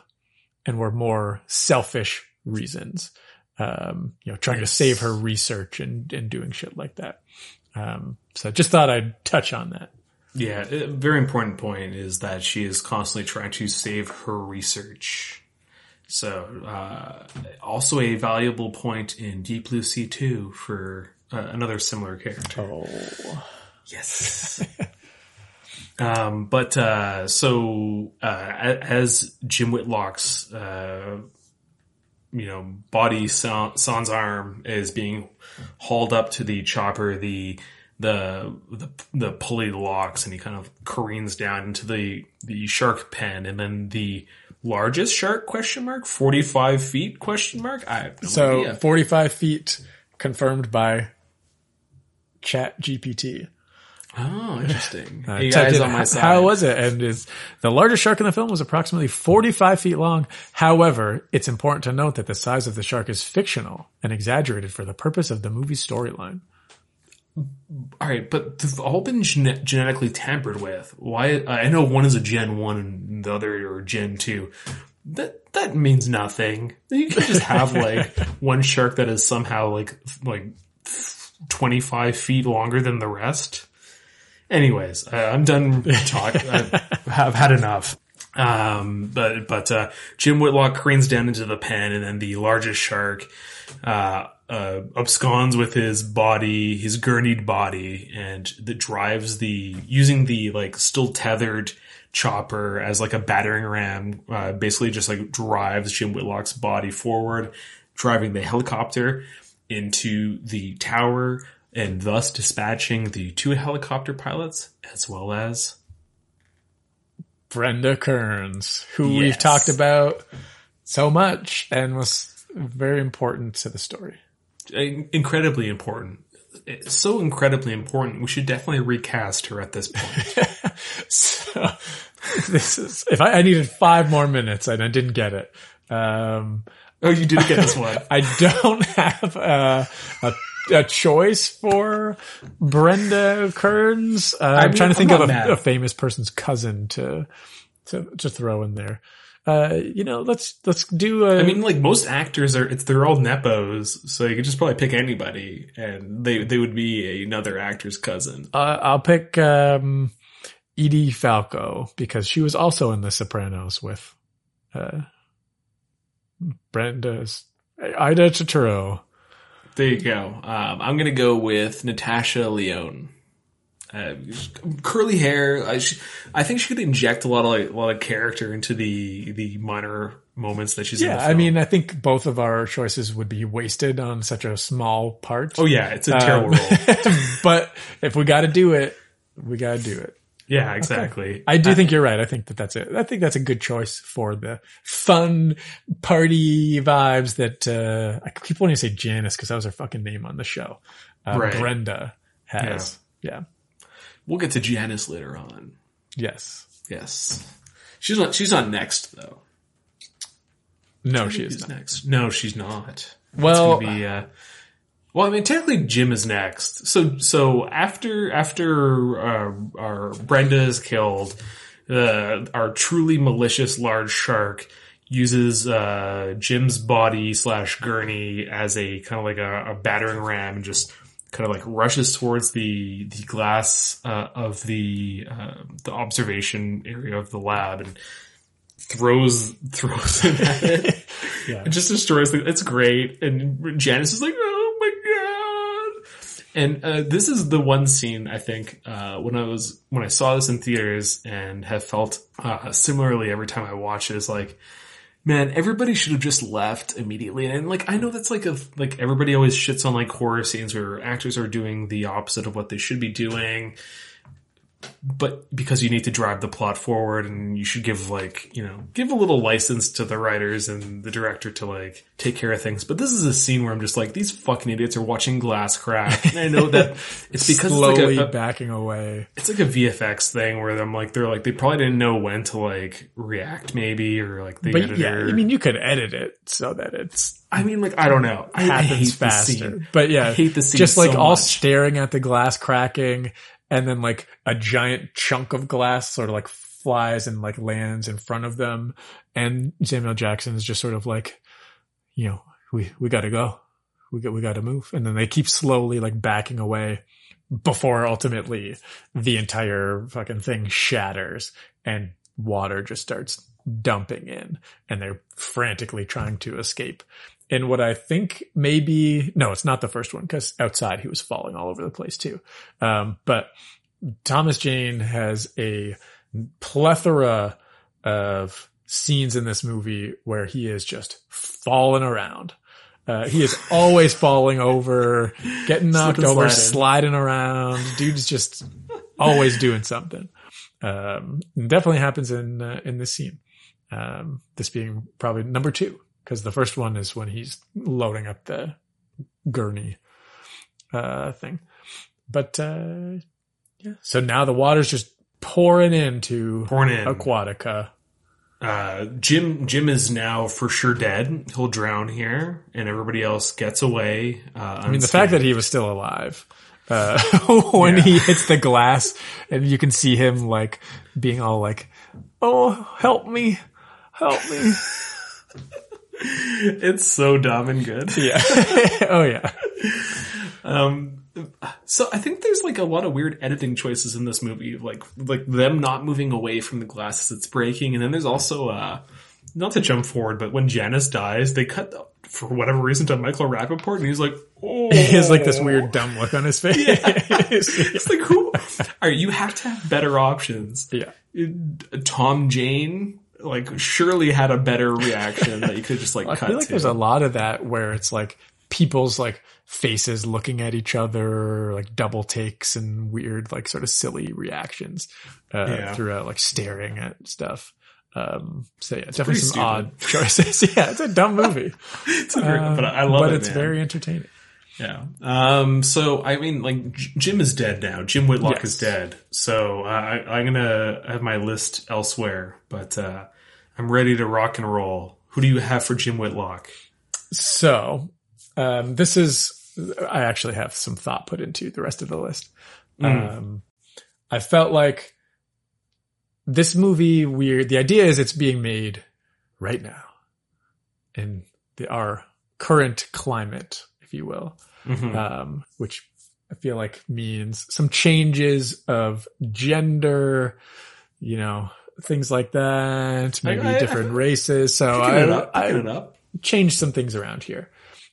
Speaker 2: and were more selfish reasons. Um, you know, trying to save her research and, and doing shit like that. Um, so just thought I'd touch on that.
Speaker 1: Yeah, a very important point is that she is constantly trying to save her research. So, uh, also a valuable point in Deep Blue Sea 2 for uh, another similar character.
Speaker 2: Oh.
Speaker 1: Yes. um, but, uh, so, uh, as Jim Whitlock's, uh, you know, body, San- San's arm is being hauled up to the chopper, the, the, the, the pulley locks and he kind of careens down into the, the shark pen and then the largest shark question mark, 45 feet question mark. I no
Speaker 2: So
Speaker 1: idea.
Speaker 2: 45 feet confirmed by Chat GPT.
Speaker 1: Oh, interesting.
Speaker 2: Uh,
Speaker 1: guys on my
Speaker 2: "How-
Speaker 1: side.
Speaker 2: How was it? And is the largest shark in the film was approximately 45 feet long. However, it's important to note that the size of the shark is fictional and exaggerated for the purpose of the movie's storyline.
Speaker 1: All right, but they've all been gene- genetically tampered with. Why? I know one is a Gen One and the other are Gen Two. That that means nothing. You can just have like one shark that is somehow like like twenty five feet longer than the rest. Anyways, uh, I'm done talking. I've had enough. Um, but but uh, Jim Whitlock cranes down into the pen, and then the largest shark uh, uh, absconds with his body, his gurneyed body, and that drives the using the like still tethered chopper as like a battering ram. Uh, basically, just like drives Jim Whitlock's body forward, driving the helicopter into the tower, and thus dispatching the two helicopter pilots as well as
Speaker 2: Brenda Kearns, who we've talked about so much and was very important to the story.
Speaker 1: Incredibly important. It's so incredibly important. We should definitely recast her at this point.
Speaker 2: So this is, if I, I needed five more minutes and I didn't get it. Um,
Speaker 1: oh, you didn't get this one.
Speaker 2: I don't have a, a, a choice for Brenda Kearns. Uh, I'm
Speaker 1: mean,
Speaker 2: trying to think
Speaker 1: I'm
Speaker 2: of a, a famous person's cousin to, to, to throw in there. Uh, you know, let's, let's do a,
Speaker 1: I mean, like most actors are, it's they're all nepos, so you could just probably pick anybody, and they they would be another actor's cousin.
Speaker 2: uh, I'll pick, um, Edie Falco because she was also in The Sopranos with, uh, Brenda's Aida Turturro.
Speaker 1: There you go. Um, I'm gonna go with Natasha Lyonne. Uh, curly hair. I, sh- I think she could inject a lot of like, a lot of character into the the minor moments that she's in.
Speaker 2: Yeah,
Speaker 1: the
Speaker 2: I mean, I think both of our choices would be wasted on such a small part.
Speaker 1: oh yeah, it's a terrible
Speaker 2: Um,
Speaker 1: role.
Speaker 2: but if we got to do it, we got to do it.
Speaker 1: Yeah, exactly.
Speaker 2: I do think you're right. I think that that's it. I think that's a good choice for the fun party vibes that uh, I keep wanting to say Janice because that was her fucking name on the show. Uh,
Speaker 1: Right.
Speaker 2: Brenda has. Yeah.
Speaker 1: We'll get to Janice later on.
Speaker 2: Yes.
Speaker 1: Yes. She's not she's not next though.
Speaker 2: No, she is not.
Speaker 1: next. No, she's not.
Speaker 2: Well,
Speaker 1: be, uh, well, I mean, technically Jim is next. So, so after, after, uh, our Brenda is killed, uh, our truly malicious large shark uses, uh, Jim's body slash gurney as a kind of like a, a battering ram and just kind of like rushes towards the, the glass, uh, of the, uh, the observation area of the lab and throws, throws it at it.
Speaker 2: Yeah.
Speaker 1: It just destroys the, it's great. And Janice is like, oh my god. And, uh, this is the one scene I think, uh, when I was, when I saw this in theaters and have felt, uh, similarly every time I watch it is like, man, everybody should have just left immediately. And like, I know that's like a, like everybody always shits on like horror scenes where actors are doing the opposite of what they should be doing. But because you need to drive the plot forward and you should give like, you know, give a little license to the writers and the director to like take care of things. But this is a scene where I'm just like, these fucking idiots are watching glass crack. And I know that it's because
Speaker 2: slowly
Speaker 1: it's like a, a
Speaker 2: backing away.
Speaker 1: it's like a VFX thing where I'm like, they're like, they probably didn't know when to like react maybe or like the
Speaker 2: But
Speaker 1: editor.
Speaker 2: yeah, I mean, you could edit it so that it's
Speaker 1: I mean, like, I don't know. I, I hate
Speaker 2: happens
Speaker 1: the
Speaker 2: faster. But yeah,
Speaker 1: I hate the scene
Speaker 2: just like
Speaker 1: so
Speaker 2: all
Speaker 1: much.
Speaker 2: staring at the glass cracking, and then like a giant chunk of glass sort of like flies and like lands in front of them, and Samuel Jackson is just sort of like, you know, we we got to go, we got we got to move, and then they keep slowly like backing away before ultimately the entire fucking thing shatters and water just starts dumping in. And they're frantically trying to escape. And what I think maybe, no, it's not the first one because outside he was falling all over the place too. Um, but Thomas Jane has a plethora of scenes in this movie where he is just falling around. Uh, he is always falling over, getting knocked over,
Speaker 1: sliding.
Speaker 2: sliding around. Dude's just always doing something. Um, definitely happens in uh, in this scene. Um, this being probably number two because the first one is when he's loading up the gurney uh, thing. But uh, yeah, so now the water's just pouring into
Speaker 1: Pouring in.
Speaker 2: Aquatica.
Speaker 1: Uh, Jim Jim is now for sure dead. He'll drown here, and everybody else gets away. Uh,
Speaker 2: I mean, the fact that he was still alive uh, when he hits the glass, and you can see him like being all like, "Oh, help me, help me."
Speaker 1: it's so dumb and good.
Speaker 2: Yeah. oh yeah.
Speaker 1: Um, so I think there's like a lot of weird editing choices in this movie, like like them not moving away from the glass as it's breaking, and then there's also uh, not to jump forward, but when Janice dies, they cut for whatever reason to Michael Rapaport, and he's like, oh,
Speaker 2: He has like this weird dumb look on his face. Yeah.
Speaker 1: it's like who? All right, you have to have better options.
Speaker 2: Yeah.
Speaker 1: Tom Jane like surely had a better reaction that you could just like
Speaker 2: I
Speaker 1: cut
Speaker 2: feel like
Speaker 1: to.
Speaker 2: there's a lot of that where it's like people's like faces looking at each other, like double takes and weird, like sort of silly reactions uh,
Speaker 1: Yeah.
Speaker 2: throughout, like staring at stuff. Um, so yeah, definitely some
Speaker 1: stupid.
Speaker 2: odd choices. yeah, it's a dumb movie,
Speaker 1: It's a
Speaker 2: Um,
Speaker 1: but I love
Speaker 2: but
Speaker 1: it.
Speaker 2: But it's
Speaker 1: man.
Speaker 2: very entertaining.
Speaker 1: Yeah. Um, so I mean, like Jim is dead now. Jim Whitlock
Speaker 2: Yes.
Speaker 1: is dead. So uh, I, I'm gonna have my list elsewhere, but uh, I'm ready to rock and roll. Who do you have for Jim Whitlock?
Speaker 2: So, um, this is, I actually have some thought put into the rest of the list.
Speaker 1: Mm.
Speaker 2: Um, I felt like this movie weird. The idea is it's being made right now in the, our current climate, if you will,
Speaker 1: Mhm.
Speaker 2: um, which I feel like means some changes of gender, you know, things like that, maybe
Speaker 1: I- I-
Speaker 2: different races. So I, I, changed some things around here.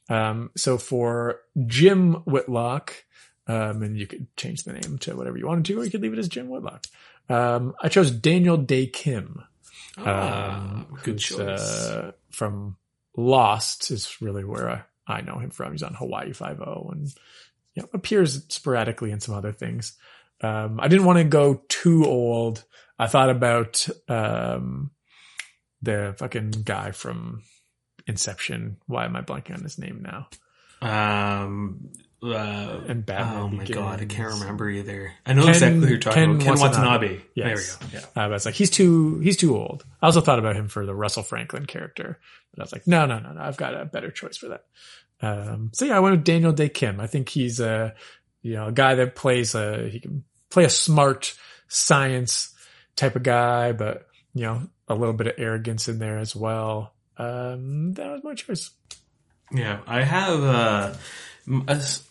Speaker 2: Um, so for Jim Whitlock, um, and you could change the name to whatever you wanted to, or you could leave it as Jim Whitlock. Um, I chose Daniel Dae Kim.
Speaker 1: Ah, good choice.
Speaker 2: Uh, from Lost is really where I, I know him from. He's on Hawaii Five O and you know, appears sporadically in some other things. Um, I didn't want to go too old. I thought about um, the fucking guy from Inception. Why am I blanking on his name now?
Speaker 1: Um, uh,
Speaker 2: And Batman
Speaker 1: oh my god, I can't remember either. I know
Speaker 2: Ken-
Speaker 1: exactly who you're talking
Speaker 2: Ken
Speaker 1: about. Ken Watanabe.
Speaker 2: Watanabe.
Speaker 1: There we go. Yeah.
Speaker 2: Uh, but it's like he's too he's too old. I also thought about him for the Russell Franklin character, but I was like, no, no, no, no. I've got a better choice for that. Um, so yeah, I went with Daniel Dae Kim. I think he's a you know a guy that plays a he can play a smart science type of guy, but you know a little bit of arrogance in there as well. Um, that was my choice.
Speaker 1: Yeah, I have. Uh,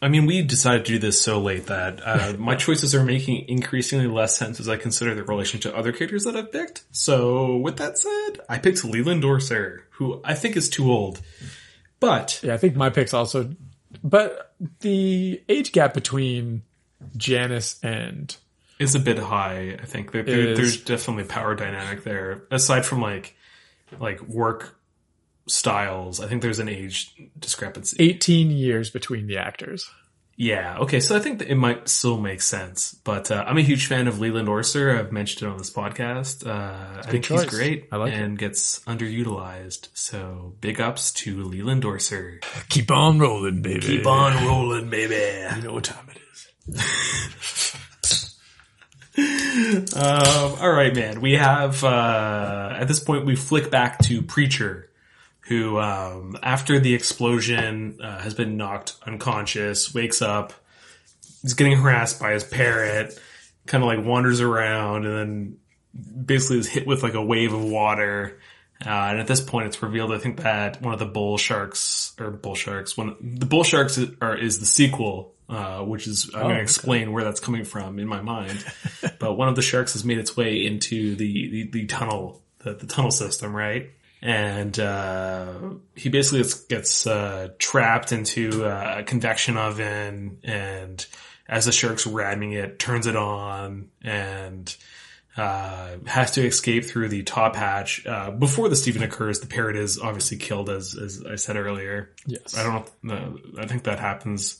Speaker 1: I mean, we decided to do this so late that uh, my choices are making increasingly less sense as I consider the relation to other characters that I've picked. So, with that said, I picked Leland Orser, who I think is too old. But
Speaker 2: Yeah, I think my picks also, but the age gap between Janice and
Speaker 1: is a bit high. I think there, there, there's definitely power dynamic there. Aside from like like work styles, I think there's an age discrepancy.
Speaker 2: 18 years between the actors.
Speaker 1: Yeah. Okay. So I think that it might still make sense, but uh, I'm a huge fan of Leland Orser. I've mentioned it on this podcast. Uh, I think
Speaker 2: choice.
Speaker 1: he's great
Speaker 2: I like
Speaker 1: and gets underutilized. So big ups to Leland Orser.
Speaker 2: Keep on rolling, baby.
Speaker 1: Keep on rolling, baby.
Speaker 2: You know what time it is.
Speaker 1: Um, all right, man. We have uh, at this point we flick back to Preacher, who um, after the explosion uh, has been knocked unconscious, wakes up, is getting harassed by his parrot, kind of like wanders around, and then basically is hit with like a wave of water. Uh, and at this point, it's revealed, I think, that one of the bull sharks or bull sharks, one the bull sharks is, are, is the sequel, uh, which is I'm going
Speaker 2: okay.
Speaker 1: to explain where that's coming from in my mind. but one of the sharks has made its way into the the, the tunnel the, the tunnel system, right? And uh, he basically gets, gets uh, trapped into a convection oven, and as the shark's ramming it, turns it on, and uh, has to escape through the top hatch. Uh, before this even occurs, the parrot is obviously killed, as as I said earlier.
Speaker 2: Yes.
Speaker 1: I don't know. Uh, I think that happens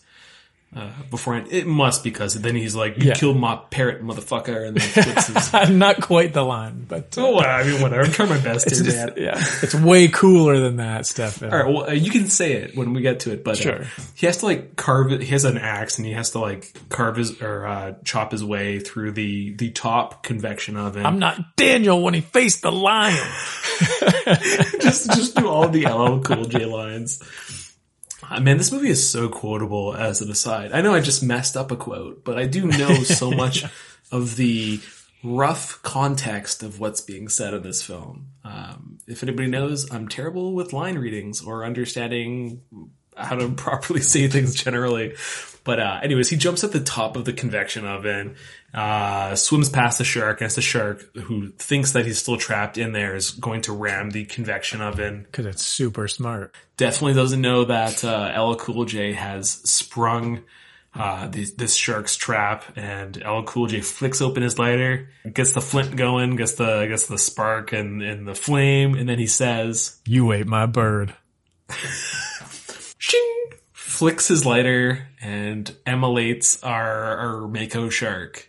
Speaker 1: uh, before it must because then he's like, "You
Speaker 2: Yeah.
Speaker 1: killed my parrot, motherfucker," and then his.
Speaker 2: Not quite the line, but uh,
Speaker 1: oh, well, I mean, whatever. I'm trying my best
Speaker 2: it's
Speaker 1: here,
Speaker 2: just- yeah, it's way cooler than that, Stefan.
Speaker 1: All right, well, uh, you can say it when we get to it, but uh,
Speaker 2: Sure.
Speaker 1: he has to like carve. it- He has an axe, and he has to like carve his or uh, chop his way through the the top convection oven.
Speaker 2: I'm not Daniel when he faced the lion.
Speaker 1: just just do all the LL Cool J lines. Uh, man, this movie is so quotable. As an aside, I know I just messed up a quote, but I do know so much of the rough context of what's being said in this film. Um, if anybody knows, I'm terrible with line readings or understanding how to properly say things generally. But uh, anyways, he jumps at the top of the convection oven, uh, swims past the shark, and it's the shark who thinks that he's still trapped in there is going to ram the convection oven.
Speaker 2: Because it's super smart.
Speaker 1: Definitely doesn't know that uh, LL Cool J has sprung uh, this, this shark's trap, and LL Cool J flicks open his lighter, gets the flint going, gets the gets the spark and, and the flame, and then he says,
Speaker 2: You ate my bird.
Speaker 1: Shing! Flicks his lighter and emulates our, our Mako shark.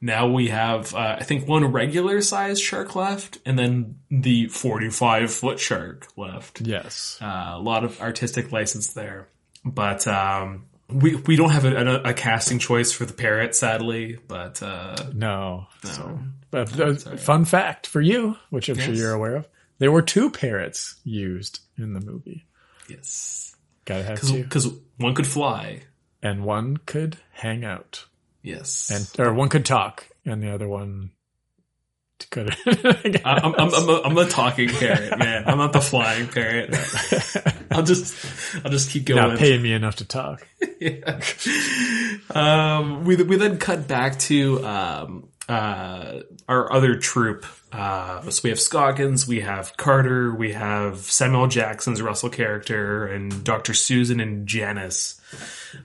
Speaker 1: Now we have, uh, I think, one regular sized shark left, and then the 45 foot shark left.
Speaker 2: Yes.
Speaker 1: Uh, a lot of artistic license there. But, um, we, we don't have a, a, a casting choice for the parrot, sadly, but, uh,
Speaker 2: No. So, but uh, fun fact for you, which I'm sure you're aware of, there were two parrots used in the movie.
Speaker 1: yes.
Speaker 2: Gotta have two.
Speaker 1: Because one could fly.
Speaker 2: And one could hang out.
Speaker 1: Yes.
Speaker 2: And or one could talk, and the other one could.
Speaker 1: I'm, I'm, I'm, a, I'm a talking parrot, man. I'm not the flying parrot. I'll just, I'll just keep going.
Speaker 2: not paying me enough to talk.
Speaker 1: yeah. Um, we we then cut back to um, uh, our other troop. Uh, so we have Scoggins, we have Carter, we have Samuel Jackson's Russell character, and Dr. Susan and Janice.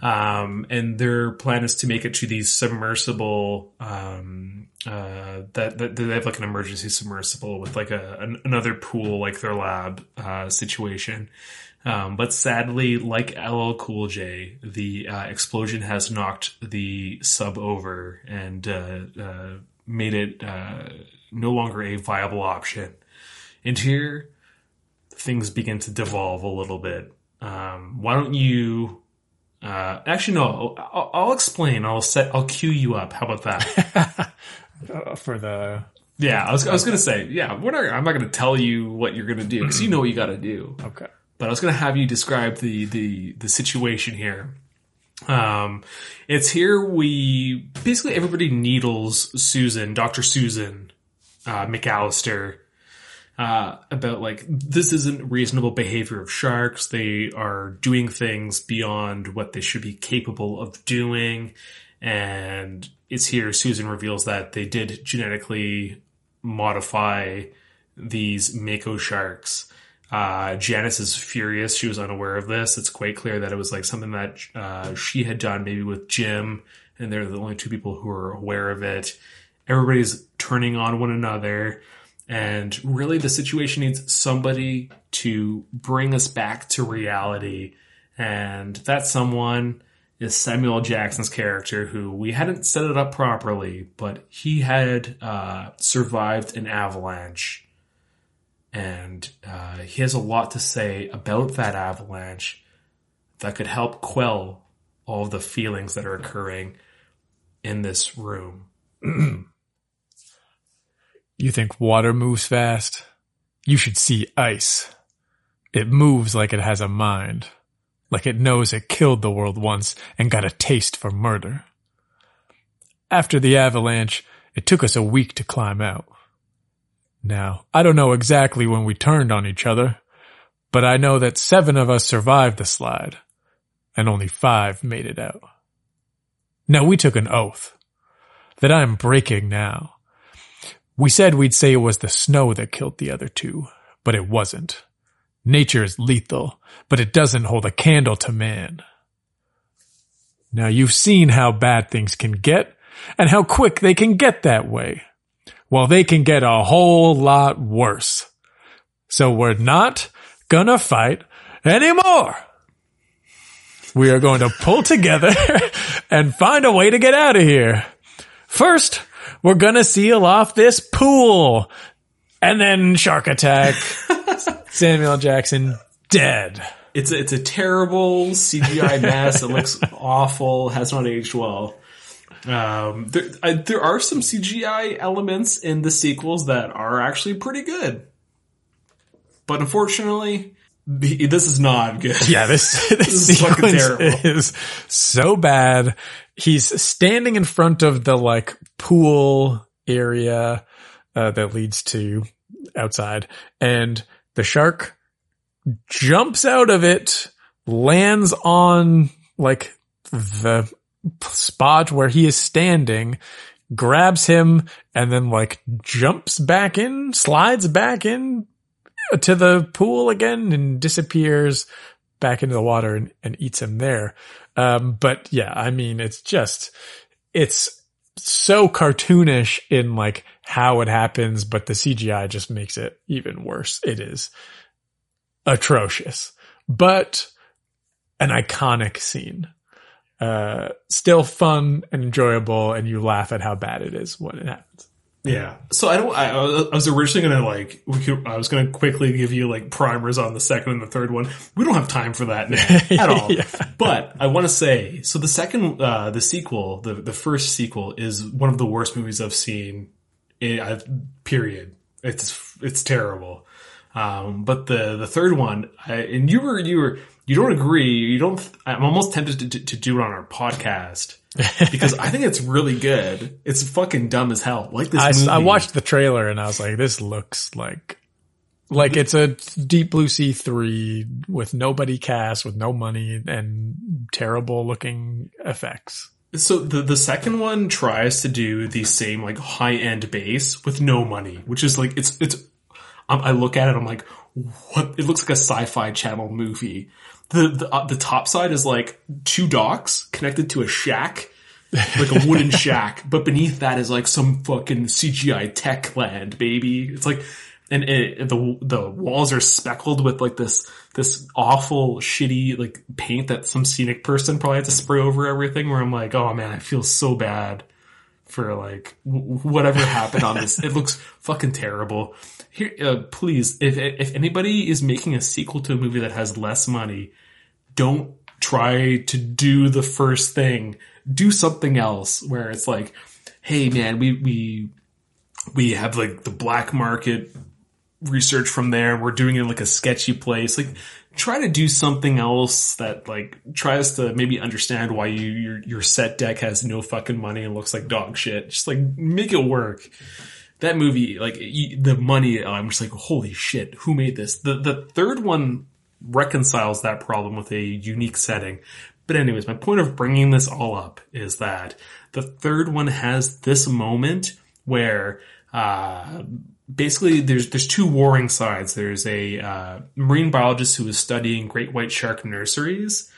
Speaker 1: Um, and their plan is to make it to these submersible, um, uh, that, that they have like an emergency submersible with like a, an, another pool, like their lab, uh, situation. Um, but sadly, like LL Cool J, the uh, explosion has knocked the sub over and uh, uh, made it uh, no longer a viable option. And here, things begin to devolve a little bit. Um, why don't you? Uh, actually, no. I'll, I'll explain. I'll set. I'll cue you up. How about that?
Speaker 2: For the
Speaker 1: yeah, I was. I was gonna say. Yeah, we're not. I'm not gonna tell you what you're gonna do because you know what you got to do.
Speaker 2: okay.
Speaker 1: but I was going to have you describe the the the situation here. Um, it's here we basically everybody needles Susan, Doctor Susan uh, McAllister, uh, about like this isn't reasonable behavior of sharks. They are doing things beyond what they should be capable of doing, and it's here Susan reveals that they did genetically modify these mako sharks. Uh, Janice is furious. She was unaware of this. It's quite clear that it was like something that uh, she had done maybe with Jim, and they're the only two people who are aware of it. Everybody's turning on one another, and really the situation needs somebody to bring us back to reality. And that someone is Samuel Jackson's character, who we hadn't set it up properly, but he had uh, survived an avalanche and uh, he has a lot to say about that avalanche that could help quell all the feelings that are occurring in this room.
Speaker 2: You think water moves fast? You should see ice. It moves like it has a mind, like it knows it killed the world once and got a taste for murder. After the avalanche, it took us a week to climb out. Now, I don't know exactly when we turned on each other, but I know that seven of us survived the slide, and only five made it out. Now we took an oath that I am breaking now. We said we'd say it was the snow that killed the other two, but it wasn't. Nature is lethal, but it doesn't hold a candle to man. Now you've seen how bad things can get and how quick they can get that way. Well, they can get a whole lot worse. So we're not gonna fight anymore. We are going to pull together and find a way to get out of here. First, we're gonna seal off this pool. And then shark attack. Samuel Jackson dead.
Speaker 1: It's a, it's a terrible CGI mess. it looks awful. Has not aged well. Um, there, I, there are some CGI elements in the sequels that are actually pretty good, but unfortunately, this is not good.
Speaker 2: Yeah, this, this,
Speaker 1: This is fucking terrible.
Speaker 2: is so bad. He's standing in front of the like pool area uh, that leads to outside, and the shark jumps out of it, lands on like the spot where he is standing, grabs him, and then like jumps back in, slides back in to the pool again and disappears back into the water and, and eats him there. Um, but yeah, I mean, it's just, it's so cartoonish in like how it happens, but the CGI just makes it even worse. It is atrocious, but an iconic scene. Uh, still fun and enjoyable, and you laugh at how bad it is when it happens.
Speaker 1: Yeah. So I don't. I, I was originally gonna like. We could, I was gonna quickly give you like primers on the second and the third one. We don't have time for that now at all.
Speaker 2: Yeah.
Speaker 1: But I want to say, so the second, uh, the sequel, the the first sequel is one of the worst movies I've seen. In, I've, period. It's it's terrible. Um, but the the third one, I, and you were you were you don't agree. You don't. I'm almost tempted to, to, to do it on our podcast because I think it's really good. It's fucking dumb as hell. Like this
Speaker 2: I,
Speaker 1: movie.
Speaker 2: I watched the trailer and I was like, this looks like like it's a Deep Blue Sea three with nobody cast, with no money and terrible looking effects.
Speaker 1: So the the second one tries to do the same like high end bass with no money, which is like it's it's. Um, I look at it, I'm like, what? It looks like a sci-fi channel movie. The the, uh, the top side is like two docks connected to a shack, like a wooden shack, but beneath that is like some fucking CGI tech land, baby. It's like. And it, the the walls are speckled with like this this awful shitty like paint that some scenic person probably had to spray over everything. Where I'm like, oh man, I feel so bad for like w- whatever happened on this. It looks fucking terrible. Here, uh, please, if if anybody is making a sequel to a movie that has less money, don't try to do the first thing. Do something else where it's like, hey man, we we we have like the black market research from there. We're doing it in like a sketchy place. Like try to do something else that like tries to maybe understand why you your your set deck has no fucking money and looks like dog shit. Just like make it work. That movie, like the money, I'm just like, holy shit, who made this? The the third one reconciles that problem with a unique setting. But anyways, my point of bringing this all up is that the third one has this moment where uh, basically there's there's two warring sides. There's a uh, marine biologist who is studying great white shark nurseries,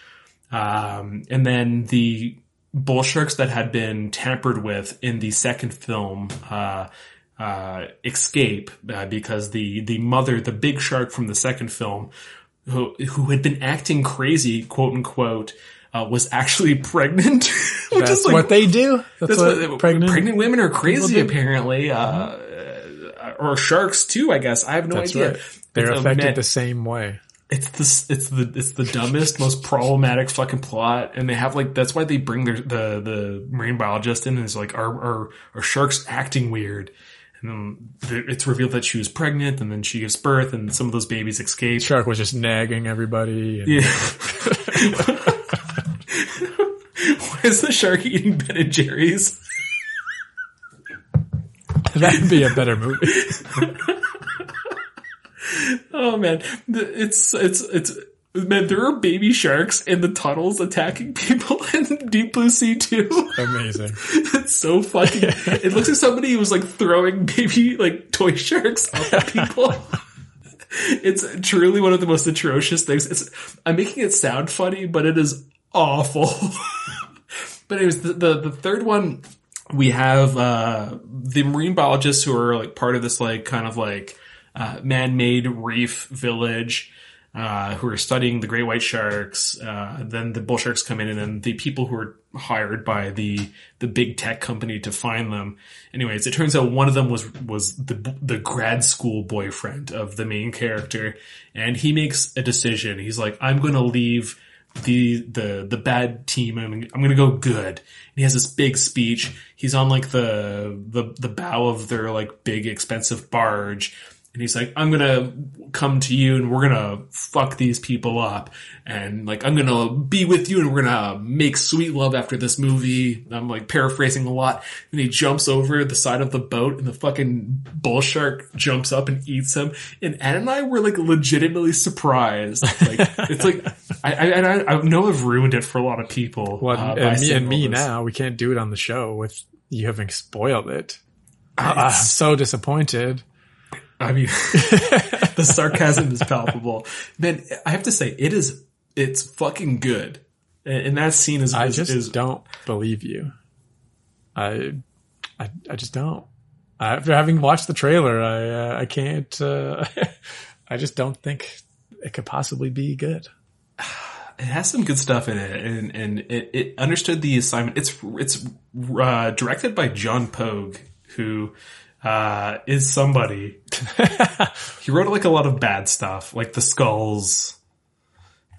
Speaker 1: um, and then the bull sharks that had been tampered with in the second film. Uh, uh, escape uh, because the the mother, the big shark from the second film, who who had been acting crazy, quote unquote, uh, was actually pregnant. which
Speaker 2: That's
Speaker 1: is like,
Speaker 2: what they do. That's,
Speaker 1: that's
Speaker 2: what,
Speaker 1: what,
Speaker 2: pregnant.
Speaker 1: pregnant women are crazy, apparently, uh, or sharks too. I guess I have no
Speaker 2: That's
Speaker 1: idea.
Speaker 2: right. They're
Speaker 1: It's
Speaker 2: affected
Speaker 1: man-
Speaker 2: the same way.
Speaker 1: it's the it's the it's the dumbest, most problematic fucking plot, and they have like that's why they bring their the the marine biologist in. And it's like are are are sharks acting weird? And then it's revealed that she was pregnant, and then she gives birth, and some of those babies escape.
Speaker 2: Shark was just nagging everybody. And
Speaker 1: Yeah. Why is the shark eating Ben and Jerry's?
Speaker 2: That'd be a better movie.
Speaker 1: Oh man, it's it's it's Man, there are baby sharks in the tunnels attacking people in Deep Blue Sea too.
Speaker 2: Amazing.
Speaker 1: it's so fucking. It looks like somebody was like throwing baby like toy sharks up at people. it's truly one of the most atrocious things. It's. I'm making it sound funny, but it is awful. but anyways, the, the the third one we have uh the marine biologists who are like part of this like kind of like uh, man-made reef village uh, who are studying the great white sharks. Uh, then the bull sharks come in, and then the people who are hired by the the big tech company to find them. Anyways, it turns out one of them was was the the grad school boyfriend of the main character, and he makes a decision. He's like, I'm going to leave the the the bad team. I'm, I'm to go good. And he has this big speech. He's on like the the the bow of their like big expensive barge and he's like, I'm gonna come to you and we're gonna fuck these people up. And like, I'm gonna be with you and we're gonna make sweet love after this movie. I'm like paraphrasing a lot. And he jumps over the side of the boat and the fucking bull shark jumps up and eats him. And Anne and I were like legitimately surprised. Like, it's like, I, I, I know I've ruined it for a lot of people.
Speaker 2: Well,
Speaker 1: uh,
Speaker 2: and me and me now, we can't do it on the show with you having spoiled it. I'm so disappointed.
Speaker 1: I mean, the sarcasm is palpable. Man, I have to say, it is, it's fucking good. And that scene is,
Speaker 2: I
Speaker 1: is,
Speaker 2: just
Speaker 1: is
Speaker 2: don't believe you. I, I, I just don't. After having watched the trailer, I, uh, I can't. Uh, I just don't think it could possibly be good.
Speaker 1: it has some good stuff in it, and and it, it understood the assignment. It's it's uh, directed by John Pogue, who uh, is somebody. he wrote like a lot of bad stuff, like the skulls.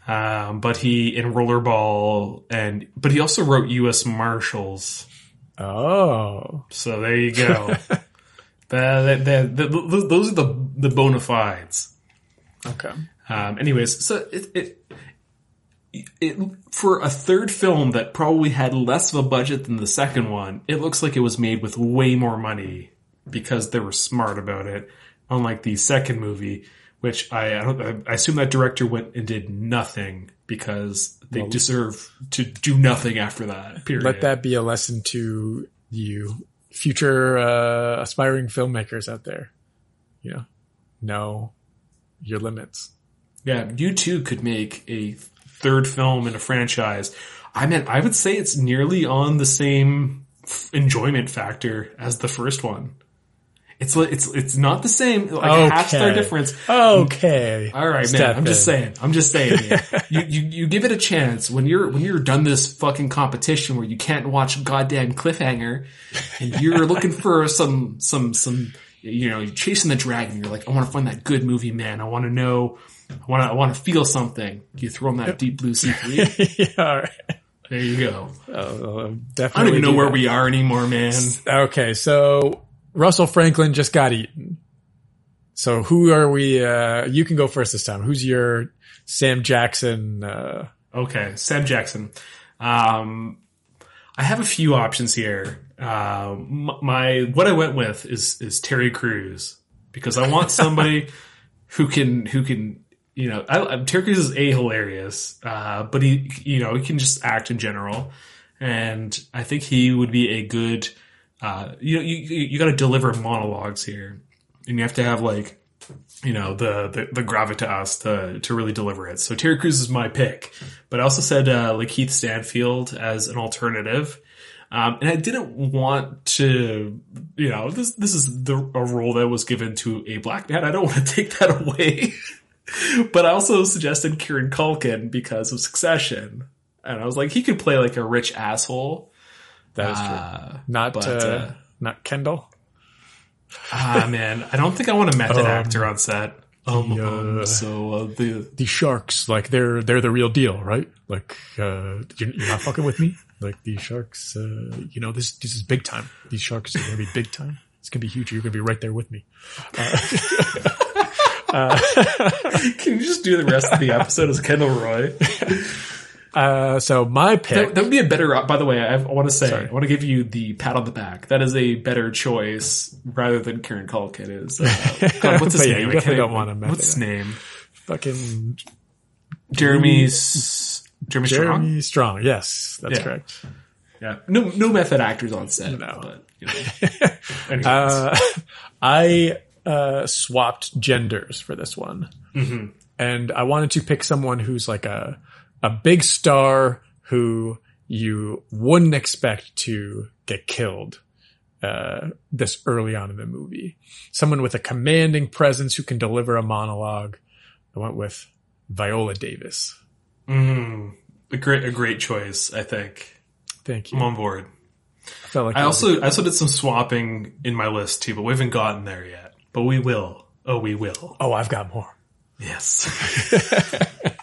Speaker 1: Um, but he in Rollerball, and but he also wrote U.S. Marshals.
Speaker 2: Oh,
Speaker 1: So there you go. that, that, that, th- those are the the bona fides.
Speaker 2: okay.
Speaker 1: Um, anyways, so it, it it for a third film that probably had less of a budget than the second one, it looks like it was made with way more money because they were smart about it. Unlike the second movie, which I I, don't, I assume that director went and did nothing because they deserve to do nothing after that. Period.
Speaker 2: Let that be a lesson to you future uh, aspiring filmmakers out there. You know, know your limits.
Speaker 1: Yeah, you too could make a third film in a franchise. I mean, I would say it's nearly on the same f- enjoyment factor as the first one. It's it's it's not the same, like a half star
Speaker 2: Okay.
Speaker 1: difference.
Speaker 2: Okay.
Speaker 1: All right, man.
Speaker 2: Step
Speaker 1: I'm just saying. I'm just saying. you, you you give it a chance when you're when you're done this fucking competition where you can't watch goddamn cliffhanger, and you're looking for some some some you know you're chasing the dragon. You're like, I want to find that good movie, man. I want to know. I want to I want to feel something. You throw in that deep blue sea.
Speaker 2: yeah, all right.
Speaker 1: There you go.
Speaker 2: Definitely.
Speaker 1: I don't even know
Speaker 2: do
Speaker 1: where we are anymore, man.
Speaker 2: Okay, so Russell Franklin just got eaten. So who are we? Uh, you can go first this time. Who's your Sam Jackson? Uh,
Speaker 1: Okay, Sam Jackson. Um, I have a few options here. Uh, my what I went with is is Terry Crews because I want somebody who can who can you know I, Terry Crews is a hilarious, uh, but he you know he can just act in general, and I think he would be a good. Uh, you you, you got to deliver monologues here, and you have to have like you know the, the the gravitas to to really deliver it. So Terry Crews is my pick, but I also said uh, like Keith Stanfield as an alternative. Um, and I didn't want to, you know, this this is the a role that was given to a black man. I don't want to take that away. but I also suggested Kieran Culkin because of Succession, and I was like, he could play like a rich asshole.
Speaker 2: That is
Speaker 1: Uh,
Speaker 2: true. Not
Speaker 1: but,
Speaker 2: uh,
Speaker 1: uh,
Speaker 2: not Kendall.
Speaker 1: Ah man, I don't think I want a method actor on set. Um,
Speaker 2: the,
Speaker 1: um,
Speaker 2: uh,
Speaker 1: so uh, the
Speaker 2: The sharks, like they're they're the real deal, right? Like uh, you're, you're not fucking with me. Like these sharks, uh, you know this this is big time. These sharks are gonna be big time. It's gonna be huge. You're gonna be right there with me.
Speaker 1: Can you just do the rest of the episode as Kendall Roy?
Speaker 2: Uh, so my pick.
Speaker 1: That, that would be a better. By the way, I, I want to say,
Speaker 2: Sorry.
Speaker 1: I want to give you the pat on the back. That is a better choice rather than Kieran Culkin is. Uh, God, what's his
Speaker 2: But yeah,
Speaker 1: name?
Speaker 2: you
Speaker 1: I
Speaker 2: definitely don't want method
Speaker 1: What's his name?
Speaker 2: fucking
Speaker 1: Jeremy's Jeremy Strong.
Speaker 2: Jeremy Strong. Yes, that's
Speaker 1: Yeah.
Speaker 2: correct.
Speaker 1: Yeah, no no method actors on set.
Speaker 2: No.
Speaker 1: but you know.
Speaker 2: Uh, I uh, swapped genders for this one,
Speaker 1: Mm-hmm.
Speaker 2: and I wanted to pick someone who's like a a big star who you wouldn't expect to get killed uh, this early on in the movie. Someone with a commanding presence who can deliver a monologue. I went with Viola Davis.
Speaker 1: Mm, a great a great choice. I think
Speaker 2: Thank you.
Speaker 1: I'm on board.
Speaker 2: I felt like
Speaker 1: I also I also did some swapping in my list too, but we haven't gotten there yet. But we will. Oh, we will.
Speaker 2: Oh, I've got more.
Speaker 1: Yes.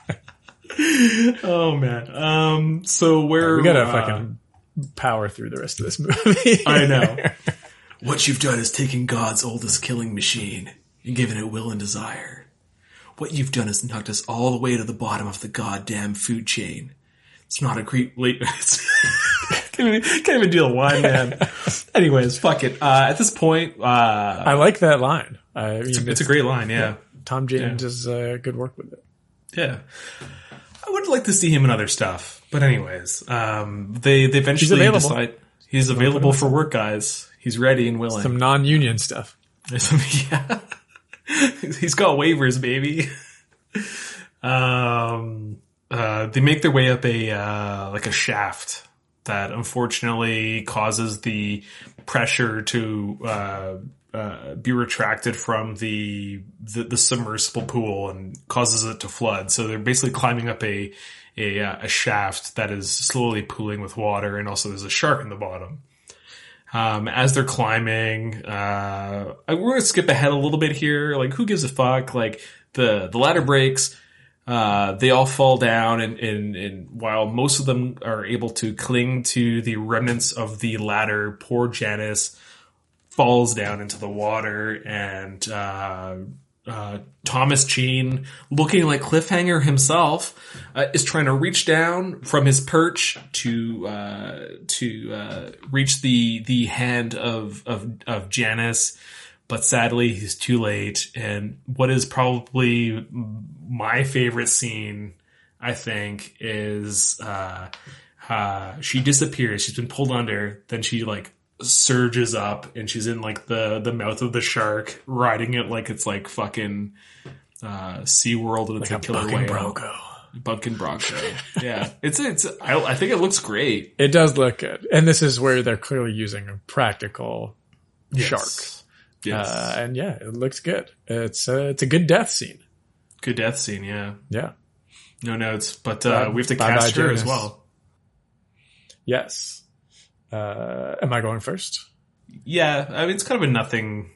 Speaker 1: oh man. Um. So where
Speaker 2: We gotta
Speaker 1: uh,
Speaker 2: fucking power through the rest of this movie.
Speaker 1: I know. what you've done is taken God's oldest killing machine and given it will and desire. What you've done is knocked us all the way to the bottom of the goddamn food chain. It's not a great late. can't, even, can't even do the line, man. Anyways, fuck it. Uh, at this point, uh,
Speaker 2: I like that line. I mean,
Speaker 1: it's, a, it's a great line. Yeah.
Speaker 2: Tom Jane does uh, good work with it.
Speaker 1: Yeah. I would like to see him in other stuff. But anyways, um, they, they eventually
Speaker 2: available.
Speaker 1: decide he's available for work, guys. He's ready and willing.
Speaker 2: Some non-union stuff.
Speaker 1: yeah. He's got waivers, baby. um, uh, they make their way up a, uh, like a shaft that unfortunately causes the pressure to, uh, uh, be retracted from the, the the submersible pool and causes it to flood. So they're basically climbing up a a, uh, a shaft that is slowly pooling with water, and also there's a shark in the bottom. Um, as they're climbing, uh, we're gonna skip ahead a little bit here. Like, who gives a fuck? Like, the, the ladder breaks, uh, they all fall down and, and, and while most of them are able to cling to the remnants of the ladder, poor Janice falls down into the water and, uh, uh, Thomas Jane, looking like Cliffhanger himself, uh, is trying to reach down from his perch to uh, to uh, reach the the hand of of of Janice, but sadly he's too late. And what is probably my favorite scene, I think, is uh, uh, she disappears. She's been pulled under. Then she like surges up and she's in like the the mouth of the shark riding it like it's like fucking uh sea world and it's
Speaker 2: Like
Speaker 1: a killer whale
Speaker 2: bronco.
Speaker 1: bucking bronco yeah it's it's I, I think it looks great
Speaker 2: It does look good, and this is where they're clearly using a practical
Speaker 1: Yes.
Speaker 2: shark.
Speaker 1: yes
Speaker 2: Uh, and yeah, it looks good. It's a, it's a good death scene.
Speaker 1: good death scene yeah
Speaker 2: Yeah.
Speaker 1: no notes but uh we have to cast her as well
Speaker 2: Yes. Uh, am I going first?
Speaker 1: yeah i mean it's kind of a nothing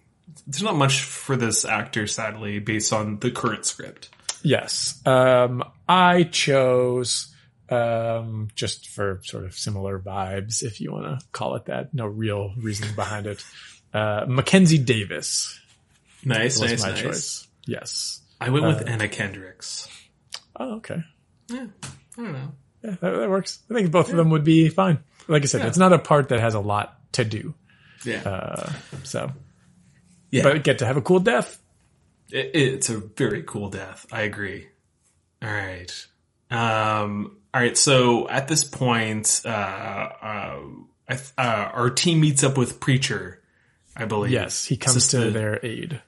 Speaker 1: there's not much for this actor sadly based on the current script
Speaker 2: Yes. Um, I chose, um, just for sort of similar vibes, if you want to call it that. No real reasoning behind it. Uh, Mackenzie Davis
Speaker 1: nice
Speaker 2: was
Speaker 1: nice
Speaker 2: my
Speaker 1: nice
Speaker 2: choice. Yes.
Speaker 1: i went with
Speaker 2: Uh,
Speaker 1: anna kendricks
Speaker 2: Oh, okay.
Speaker 1: yeah i don't know
Speaker 2: Yeah, that, that works. I think both of them would be fine. Like I said,
Speaker 1: Yeah.
Speaker 2: it's not a part that has a lot to do.
Speaker 1: yeah
Speaker 2: Uh, so,
Speaker 1: yeah
Speaker 2: but get to have a cool death.
Speaker 1: It, it's a very cool death. I agree. All right. Um, all right. So at this point, uh, uh, uh, our team meets up with Preacher, I believe.
Speaker 2: Yes, he comes
Speaker 1: is
Speaker 2: to
Speaker 1: the-
Speaker 2: their aid.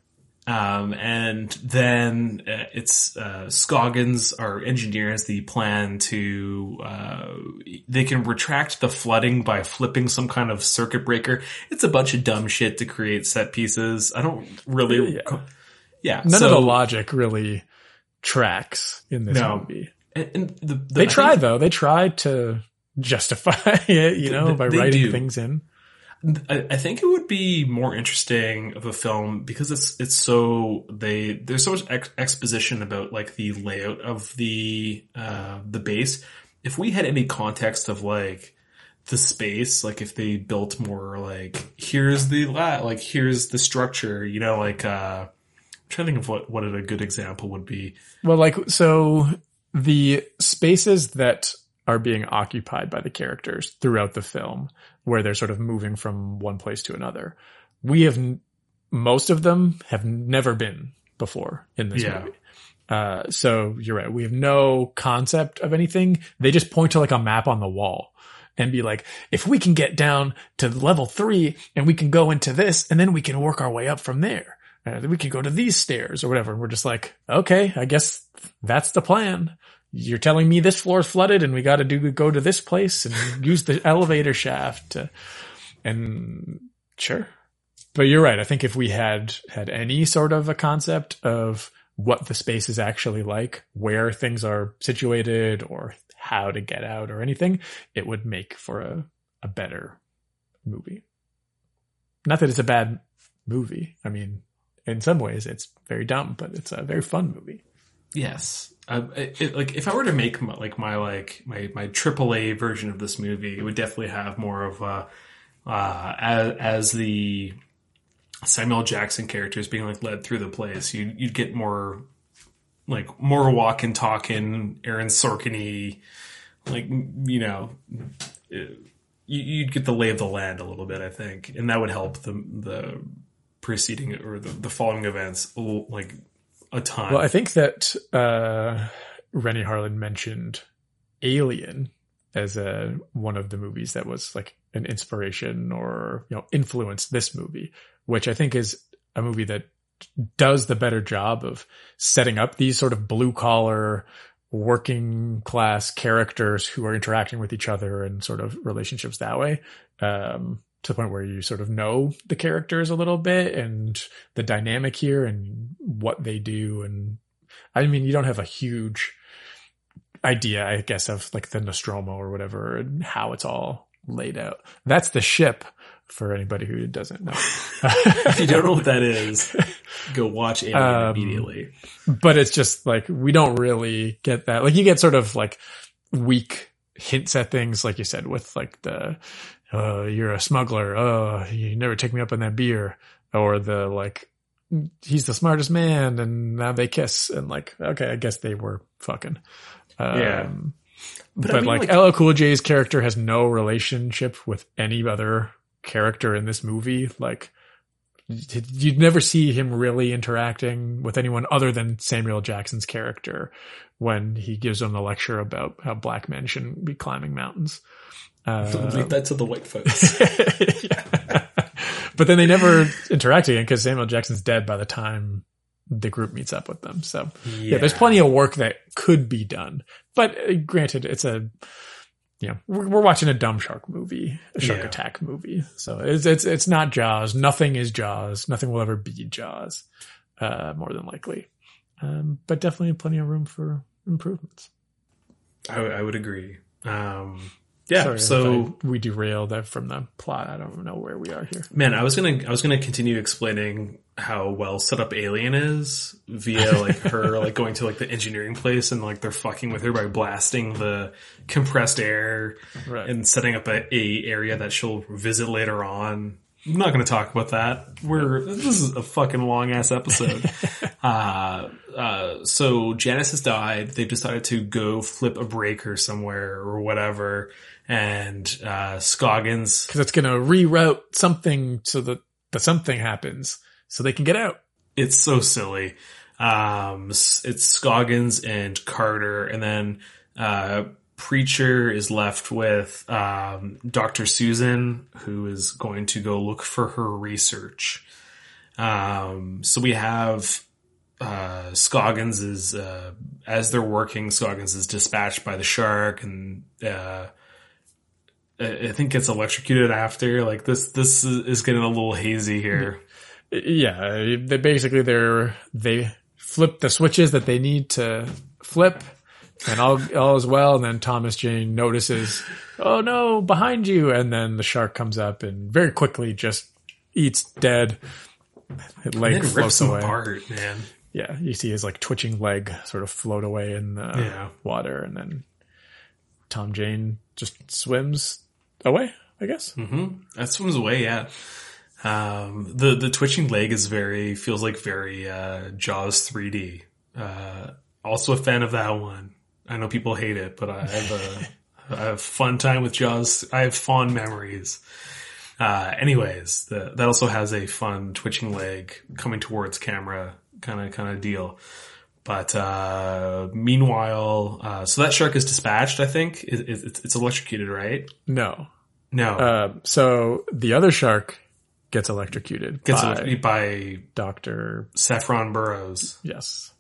Speaker 1: Um, and then uh, it's uh, Scoggins, our engineer, has the plan to uh, they can retract the flooding by flipping some kind of circuit breaker. It's a bunch of dumb shit to create set pieces. I don't really,
Speaker 2: Yeah.
Speaker 1: yeah.
Speaker 2: None
Speaker 1: so-
Speaker 2: of the logic really tracks in this
Speaker 1: No.
Speaker 2: movie.
Speaker 1: And, and the, the,
Speaker 2: They
Speaker 1: I
Speaker 2: tried
Speaker 1: think
Speaker 2: though. They try to justify it, you know, by
Speaker 1: they
Speaker 2: writing
Speaker 1: do.
Speaker 2: things in.
Speaker 1: I, I think it would be more interesting of a film because it's it's so they there's so much ex- exposition about like the layout of the uh the base. If we had any context of like the space, like if they built more like here's the la like here's the structure, you know, like uh I'm trying to think of what what a good example would be.
Speaker 2: Well, like, so the spaces that are being occupied by the characters throughout the film, where they're sort of moving from one place to another, we have, most of them have never been before in this
Speaker 1: Yeah.
Speaker 2: movie. Uh, so you're right. We have no concept of anything. They just point to like a map on the wall and be like, if we can get down to level three and we can go into this and then we can work our way up from there. Uh, we can go to these stairs or whatever. And we're just like, okay, I guess that's the plan. You're telling me this floor is flooded and we got to do go to this place and use the elevator shaft. To, and sure, but you're right. I think if we had had any sort of a concept of what the space is actually like, where things are situated or how to get out or anything, it would make for a, a better movie. Not that it's a bad movie. I mean, in some ways it's very dumb, but it's a very fun movie.
Speaker 1: Yes. Uh, it, it, like if I were to make my, like my like my my AAA version of this movie, it would definitely have more of a uh, as as the Samuel Jackson characters being like led through the place. You you'd get more like more walking, talking, Aaron Sorkin like you know. It, you'd get the lay of the land a little bit, I think, and that would help the the preceding or the, the following events like a ton.
Speaker 2: Well, I think that uh, Renny Harlin mentioned Alien as a one of the movies that was like an inspiration or you know influenced this movie, which I think is a movie that does the better job of setting up these sort of blue collar working class characters who are interacting with each other and sort of relationships that way. Um, to the point where you sort of know the characters a little bit and the dynamic here and what they do. And I mean, you don't have a huge idea, I guess, of like the Nostromo or whatever and how it's all laid out. That's the ship for anybody who doesn't know.
Speaker 1: if you don't know what that is, go watch Alien um, immediately.
Speaker 2: But it's just like, we don't really get that. Like you get sort of like weak hints at things, like you said, with like the, uh, you're a smuggler. Oh, you never take me up on that beer. Or the like, he's the smartest man and now they kiss and like, okay, I guess they were fucking. Um, yeah. But, but I mean, like, like LL Cool J's character has no relationship with any other character in this movie. Like, you'd never see him really interacting with anyone other than Samuel Jackson's character when he gives them the lecture about how black men shouldn't be climbing mountains.
Speaker 1: Uh, Leave that to the white folks.
Speaker 2: but then they never interact again because Samuel Jackson's dead by the time the group meets up with them. So yeah. yeah. there's plenty of work that could be done. But uh, granted, it's a, you know, we're, we're, watching a dumb shark movie, a shark yeah. attack movie. So it's, it's, it's not Jaws. Nothing is Jaws. Nothing will ever be Jaws, uh, more than likely. Um, but definitely plenty of room for improvements.
Speaker 1: I, I would agree. Um, yeah.
Speaker 2: Sorry
Speaker 1: so
Speaker 2: we derailed from the plot. I don't know where we are here.
Speaker 1: Man, I was gonna I was gonna continue explaining how well set up Alien is via like her like going to like the engineering place and like they're fucking with her by blasting the compressed air right. and setting up a, a area that she'll visit later on. I'm not going to talk about that. We're this is a fucking long ass episode. uh, uh, so Janice has died. They've decided to go flip a breaker somewhere or whatever and uh, Scoggins
Speaker 2: because it's going to reroute something so that the something happens so they can get out.
Speaker 1: It's so silly. Um, it's Scoggins and Carter, and then uh, Preacher is left with um, Dr. Susan, who is going to go look for her research. Um, so we have uh, Scoggins is uh, as they're working, Scoggins is dispatched by the shark, and uh, I think gets electrocuted after. Like this, this is getting a little hazy here.
Speaker 2: Yeah, they basically they're they flip the switches that they need to flip, and all all is well. And then Thomas Jane notices, oh no, behind you, and then the shark comes up and very quickly just eats dead.
Speaker 1: It Leg floats away. Apart, man.
Speaker 2: Yeah, you see his like twitching leg sort of float away in the yeah. water, and then Tom Jane just swims away, I guess.
Speaker 1: Mm-hmm. That swims away, yeah. Um, the the twitching leg is very feels like very uh, Jaws 3D. Uh, also a fan of that one. I know people hate it, but I have a, I have fun time with Jaws. I have fond memories. Uh, anyways, the, that also has a fun twitching leg coming towards camera kind of kind of deal. But uh, meanwhile, uh, so that shark is dispatched. I think it, it, it's, it's electrocuted, right?
Speaker 2: No.
Speaker 1: No,
Speaker 2: Uh, so the other shark gets electrocuted
Speaker 1: gets
Speaker 2: by
Speaker 1: electrocuted by
Speaker 2: Doctor.
Speaker 1: Saffron Burrows,
Speaker 2: Yes,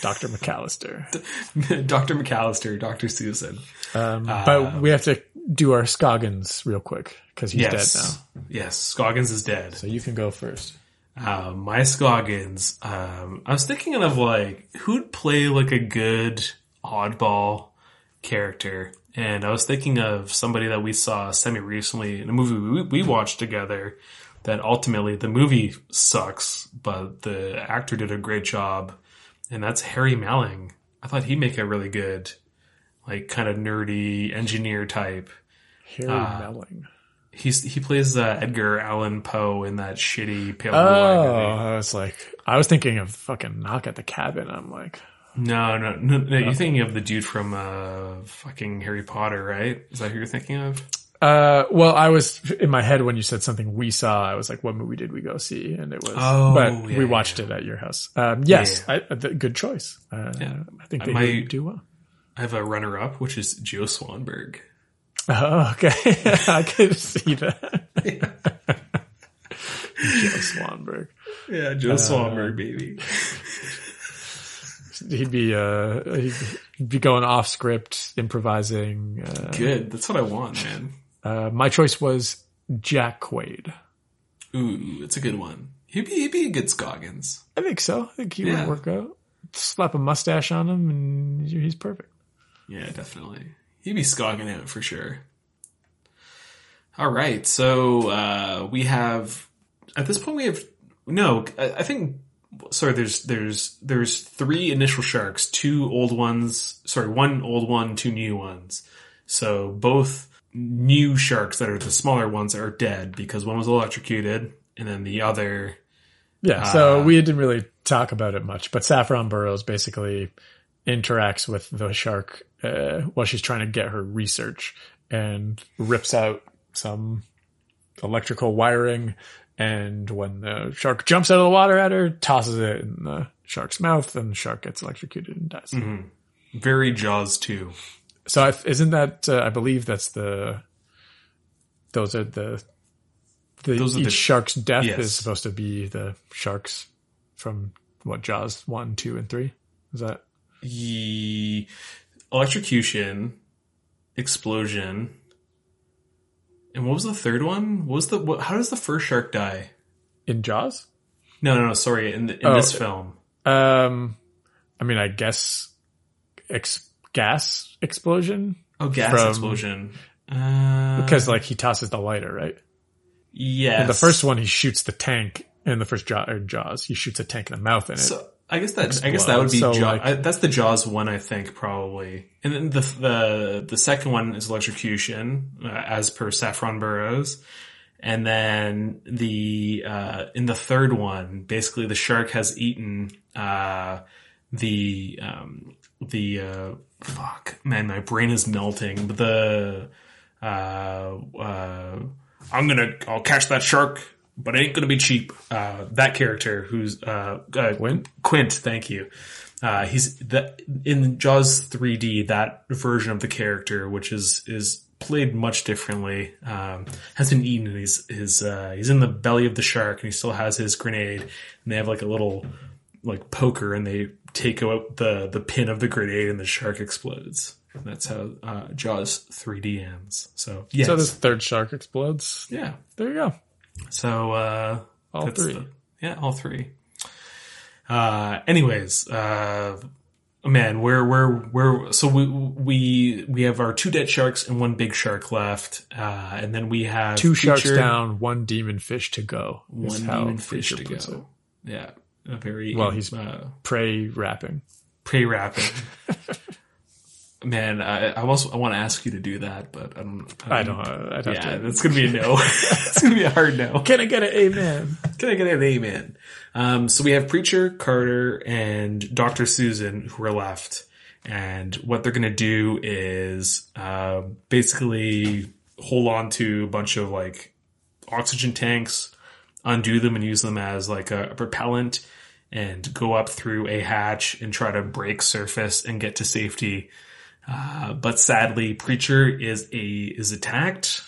Speaker 2: Doctor McAllister.
Speaker 1: Doctor McAllister, Doctor Susan.
Speaker 2: Um, but we have to do our Scoggins real quick because he's
Speaker 1: yes,
Speaker 2: dead now.
Speaker 1: yes, Scoggins is dead.
Speaker 2: So you can go first.
Speaker 1: Uh, my Scoggins. Um, I was thinking of like who'd play like a good oddball character, and I was thinking of somebody that we saw semi recently in a movie we, we watched together. That ultimately the movie sucks, but the actor did a great job, and that's Harry Melling. I thought he'd make a really good, like kind of nerdy engineer type.
Speaker 2: Harry
Speaker 1: Uh,
Speaker 2: Melling.
Speaker 1: He's he plays uh, Edgar Allan Poe in that shitty Pale Blue Eye movie.
Speaker 2: Oh, I was like, I was thinking of fucking Knock at the Cabin. I'm like,
Speaker 1: No, no, no, no. You're thinking of the dude from uh, fucking Harry Potter, right? Is that who you're thinking of?
Speaker 2: uh, well, I was in my head when you said something we saw. I was like, what movie did we go see? And it was,
Speaker 1: Oh,
Speaker 2: but
Speaker 1: yeah,
Speaker 2: we watched it at your house. Um, yes,
Speaker 1: Yeah,
Speaker 2: I, th- good choice. Uh,
Speaker 1: Yeah.
Speaker 2: I think they
Speaker 1: My-
Speaker 2: do well.
Speaker 1: I have a runner-up, which is Joe Swanberg.
Speaker 2: Oh, okay. I could see that. Joe Swanberg.
Speaker 1: Yeah, Joe Swanberg, baby.
Speaker 2: He'd be uh he'd, he'd be going off script, improvising. Uh,
Speaker 1: Good. That's what I want, man.
Speaker 2: uh, my choice was Jack Quaid.
Speaker 1: Ooh, it's a good one. He'd be, he'd be a good Scoggins.
Speaker 2: I think so. I think he
Speaker 1: Yeah.
Speaker 2: would work out. Slap a mustache on him, and he's perfect.
Speaker 1: Yeah, definitely. He'd be scogging out for sure. All right, so uh, we have at this point we have no. I, I think sorry. There's there's there's three initial sharks, two old ones. Sorry, one old one, two new ones. So both new sharks that are the smaller ones are dead because one was electrocuted, and then the other.
Speaker 2: Yeah.
Speaker 1: Uh,
Speaker 2: So we didn't really talk about it much, but Saffron Burrows basically interacts with the shark uh, while she's trying to get her research and rips out some electrical wiring. And when the shark jumps out of the water at her, tosses it in the shark's mouth, and the shark gets electrocuted and dies.
Speaker 1: Very Jaws too.
Speaker 2: So I, isn't that? Uh, I believe that's the. Those are the. The,
Speaker 1: Those are
Speaker 2: each
Speaker 1: the-
Speaker 2: shark's death
Speaker 1: yes.
Speaker 2: is supposed to be the sharks from what Jaws one, two, and three. Is that
Speaker 1: The electrocution, explosion, and what was the third one? What was the what, how does the first shark die?
Speaker 2: in Jaws?
Speaker 1: No, no, no. Sorry, in, the, in
Speaker 2: Oh,
Speaker 1: this film.
Speaker 2: Um, I mean, I guess ex- gas explosion
Speaker 1: Oh, gas
Speaker 2: from-
Speaker 1: explosion. Uh,
Speaker 2: because like he tosses the lighter, right?
Speaker 1: yes.
Speaker 2: In the first one, he shoots the tank. In the first Jaw- Jaws, he shoots a tank in the mouth in it.
Speaker 1: So I guess that I guess that would be.
Speaker 2: So, like-
Speaker 1: that's the Jaws one, I think probably. And then the the the second one is electrocution, uh, as per Saffron Burrows. And then the uh, in the third one, basically the shark has eaten uh, the um, the uh, fuck man, my brain is melting. But the uh, uh, I'm gonna I'll catch that shark, but it ain't gonna be cheap. Uh, that character who's uh, uh,
Speaker 2: Quint?
Speaker 1: Quint, thank you. Uh, he's the, in Jaws 3D. That version of the character, which is is played much differently, um, has been eaten. He's his uh, he's in the belly of the shark, and he still has his grenade. And they have like a little like poker, and they take out the the pin of the grenade, and the shark explodes. And that's how uh, Jaws 3D ends. So yes,
Speaker 2: So this third shark explodes.
Speaker 1: yeah.
Speaker 2: There you go.
Speaker 1: So uh,
Speaker 2: All three.
Speaker 1: the- yeah, all three. Uh, anyways, uh, man, we're we're we're so we we we have our two dead sharks and one big shark left, uh, and then we have
Speaker 2: Two sharks down, one demon fish to go.
Speaker 1: one demon fish to
Speaker 2: puts it.
Speaker 1: go. Yeah, a very
Speaker 2: Well, he's-
Speaker 1: uh,
Speaker 2: Prey wrapping.
Speaker 1: prey wrapping. Man, I, I also I want to ask you to do that, but I don't.
Speaker 2: I don't. Uh, I'd have
Speaker 1: Yeah,
Speaker 2: to.
Speaker 1: that's gonna be a no. it's gonna be a hard no.
Speaker 2: Can I get an amen?
Speaker 1: Can I get an amen? Um, so we have Preacher, Carter, and Dr. Susan who are left. And what they're going to do is uh, basically hold on to a bunch of like oxygen tanks, undo them, and use them as like a, a propellant. and go up through a hatch and try to break surface and get to safety. Uh, but sadly, Preacher is a is attacked.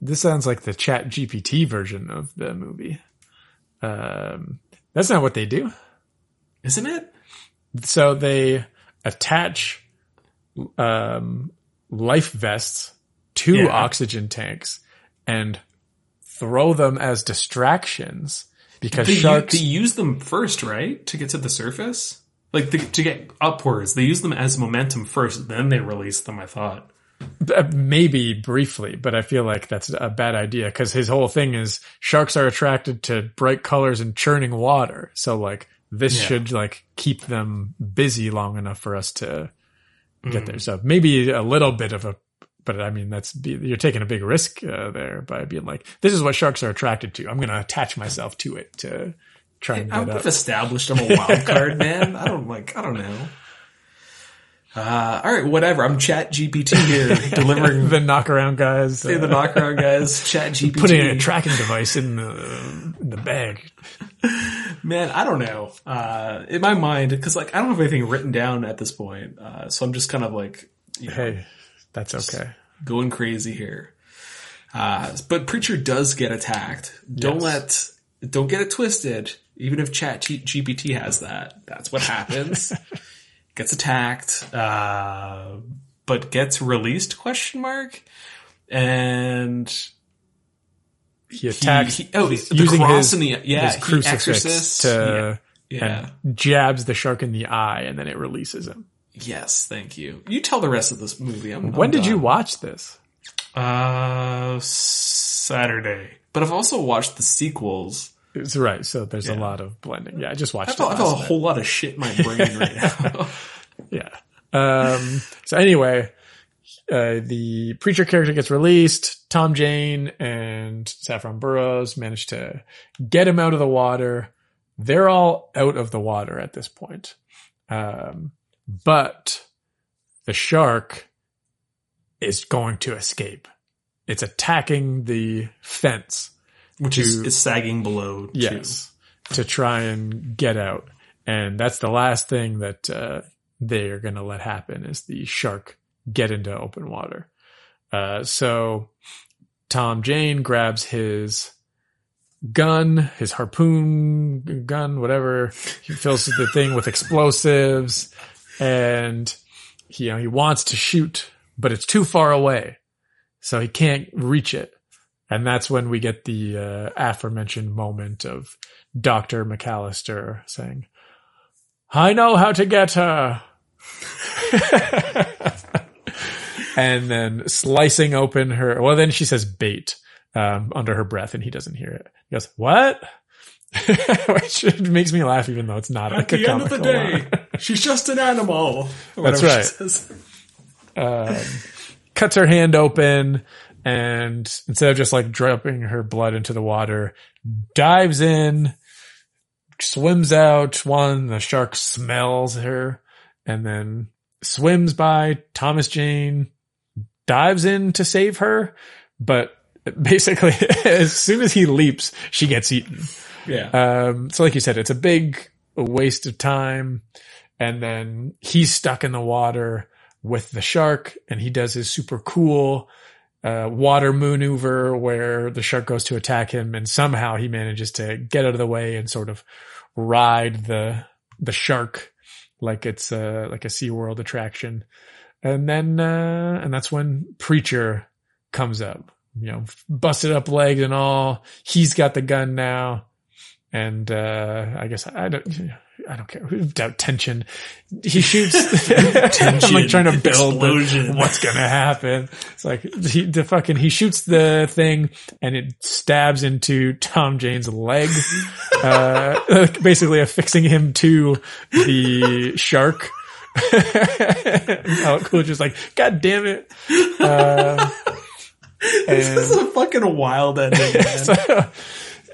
Speaker 2: This sounds like the Chat GPT version of the movie. Um, that's not what they do,
Speaker 1: isn't it?
Speaker 2: So they attach um, life vests to yeah. oxygen tanks and throw them as distractions because
Speaker 1: they,
Speaker 2: sharks
Speaker 1: they use them first, right, to get to the surface. Like the, to get upwards, they use them as momentum first, then they release them. I thought
Speaker 2: uh, maybe briefly, but I feel like that's a bad idea because his whole thing is sharks are attracted to bright colors and churning water. So like this yeah. should like keep them busy long enough for us to get mm. there. So maybe a little bit of a, but I mean, that's, you're taking a big risk uh, there by being like, this is what sharks are attracted to. I'm going to attach myself to it to
Speaker 1: I've established I'm a wild card, man. I don't like, I don't know. Uh, all right, whatever. I'm Chat GPT here, delivering
Speaker 2: the knockaround guys.
Speaker 1: Say uh, the knockaround guys. Chat GPT
Speaker 2: putting a tracking device in the in the bag.
Speaker 1: Man, I don't know. Uh, in my mind, because like I don't have anything written down at this point, uh, so I'm just kind of like,
Speaker 2: you know, hey, that's okay.
Speaker 1: Going crazy here. Uh, but preacher does get attacked. Don't yes. let, don't get it twisted. Even if Chat GPT has that, that's what happens. gets attacked, uh, but gets released question mark. And
Speaker 2: he attacks.
Speaker 1: He, he, oh, the using cross his, the yeah, his crucifix
Speaker 2: to yeah, yeah. jabs the shark in the eye, and then it releases him.
Speaker 1: Yes, thank you. You tell the rest of this movie. I'm,
Speaker 2: when
Speaker 1: I'm
Speaker 2: did
Speaker 1: done.
Speaker 2: you watch this?
Speaker 1: Uh, Saturday. But I've also watched the sequels.
Speaker 2: It's right. So there's yeah. a lot of blending. Yeah, I just watched.
Speaker 1: I felt a whole lot of shit in my brain right now.
Speaker 2: yeah. Um, so anyway, uh, the preacher character gets released. Tom Jane and Saffron Burrows manage to get him out of the water. They're all out of the water at this point. Um, but the shark is going to escape. It's attacking the fence
Speaker 1: which to, is, is sagging below.
Speaker 2: Yes, to try and get out, and that's the last thing that uh, they are going to let happen is the shark get into open water. Uh, so Tom Jane grabs his gun, his harpoon gun, whatever. He fills the thing with explosives, and he you know, he wants to shoot, but it's too far away, so he can't reach it. And that's when we get the uh, aforementioned moment of Dr. McAllister saying, I know how to get her. and then slicing open her, well, then she says bait um, under her breath and he doesn't hear it. He goes, what? Which makes me laugh even though it's not
Speaker 1: At
Speaker 2: like
Speaker 1: the end of the day, line. she's just an animal.
Speaker 2: That's right. Um, cuts her hand open and instead of just like dropping her blood into the water, dives in, swims out. One, the shark smells her and then swims by Thomas Jane, dives in to save her, but basically as soon as he leaps, she gets eaten.
Speaker 1: Yeah.
Speaker 2: Um, so like you said, it's a big waste of time. And then he's stuck in the water with the shark and he does his super cool uh, water maneuver where the shark goes to attack him and somehow he manages to get out of the way and sort of ride the the shark like it's a like a SeaWorld attraction. And then uh and that's when Preacher comes up. You know, busted up legs and all. He's got the gun now. And uh I guess I don't I don't care. Doubt tension. He shoots. tension, I'm like trying to build the, what's gonna happen. It's like he, the fucking he shoots the thing and it stabs into Tom Jane's leg, uh, basically affixing him to the shark. LL Cool J is like, God damn it. Uh,
Speaker 1: this is a fucking wild ending, man. so,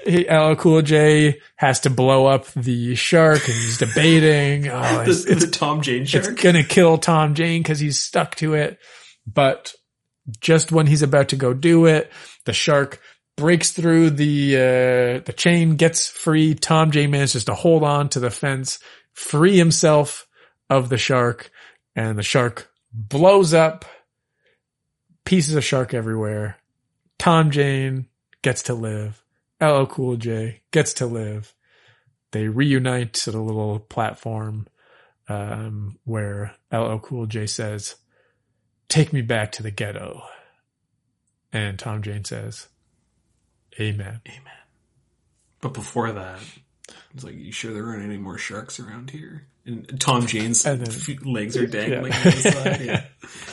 Speaker 2: LL Cool J has to blow up the shark and he's debating. Oh,
Speaker 1: it's, the, it's a Tom Jane shark.
Speaker 2: It's gonna kill Tom Jane because he's stuck to it. But just when he's about to go do it, the shark breaks through the uh, the chain, gets free. Tom Jane manages to hold on to the fence, free himself of the shark, and the shark blows up. Pieces of shark everywhere. Tom Jane gets to live. LL Cool J gets to live. They reunite at a little platform um, where LL Cool J says, "Take me back to the ghetto," and Tom Jane says, "Amen."
Speaker 1: Amen. But before that, it's like, you sure there aren't any more sharks around here? And Tom Jane's
Speaker 2: And then-
Speaker 1: legs are dangling
Speaker 2: Yeah.
Speaker 1: on the side. Yeah.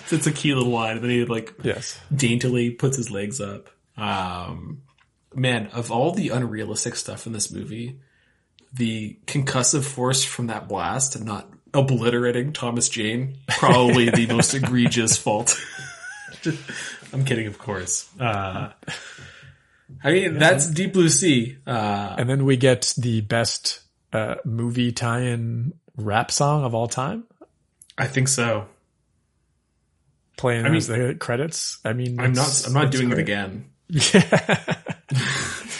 Speaker 1: So it's a cute little line. And then he like
Speaker 2: Yes.
Speaker 1: daintily puts his legs up. Um, man, of all the unrealistic stuff in this movie, the concussive force from that blast and not obliterating Thomas Jane, probably the most egregious fault. I'm kidding, of course. Uh, I mean, that's Deep Blue Sea. Uh,
Speaker 2: And then we get the best uh, movie tie-in rap song of all time,
Speaker 1: I think so.
Speaker 2: playing
Speaker 1: I mean-
Speaker 2: as the credits. I mean,
Speaker 1: I'm not. I'm not doing it again.
Speaker 2: Yeah.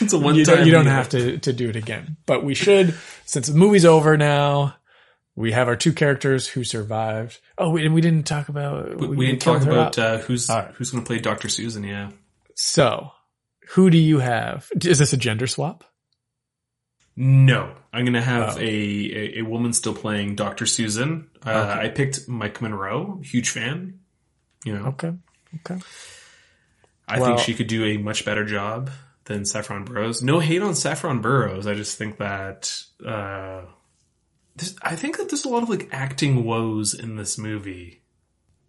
Speaker 1: It's a one
Speaker 2: you
Speaker 1: time.
Speaker 2: don't, you don't have to, to do it again. But we should, since the movie's over now, we have our two characters who survived. Oh, we, and we didn't talk about.
Speaker 1: We, we didn't talk about uh, who's
Speaker 2: right.
Speaker 1: who's going to play Doctor Susan. Yeah.
Speaker 2: So, who do you have? Is this a gender swap?
Speaker 1: No, I'm gonna have
Speaker 2: Oh.
Speaker 1: a, a a woman still playing Doctor Susan. Uh,
Speaker 2: Okay.
Speaker 1: I picked Maika Monroe, huge fan. You know,
Speaker 2: Okay. Okay.
Speaker 1: I
Speaker 2: Well-
Speaker 1: think she could do a much better job than Saffron Burrows. No hate on Saffron Burrows. I just think that uh, there's, I think that there's a lot of like acting woes in this movie,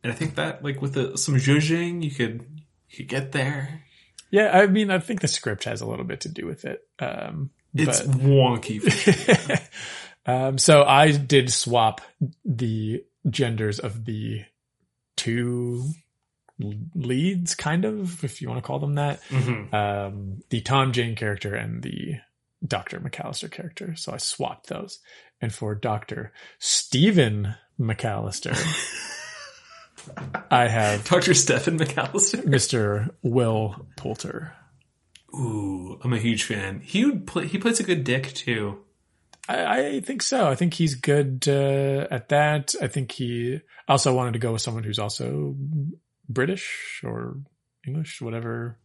Speaker 1: and I think that like with the, some zhuzhing, you could you could get there.
Speaker 2: Yeah, I mean, I think the script has a little bit to do with it. Um,
Speaker 1: It's
Speaker 2: but-
Speaker 1: wonky. For sure.
Speaker 2: um, so I did swap the genders of the two leads, kind of, if you want to call them that.
Speaker 1: Mhm.
Speaker 2: Um, the Tom Jane character and the Dr. McAllister character. So I swapped those. And for Dr. Stephen McAllister, I have
Speaker 1: Dr. Stephen McAllister.
Speaker 2: Mr. Will Poulter.
Speaker 1: Ooh, I'm a huge fan. He would play, he plays a good dick too.
Speaker 2: I, I think so. I think he's good uh, at that. I think he I also wanted to go with someone who's also British or English, whatever.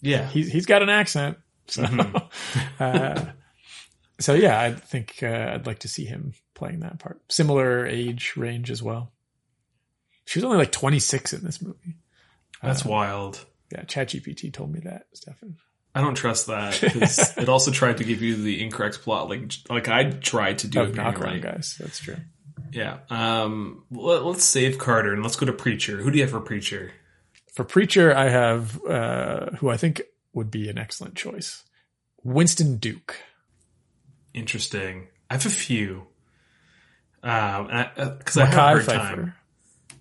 Speaker 1: Yeah.
Speaker 2: He's he's got an accent. So, uh, so yeah, I think uh, I'd like to see him playing that part. Similar age range as well. She was only like 26 in this movie.
Speaker 1: That's
Speaker 2: Uh,
Speaker 1: wild.
Speaker 2: Yeah, ChatGPT told me that, Stefan.
Speaker 1: I don't trust that because it also tried to give you the incorrect plot, like like I tried to do
Speaker 2: Of
Speaker 1: it
Speaker 2: knockaround
Speaker 1: manually.
Speaker 2: guys. That's true.
Speaker 1: Yeah. Um. Let, us save Carter and let's go to Preacher. Who do you have for Preacher?
Speaker 2: For Preacher, I have uh, who I think would be an excellent choice. Winston Duke.
Speaker 1: Interesting. I have a few. Um, because I, have a
Speaker 2: Mekhi
Speaker 1: hard
Speaker 2: Phifer.
Speaker 1: time.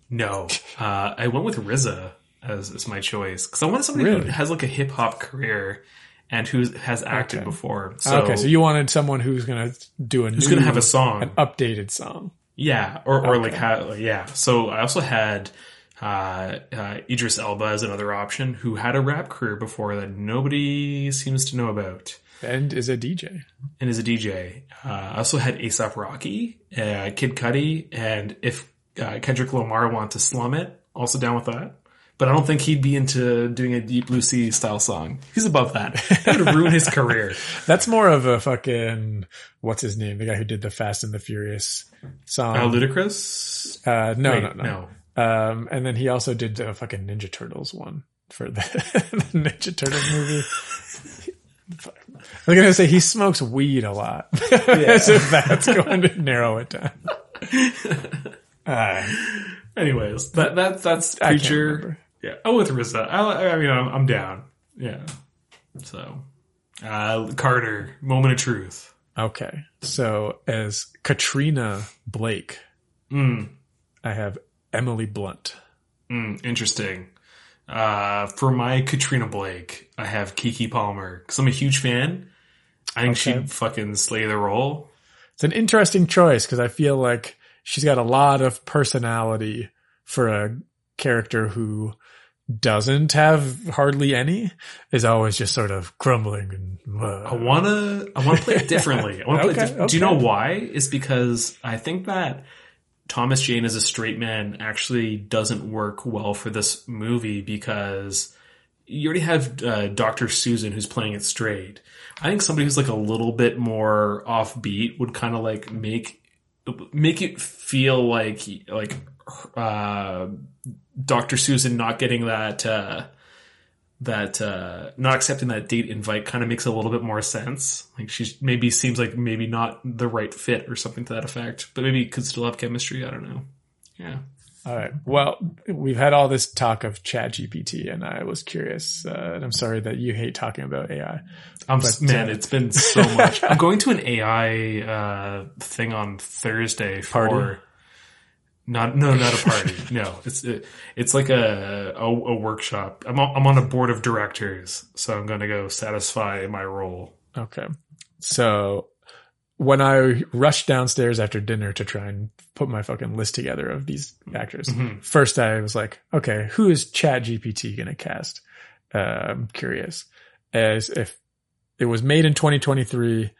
Speaker 1: No, uh, I went with RZA as, as my choice because I wanted somebody
Speaker 2: Really?
Speaker 1: who has like a hip hop career and who has acted
Speaker 2: Okay.
Speaker 1: before. So,
Speaker 2: okay, so you wanted someone who's going to do a
Speaker 1: who's
Speaker 2: new,
Speaker 1: gonna have a song?
Speaker 2: an updated song.
Speaker 1: Yeah, or or
Speaker 2: Okay.
Speaker 1: like ha yeah. So I also had uh, uh, Idris Elba as another option, who had a rap career before that nobody seems to know about,
Speaker 2: and is a DJ.
Speaker 1: and is a DJ. Uh, I also had ASAP Rocky, uh, Kid Cudi, and if uh, Kendrick Lamar wanted to slum it, also down with that. But I don't think he'd be into doing a Deep Blue Sea style song. He's above that. That would ruin his career.
Speaker 2: That's more of a fucking what's his name? The guy who did the Fast and the Furious song.
Speaker 1: Uh, Ludacris?
Speaker 2: Uh, no,
Speaker 1: Wait,
Speaker 2: no, no,
Speaker 1: no.
Speaker 2: Um, and then he also did the fucking Ninja Turtles one for the, the Ninja Turtles movie. I'm gonna say he smokes weed a lot, as if that's going to narrow it down. Uh,
Speaker 1: Anyways, that that that's Preacher. Yeah, oh, with RZA. I, I mean, I'm, I'm down. Yeah. So, uh, Carter, moment of truth.
Speaker 2: okay, so as Katrina Blake,
Speaker 1: Mm,
Speaker 2: I have Emily Blunt.
Speaker 1: mm, interesting. Uh, for my Katrina Blake, I have Keke Palmer because I'm a huge fan. I think
Speaker 2: Okay.
Speaker 1: she'd fucking slay the role.
Speaker 2: It's an interesting choice because I feel like she's got a lot of personality for a character who doesn't have hardly any is always just sort of crumbling and uh,
Speaker 1: I wanna I wanna play it differently. I wanna play
Speaker 2: Okay,
Speaker 1: it diff- Do you know why? Is because I think that Thomas Jane as a straight man actually doesn't work well for this movie because you already have uh, Dr. Susan who's playing it straight. I think somebody who's like a little bit more offbeat would kind of like make make it feel like like uh, Dr. Susan not getting that uh, that uh, not accepting that date invite kind of makes a little bit more sense. Like she maybe seems like maybe not the right fit or something to that effect, but maybe could still have chemistry. I don't know. Yeah.
Speaker 2: All right. Well, we've had all this talk of Chat GPT, and I was curious. Uh, and I'm sorry that you hate talking about AI.
Speaker 1: I'm
Speaker 2: But,
Speaker 1: man,
Speaker 2: uh,
Speaker 1: it's been so much. I'm going to an AI uh, thing on Thursday for
Speaker 2: Party?
Speaker 1: Not no not a party. no, it's it, it's like a, a a workshop. I'm on, I'm on a board of directors, so I'm going to go satisfy my role.
Speaker 2: Okay. So when I rushed downstairs after dinner to try and put my fucking list together of these actors, first I was like, okay, who is Chat GPT going to cast? Uh, I'm curious. As if it was made in 2023,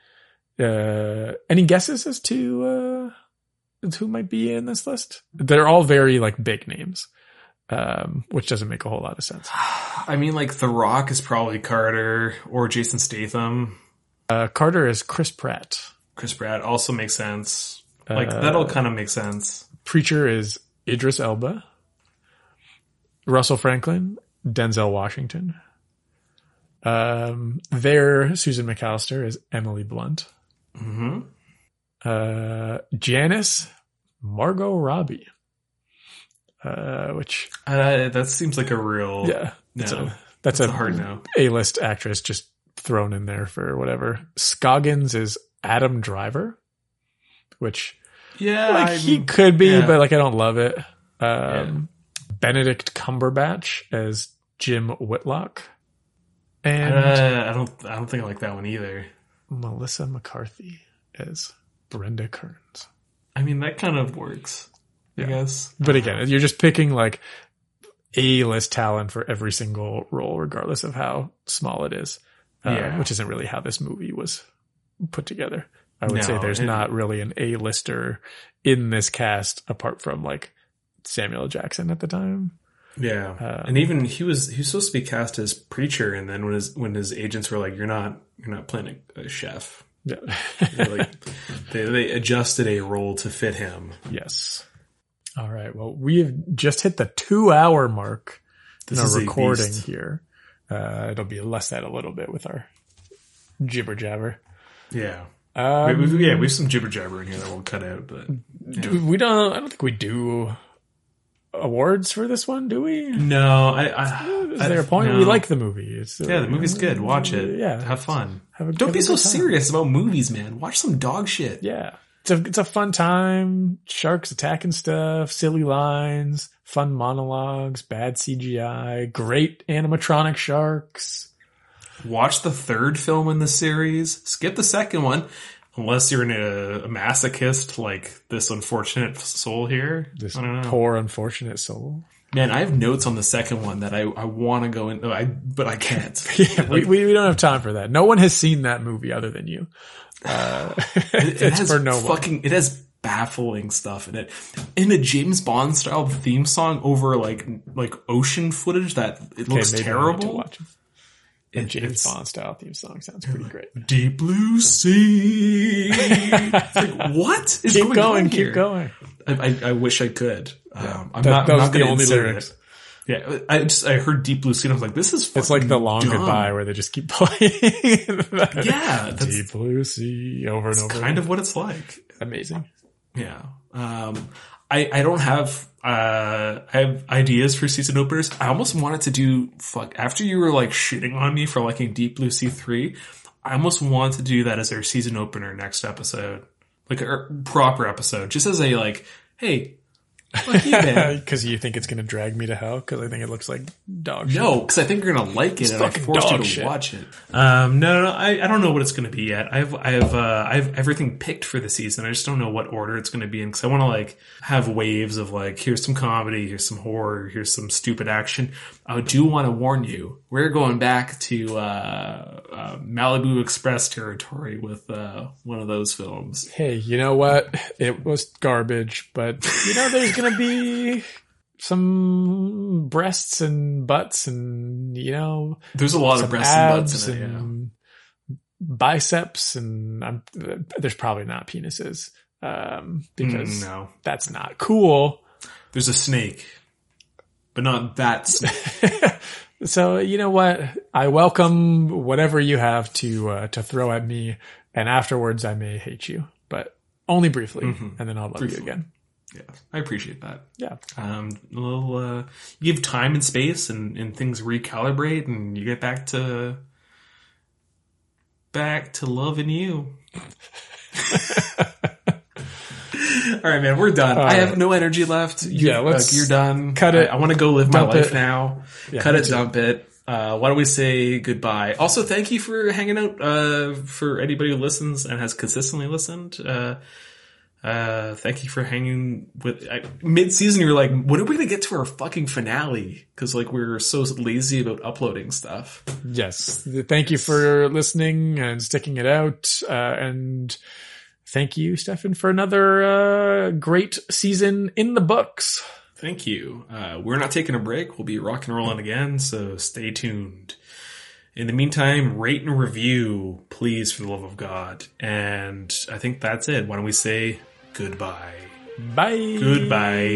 Speaker 2: uh, any guesses as to, uh, who might be in this list? They're all very like big names, um, which doesn't make a whole lot of sense.
Speaker 1: I mean, like The Rock is probably Carter or Jason Statham.
Speaker 2: Uh, Carter is Chris Pratt.
Speaker 1: Chris Pratt also makes sense. Like
Speaker 2: Uh,
Speaker 1: that'll kind of make sense.
Speaker 2: Preacher is Idris Elba. Russell Franklin, Denzel Washington. Um, there, Susan McAllister is Emily Blunt.
Speaker 1: hmm
Speaker 2: Uh, Janice, Margot Robbie. Uh, which,
Speaker 1: Uh, that seems like a real
Speaker 2: yeah, that's
Speaker 1: no.
Speaker 2: a, that's,
Speaker 1: That's
Speaker 2: a,
Speaker 1: a hard no.
Speaker 2: A-list actress just thrown in there for whatever. Scoggins is Adam Driver, which
Speaker 1: Yeah,
Speaker 2: like
Speaker 1: I'm-
Speaker 2: he could be,
Speaker 1: yeah.
Speaker 2: but like I don't love it. Um, Benedict Cumberbatch as Jim Whitlock, and
Speaker 1: Uh, I don't. I don't think I like that one either.
Speaker 2: Melissa McCarthy as Brenda Kearns.
Speaker 1: I mean, that kind of works. I guess.
Speaker 2: But again, you're just picking like a list talent for every single role, regardless of how small it is. Uh,
Speaker 1: Yeah.
Speaker 2: which isn't really how this movie was put together. I would say there's
Speaker 1: it-
Speaker 2: not really an A-lister in this cast apart from like Samuel Jackson at the time.
Speaker 1: Yeah,
Speaker 2: Uh,
Speaker 1: and even he was he was supposed to be cast as preacher, and then when his when his agents were like, "You're not you're not playing a, a chef,"
Speaker 2: Yeah.
Speaker 1: Like they they adjusted a role to fit him.
Speaker 2: Yes. All right. Well, we have just hit the two hour mark
Speaker 1: This
Speaker 2: in
Speaker 1: is
Speaker 2: our
Speaker 1: a
Speaker 2: recording here. Uh, it'll be less than a little bit with our jibber jabber.
Speaker 1: Yeah,
Speaker 2: Um,
Speaker 1: we, we, yeah, we have some jibber jabber in here that we'll cut out, but
Speaker 2: do- we don't, I don't think we do awards for this one, do we?
Speaker 1: no, I, I
Speaker 2: Is there a point?
Speaker 1: no.
Speaker 2: We like the movie. It's, uh,
Speaker 1: Yeah, the movie's good. Watch it.
Speaker 2: Yeah.
Speaker 1: have fun.
Speaker 2: Have a-
Speaker 1: Don't
Speaker 2: have
Speaker 1: be so
Speaker 2: time.
Speaker 1: serious about movies, man. Watch some dog shit.
Speaker 2: Yeah. It's a, it's a fun time. Sharks attacking stuff, silly lines, fun monologues, bad CGI, great animatronic sharks.
Speaker 1: Watch the third film in the series. Skip the second one, unless you're in a, a masochist like this unfortunate soul here.
Speaker 2: This
Speaker 1: I don't know.
Speaker 2: poor unfortunate soul.
Speaker 1: Man, I have notes on the second one that I, I want to go in, I but I can't.
Speaker 2: Yeah, we, we, we don't have time for that. No one has seen that movie other than you. Uh,
Speaker 1: It, it has
Speaker 2: for no one.
Speaker 1: fucking. It has baffling stuff in it. In a James Bond style theme song over like like ocean footage that it looks
Speaker 2: maybe I need to
Speaker 1: terrible.
Speaker 2: It. The James Bond style theme song sounds pretty great.
Speaker 1: Deep blue sea. Like what is
Speaker 2: Keep
Speaker 1: going,
Speaker 2: going,
Speaker 1: on
Speaker 2: keep
Speaker 1: here?
Speaker 2: going.
Speaker 1: I, I, I wish I could. Um, I'm
Speaker 2: That-
Speaker 1: not. I'm not
Speaker 2: the only lyrics.
Speaker 1: it. Yeah, I just I heard Deep Blue Sea. and I was like, this is.
Speaker 2: It's like the long
Speaker 1: dumb.
Speaker 2: goodbye where they just keep playing.
Speaker 1: Yeah,
Speaker 2: Deep blue sea over and over.
Speaker 1: kind of what it's like.
Speaker 2: amazing.
Speaker 1: Yeah. Um, I, I don't have, uh, I have ideas for season openers. I almost wanted to do, fuck, after you were like shitting on me for liking Deep Blue Sea 3, I almost want to do that as our season opener next episode. Like a proper episode. Just as a like, hey, Fuck you.
Speaker 2: Because you think it's going to drag me to hell? Because I think it looks like dog shit.
Speaker 1: No, because I think you're gonna like it, and I
Speaker 2: fucking
Speaker 1: forced you
Speaker 2: dog
Speaker 1: to
Speaker 2: shit.
Speaker 1: watch it. Um, no, no, no I, I don't know what it's gonna be yet. I've, I have, uh, I have everything picked for the season. I just don't know what order it's gonna be in because I want to like have waves of like, here's some comedy, here's some horror, here's some stupid action. I do want to warn you, we're going back to uh, uh, Malibu Express territory with uh, one of those films.
Speaker 2: Hey, you know what? It was garbage, but you know, there's going to be some breasts and butts and, you know,
Speaker 1: There's a lot of breasts and butts in it. Yeah.
Speaker 2: and biceps and I'm, there's probably not penises. Um, because
Speaker 1: Mm, no,
Speaker 2: that's not cool.
Speaker 1: there's a snake, but not that snake.
Speaker 2: So you know what? I welcome whatever you have to uh, to throw at me, and afterwards I may hate you, but only briefly, and then I'll love
Speaker 1: Mm-hmm. Briefly.
Speaker 2: you again.
Speaker 1: Yeah, I appreciate that.
Speaker 2: Yeah,
Speaker 1: Um, a little, uh, you give time and space and, and things recalibrate and you get back to, back to loving you. All right, man, we're done. I have no energy left. You,
Speaker 2: Yeah, let's
Speaker 1: like, you're done.
Speaker 2: cut it,
Speaker 1: I, I want to go live my life
Speaker 2: it.
Speaker 1: now.
Speaker 2: Yeah,
Speaker 1: cut it,
Speaker 2: too.
Speaker 1: dump it. Uh, why don't we say goodbye? Also, thank you for hanging out, uh, for anybody who listens and has consistently listened. Uh, uh, thank you for hanging with I, mid-season. You're like, when are we gonna get to our fucking finale? Because like we're so lazy about uploading stuff.
Speaker 2: yes. Thank you for listening and sticking it out, uh, and thank you, Stefan, for another uh, great season in the books.
Speaker 1: Thank you. Uh, we're not taking a break. We'll be rock and rolling again. So stay tuned. In the meantime, rate and review, please, for the love of God. And I think that's it. Why don't we say goodbye?
Speaker 2: Bye.
Speaker 1: Goodbye.